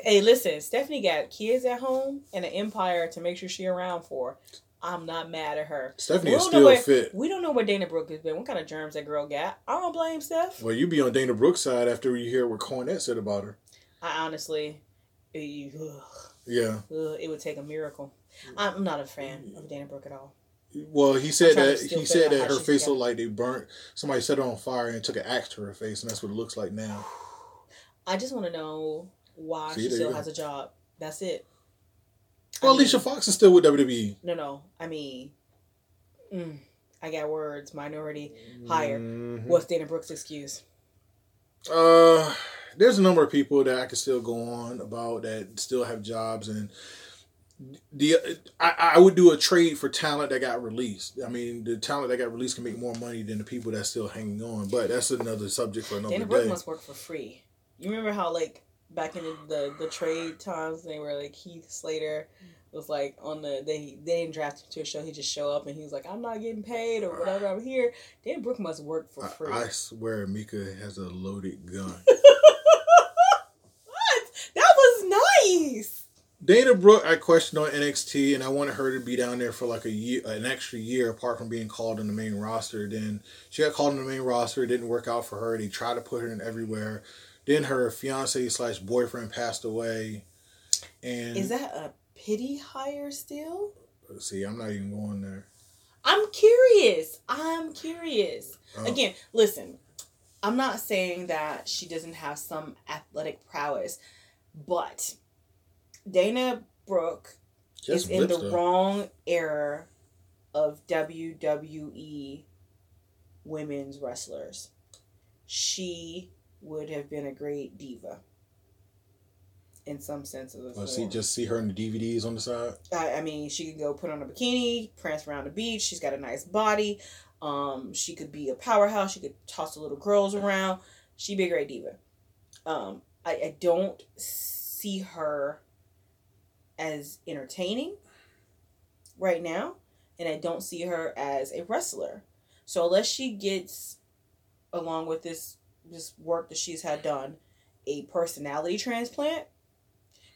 Hey, listen, Stephanie got kids at home and an empire to make sure she around for. I'm not mad at her. Stephanie is still where- fit. We don't know where Dana Brooke has been. What kind of germs that girl got? I don't blame Steph. Well, you be on Dana Brooke's side after you hear what Cornette said about her. I honestly, eh, ugh, Yeah. ugh, it would take a miracle. I'm not a fan of Dana Brooke at all. Well, he said that he said that her face looked like they burnt somebody set her on fire and took an axe to her face, and that's what it looks like now. I just want to know why See, she still has a job. That's it. Well, I mean- Alicia Fox is still with. WWE. No, no. I mean, mm, I got words. Minority hire. Mhm. What's Dana Brooks' excuse? Uh, there's a number of people that I could still go on about that still have jobs, and the I, I would do a trade for talent that got released. I mean, the talent that got released can make more money than the people that's still hanging on. But that's another subject for another Dana day. must work for free. You remember how like back in the, the, the trade times they were like Heath Slater was like on the they they didn't draft him to a show he just show up and he was like I'm not getting paid or whatever I'm here. Dana Brooke must work for free. I, I swear, Mika has a loaded gun. what? That was nice. Dana Brooke, I questioned on NXT, and I wanted her to be down there for like a year, an extra year, apart from being called on the main roster. Then she got called on the main roster. It didn't work out for her. They tried to put her in everywhere. Then her fiance slash boyfriend passed away, and Is that a pity hire still? see, I'm not even going there. I'm curious. I'm curious. Oh. Again, listen, I'm not saying that she doesn't have some athletic prowess, but Dana Brooke Just is in the though. wrong era of WWE women's wrestlers. She would have been a great diva in some sense of the Oh, see, just see her in the DVDs on the side. I, I mean, she could go put on a bikini, prance around the beach. She's got a nice body. Um, she could be a powerhouse. She could toss the little girls around. She'd be a great diva. Um, I, I don't see her as entertaining right now, and I don't see her as a wrestler. So unless she gets, along with this this work that she's had done, a personality transplant,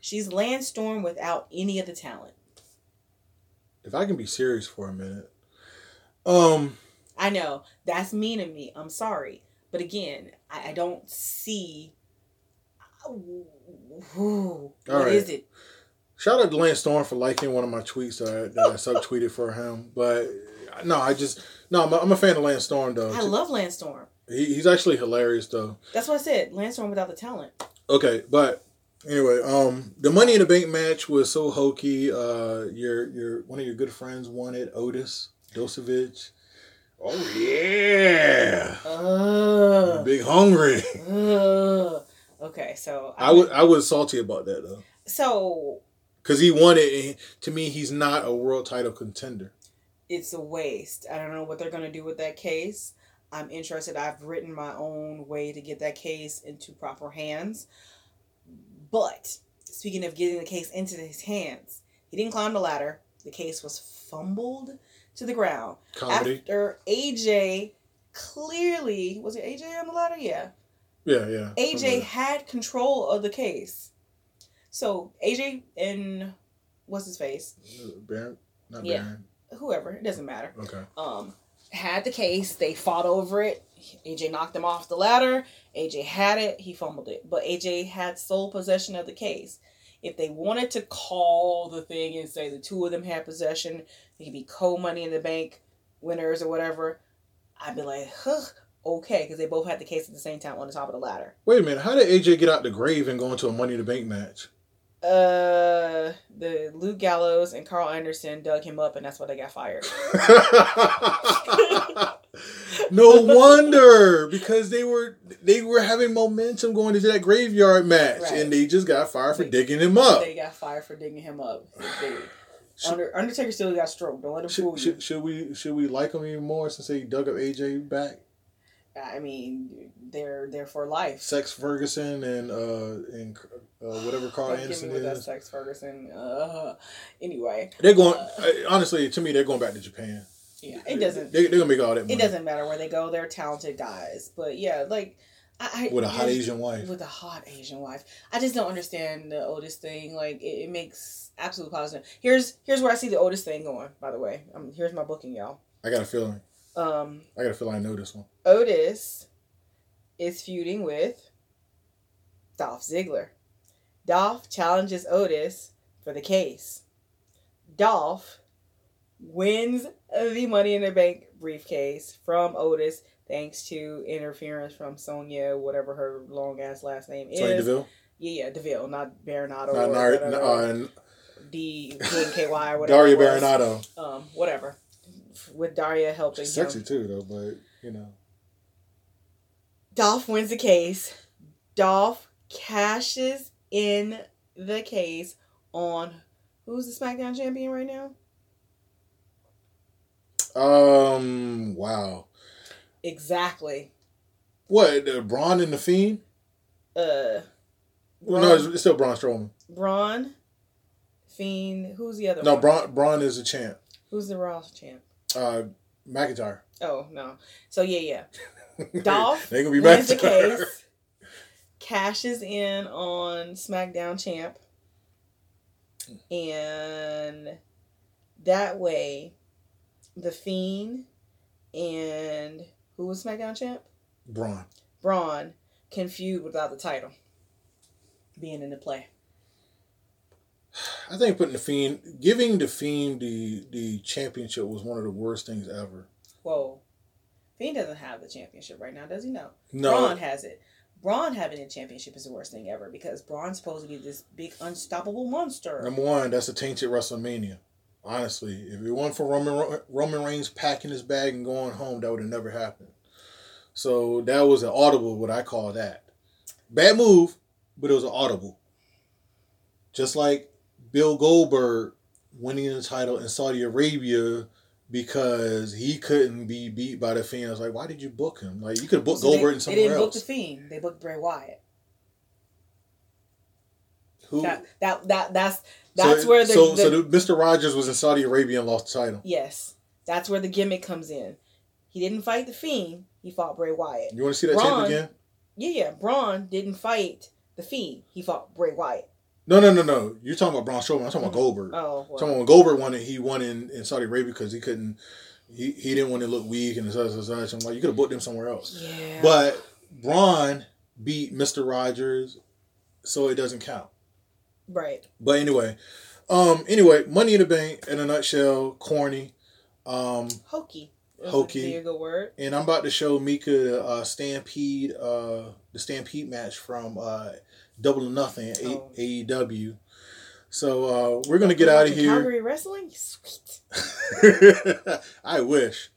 she's Lance Storm without any of the talent. If I can be serious for a minute, um, I know that's mean of me. I'm sorry, but again, I, I don't see. Ooh, what All right. is it? Shout out to Lance Storm for liking one of my tweets that I, that I subtweeted for him. But no, I just no, I'm a, I'm a fan of Lance Storm though. I love Lance Storm. He, he's actually hilarious though. That's what I said. Lance Storm without the talent. Okay, but anyway, um, the Money in the Bank match was so hokey. Uh, your your one of your good friends won it, Otis Dozovic. Oh yeah, Uh, big hungry. uh. Okay, so I would I was salty about that though, so because he won it. And to me, he's not a world title contender. it's a waste. I don't know what they're gonna do with that case. I'm interested. I've written my own way to get that case into proper hands. But speaking of getting the case into his hands, he didn't climb the ladder. The case was fumbled to the ground Comedy, after AJ clearly was it AJ on the ladder? Yeah. yeah, yeah. AJ had control of the case. So AJ and what's his face? Baron, not Yeah. Baron. Whoever, it doesn't matter. Okay. Um had the case, they fought over it. AJ knocked him off the ladder. AJ had it, he fumbled it. But AJ had sole possession of the case. If they wanted to call the thing and say the two of them had possession, they could be co money in the bank winners or whatever, I'd be like, huh, okay, because they both had the case at the same time on the top of the ladder. Wait a minute. How did AJ get out the grave and go into a Money in the Bank match? Uh, the Luke Gallows and Carl Anderson dug him up, and that's why they got fired. no wonder because they were they were having momentum going into that graveyard match Right. and they just got fired for They- digging him up. They got fired for digging him up. Under, Undertaker still got stroked. Don't let him fool Should, you. should, should we should we like him even more since they dug up AJ back? I mean, they're they're for life. Sex Ferguson and uh and uh, whatever Carl Anderson with that is. sex Ferguson. Uh, anyway, They're going Uh, honestly to me. They're going back to Japan. yeah, it doesn't. They, they're gonna make all that money It doesn't matter where they go. They're talented guys. But yeah, like I, I with a hot just- Asian wife. with a hot Asian wife. I just don't understand the Otis thing. Like it, it makes absolute positive. Here's here's where I see the Otis thing going. By the way, um, here's my booking, y'all. I got a feeling. Um, I got a feeling I know this one. Otis is feuding with Dolph Ziggler. Dolph challenges Otis for the case. Dolph wins the Money in the Bank briefcase from Otis thanks to interference from Sonya, whatever her long ass last name is. Sonya Deville, Yeah, yeah, Deville, not Berenato. not or Nar- whatever, uh, D or whatever. Daria. Berenato. Um, whatever. With Daria helping She's him. sexy too, though. But you know, Dolph wins the case. Dolph cashes in the case on who's the SmackDown champion right now? um, wow. Exactly. What uh, Braun and the Fiend? Uh, Well, no, it's, it's still Braun Strowman. Braun, Fiend. Who's the other No, one? Braun Braun is a champ. Who's the Raw champ? Uh, McIntyre. Oh no. So yeah, yeah. Dolph they gonna be wins the case. Cashes in on SmackDown champ, and that way, the Fiend and who was SmackDown champ? Braun. Braun can feud without the title being in the play. I think putting the Fiend, giving the Fiend the the championship was one of the worst things ever. Whoa, Fiend doesn't have the championship right now, does he? No, No, Braun has it. Braun having a championship is the worst thing ever because Braun's supposed to be this big unstoppable monster. number one, that's a tainted WrestleMania. Honestly, if it weren't for Roman Roman Reigns packing his bag and going home, that would have never happened. So that was an audible, what I call that. Bad move, but it was an audible. Just like Bill Goldberg winning the title in Saudi Arabia because he couldn't be beat by the fans. Like, why did you book him? Like, you could book booked So they- Goldberg in They somewhere didn't book the Fiend. They booked Bray Wyatt. Who? That that that that's that's so, where the, so, the so the, Mr. Rogers was in Saudi Arabia and lost the title. yes, that's where the gimmick comes in. He didn't fight the Fiend. He fought Bray Wyatt. You want to see that Braun- tape again? Yeah, yeah. Braun didn't fight the Fiend. He fought Bray Wyatt. No, no, no, no. You're talking about Braun Strowman. I'm talking about Goldberg. Oh, well. about Goldberg won it. He won in, in Saudi Arabia because he couldn't. He, he didn't want to look weak and such and such. I'm like, you could have booked him somewhere else. yeah. But Braun beat Mr. Rogers, so it doesn't count. right. But anyway, Um. Anyway, Money in the Bank in a nutshell, corny. Um. Hokey. Hokey. a good word. And I'm about to show Mika uh, Stampede, uh, the Stampede match from uh, Double or Nothing A- Oh. AEW. So uh, we're gonna get out of here. Calgary wrestling, sweet. I wish.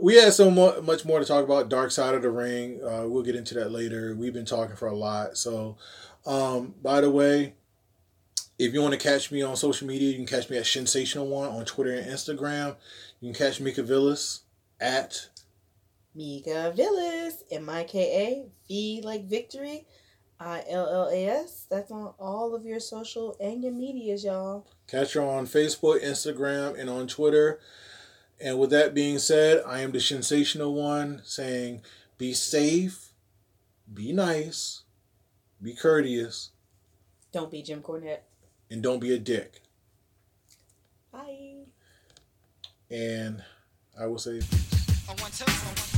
We had so mu- much more to talk about. Dark Side of the Ring. Uh, we'll get into that later. We've been talking for a lot. So, um, by the way, if you want to catch me on social media, you can catch me at Sensational One on Twitter and Instagram. You can catch Mika Villas at Mika Villas, M I K A, V like victory, I L L A S. That's on all of your social and your medias, y'all. Catch her on Facebook, Instagram, and on Twitter. And with that being said, I am the sensational one saying be safe, be nice, be courteous, Don't be Jim Cornette. and don't be a dick. Bye. And I will say I want to